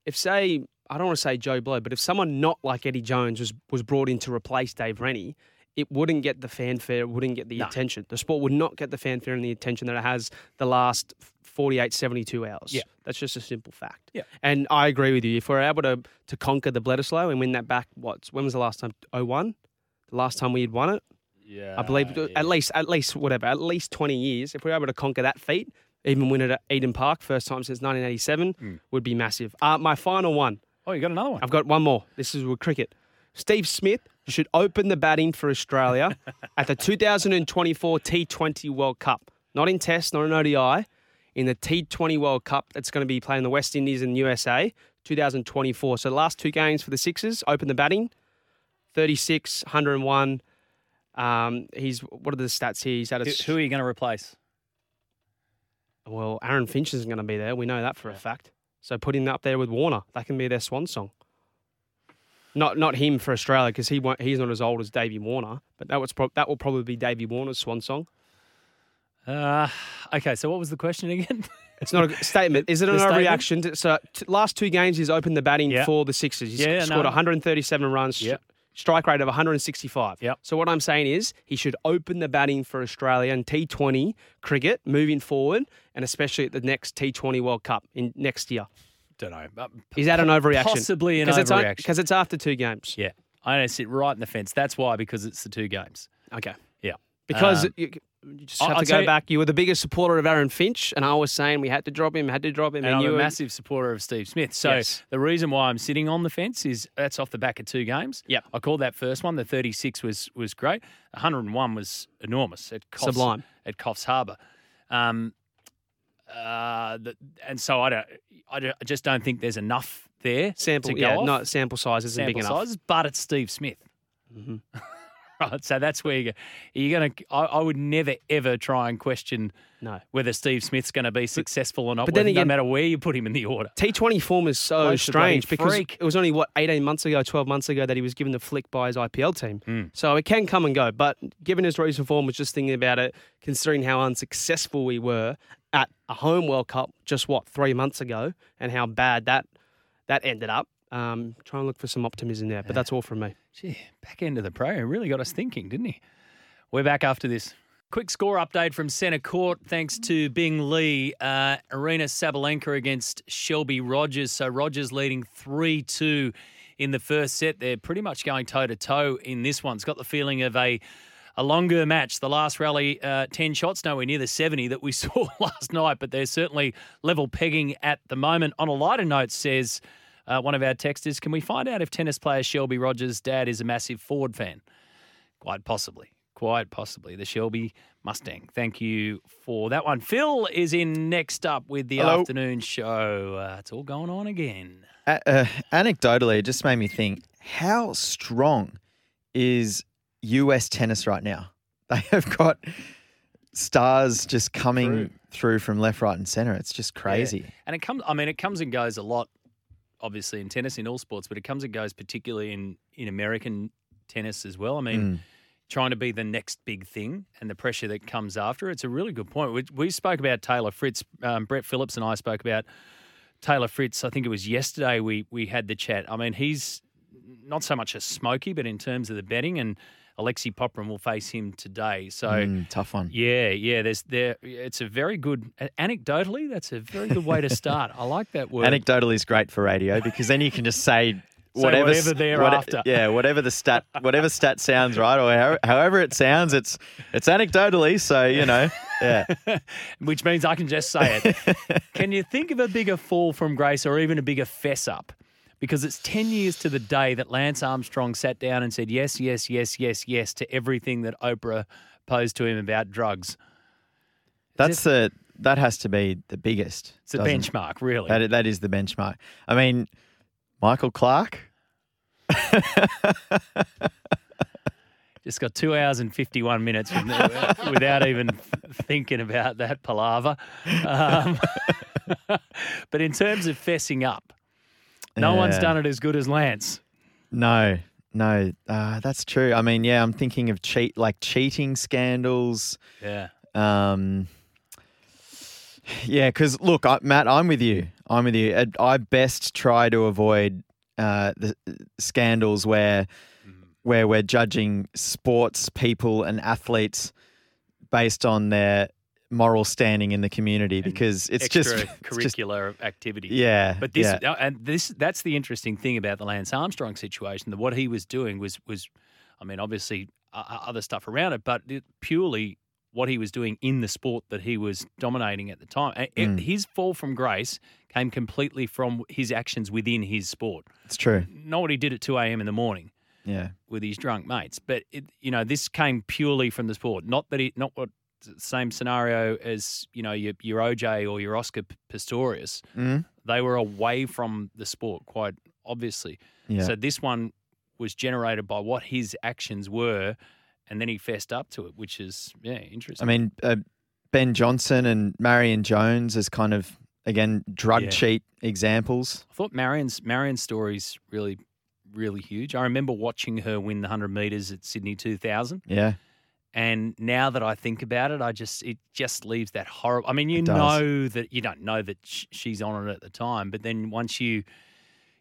if say I don't want to say Joe Blow, but if someone not like Eddie Jones was was brought in to replace Dave Rennie, it wouldn't get the fanfare, it wouldn't get the attention. The sport would not get the fanfare and the attention that it has the last 48, 72 hours. Yeah. That's just a simple fact. Yeah. And I agree with you. If we're able to to conquer the Bledisloe and win that back, what? When was the last time? 01? The last time we had won it? Yeah, I believe at least at least whatever, at least twenty years. If we're able to conquer that feat, even win it at Eden Park, first time since 1987, would be massive. Uh, my final one. Oh, you got another one. I've got one more. This is with cricket. Steve Smith should open the batting for Australia at the 2024 T20 World Cup. Not in Test, not in ODI, in the T20 World Cup that's going to be playing the West Indies and USA 2024. So the last two games for the Sixers, open the batting, 36, 101. Um, he's what are the stats here? He's had a Who, who are you going to replace? well, Aaron Finch isn't going to be there. We know that for a fact. So putting him up there with Warner. That can be their swan song. Not not him for Australia because he won't, he's not as old as Davey Warner, but that was pro- that will probably be Davey Warner's swan song. Uh, okay, so what was the question again? It's not a statement. Is it an overreaction? So t- last two games he's opened the batting Yeah. for the Sixers. He's Yeah, scored no. 137 runs. Yep. Strike rate of 165. Yep. So what I'm saying is he should open the batting for Australia and T20 cricket moving forward, and especially at the next T20 World Cup in next year. Don't know. Uh, Is that an overreaction? Possibly an Because it's, overreaction. because it's after two games. Yeah, I don't sit right in the fence. That's why because it's the two games. Okay. Yeah, Because Um, you, just I- have I'll to go you- back. You were the biggest supporter of Aaron Finch, and I was saying we had to drop him, had to drop him, and and, I'm a massive supporter of Steve Smith. So Yes. the reason why I'm sitting on the fence is that's off the back of two games. Yeah, I called that first one. The 36 was was great. 101 was enormous at Coffs, Sublime. at Coffs Harbour. Um, uh, the, and so I don't, I don't, I just don't think there's enough there sample. to go Yeah, off. no sample size isn't big enough. sizes, but it's Steve Smith. Mhm. Right. So that's where you go. You're going to, I would never, ever try and question No. whether Steve Smith's going to be successful or not, but then again- no matter where you put him in the order. T20 form is so bloody strange because freak. it was only what 18 months ago, 12 months ago that he was given the flick by his IPL team. Hmm. So it can come and go. But given his recent form, was just thinking about it, considering how unsuccessful we were at a home World Cup just what three months ago, and how bad that that ended up. Um, try and look for some optimism there. But that's all from me. Gee, back end of the pro really got us thinking, didn't he? We're back after this. Quick score update from Centre Court, thanks to Bing Lee. Uh, Aryna Sabalenka against Shelby Rogers. So Rogers leading 3 2 in the first set. They're pretty much going toe to toe in this one. It's got the feeling of a a longer match. The last rally, uh, 10 shots, nowhere near the 70 that we saw last night, but they're certainly level pegging at the moment. On a lighter note, says uh, one of our texters, can we find out if tennis player Shelby Rogers' dad is a massive Ford fan? Quite possibly. Quite possibly. The Shelby Mustang. Thank you for that one. Phil is in next up with the Hello. afternoon show. Uh, it's all going on again. Uh, uh, anecdotally, it just made me think: how strong is US tennis right now? They have got stars just coming through from left, right, and center. It's just crazy. Yeah. And it comes. I mean, it comes and goes a lot. Obviously, in tennis, in all sports, but it comes and goes, particularly in in American tennis as well. I mean, Mm. trying to be the next big thing and the pressure that comes after. It's a really good point. We, we spoke about Taylor Fritz. Um, Brett Phillips and I spoke about Taylor Fritz. I think it was yesterday we we had the chat. I mean, he's not so much a smoky, but in terms of the betting and. Alexei Popyrin will face him today. So Mm, tough one. yeah, yeah. There's there. It's a very good. Anecdotally, that's a very good way to start. I like that word. Anecdotal is great for radio because then you can just say. Whatever, whatever thereafter. yeah, whatever the stat, whatever stat sounds right, or how, however it sounds, it's it's anecdotally. So you know, yeah. Which means I can just say it. can you think of a bigger fall from grace or even a bigger fess up? Because it's 10 years to the day that Lance Armstrong sat down and said yes, yes, yes, yes, yes to everything that Oprah posed to him about drugs. That's the that has to be the biggest. It's a benchmark, really. That that is the benchmark. I mean, Michael Clarke. Just got two hours and 51 minutes from there without even thinking about that palaver. Um, but in terms of fessing up, no one's done it as good as Lance. No, no, uh, that's true. I mean, yeah, I'm thinking of cheat like cheating scandals. Yeah. Um, yeah, because look, I, Matt, I'm with you. I'm with you. I, I best try to avoid uh, the scandals where where we're judging sports people and athletes based on their moral standing in the community because it's just it's just- activity. Yeah, but this yeah. uh, and this that's the interesting thing about the Lance Armstrong situation. That what he was doing was was, I mean, obviously uh, uh, other stuff around it, but it, purely what he was doing in the sport that he was dominating at the time. Mm. His fall from grace came completely from his actions within his sport. It's true. Not what he did at two a.m. in the morning. Yeah. with his drunk mates. But it, you know, this came purely from the sport. Not that he, not what same scenario as you know your your OJ or your Oscar Pistorius. Mhm. They were away from the sport quite obviously. Yeah. So this one was generated by what his actions were, and then he fessed up to it, which is yeah interesting. I mean, uh, Ben Johnson and Marion Jones as kind of again drug Yeah. cheat examples. I thought Marion's Marion's story's really really huge. I remember watching her win the hundred meters at Sydney two thousand. Yeah. And now that I think about it, I just it just leaves that horrible. I mean, you know that you don't know that sh- she's on it at the time, but then once you,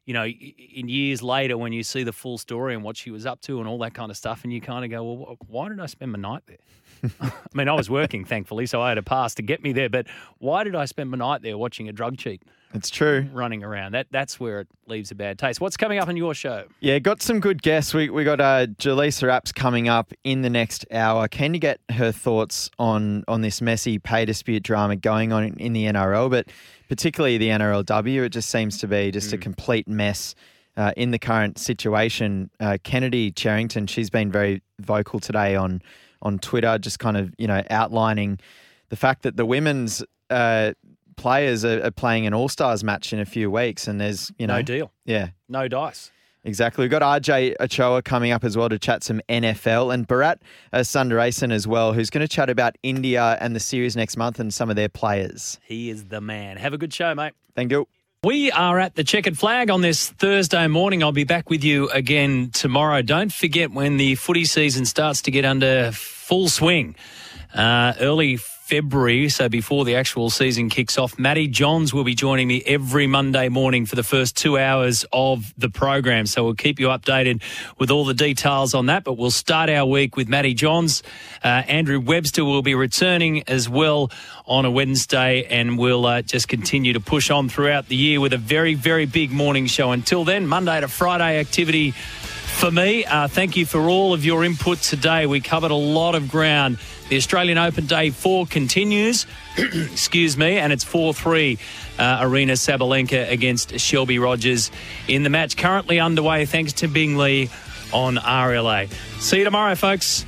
you know, in years later when you see the full story and what she was up to and all that kind of stuff, and you kind of go, well, wh- why did I spend my night there? I mean, I was working, thankfully, so I had a pass to get me there. But why did I spend my night there watching a drug cheat It's true. running around? That that's where it leaves a bad taste. What's coming up on your show? Yeah, got some good guests. We we got uh, Jaleesa Apps coming up in the next hour. Can you get her thoughts on on this messy pay dispute drama going on in, in the NRL, but particularly the NRLW? It just seems to be just a complete mess. Uh, in the current situation, uh, Kennedy Cherrington, she's been very vocal today on on Twitter, just kind of you know outlining the fact that the women's uh, players are, are playing an All Stars match in a few weeks, and there's you know No deal. yeah, No dice. Exactly. We've got RJ Ochoa coming up as well to chat some NFL and Bharat uh, Sundaresan as well, who's going to chat about India and the series next month and some of their players. He is the man. Have a good show, mate. Thank you. We are at the checkered flag on this Thursday morning. I'll be back with you again tomorrow. Don't forget when the footy season starts to get under full swing. Uh, early February, so before the actual season kicks off, Matty Johns will be joining me every Monday morning for the first two hours of the program. So we'll keep you updated with all the details on that. But we'll start our week with Matty Johns. Uh, Andrew Webster will be returning as well on a Wednesday, and we'll uh, just continue to push on throughout the year with a very, very big morning show. Until then, Monday to Friday activity for me. Uh, thank you for all of your input today. We covered a lot of ground. The Australian Open Day 4 continues, excuse me, and it's 4 3 uh, Aryna Sabalenka against Shelby Rogers in the match currently underway thanks to Bing Lee on RLA. See you tomorrow, folks.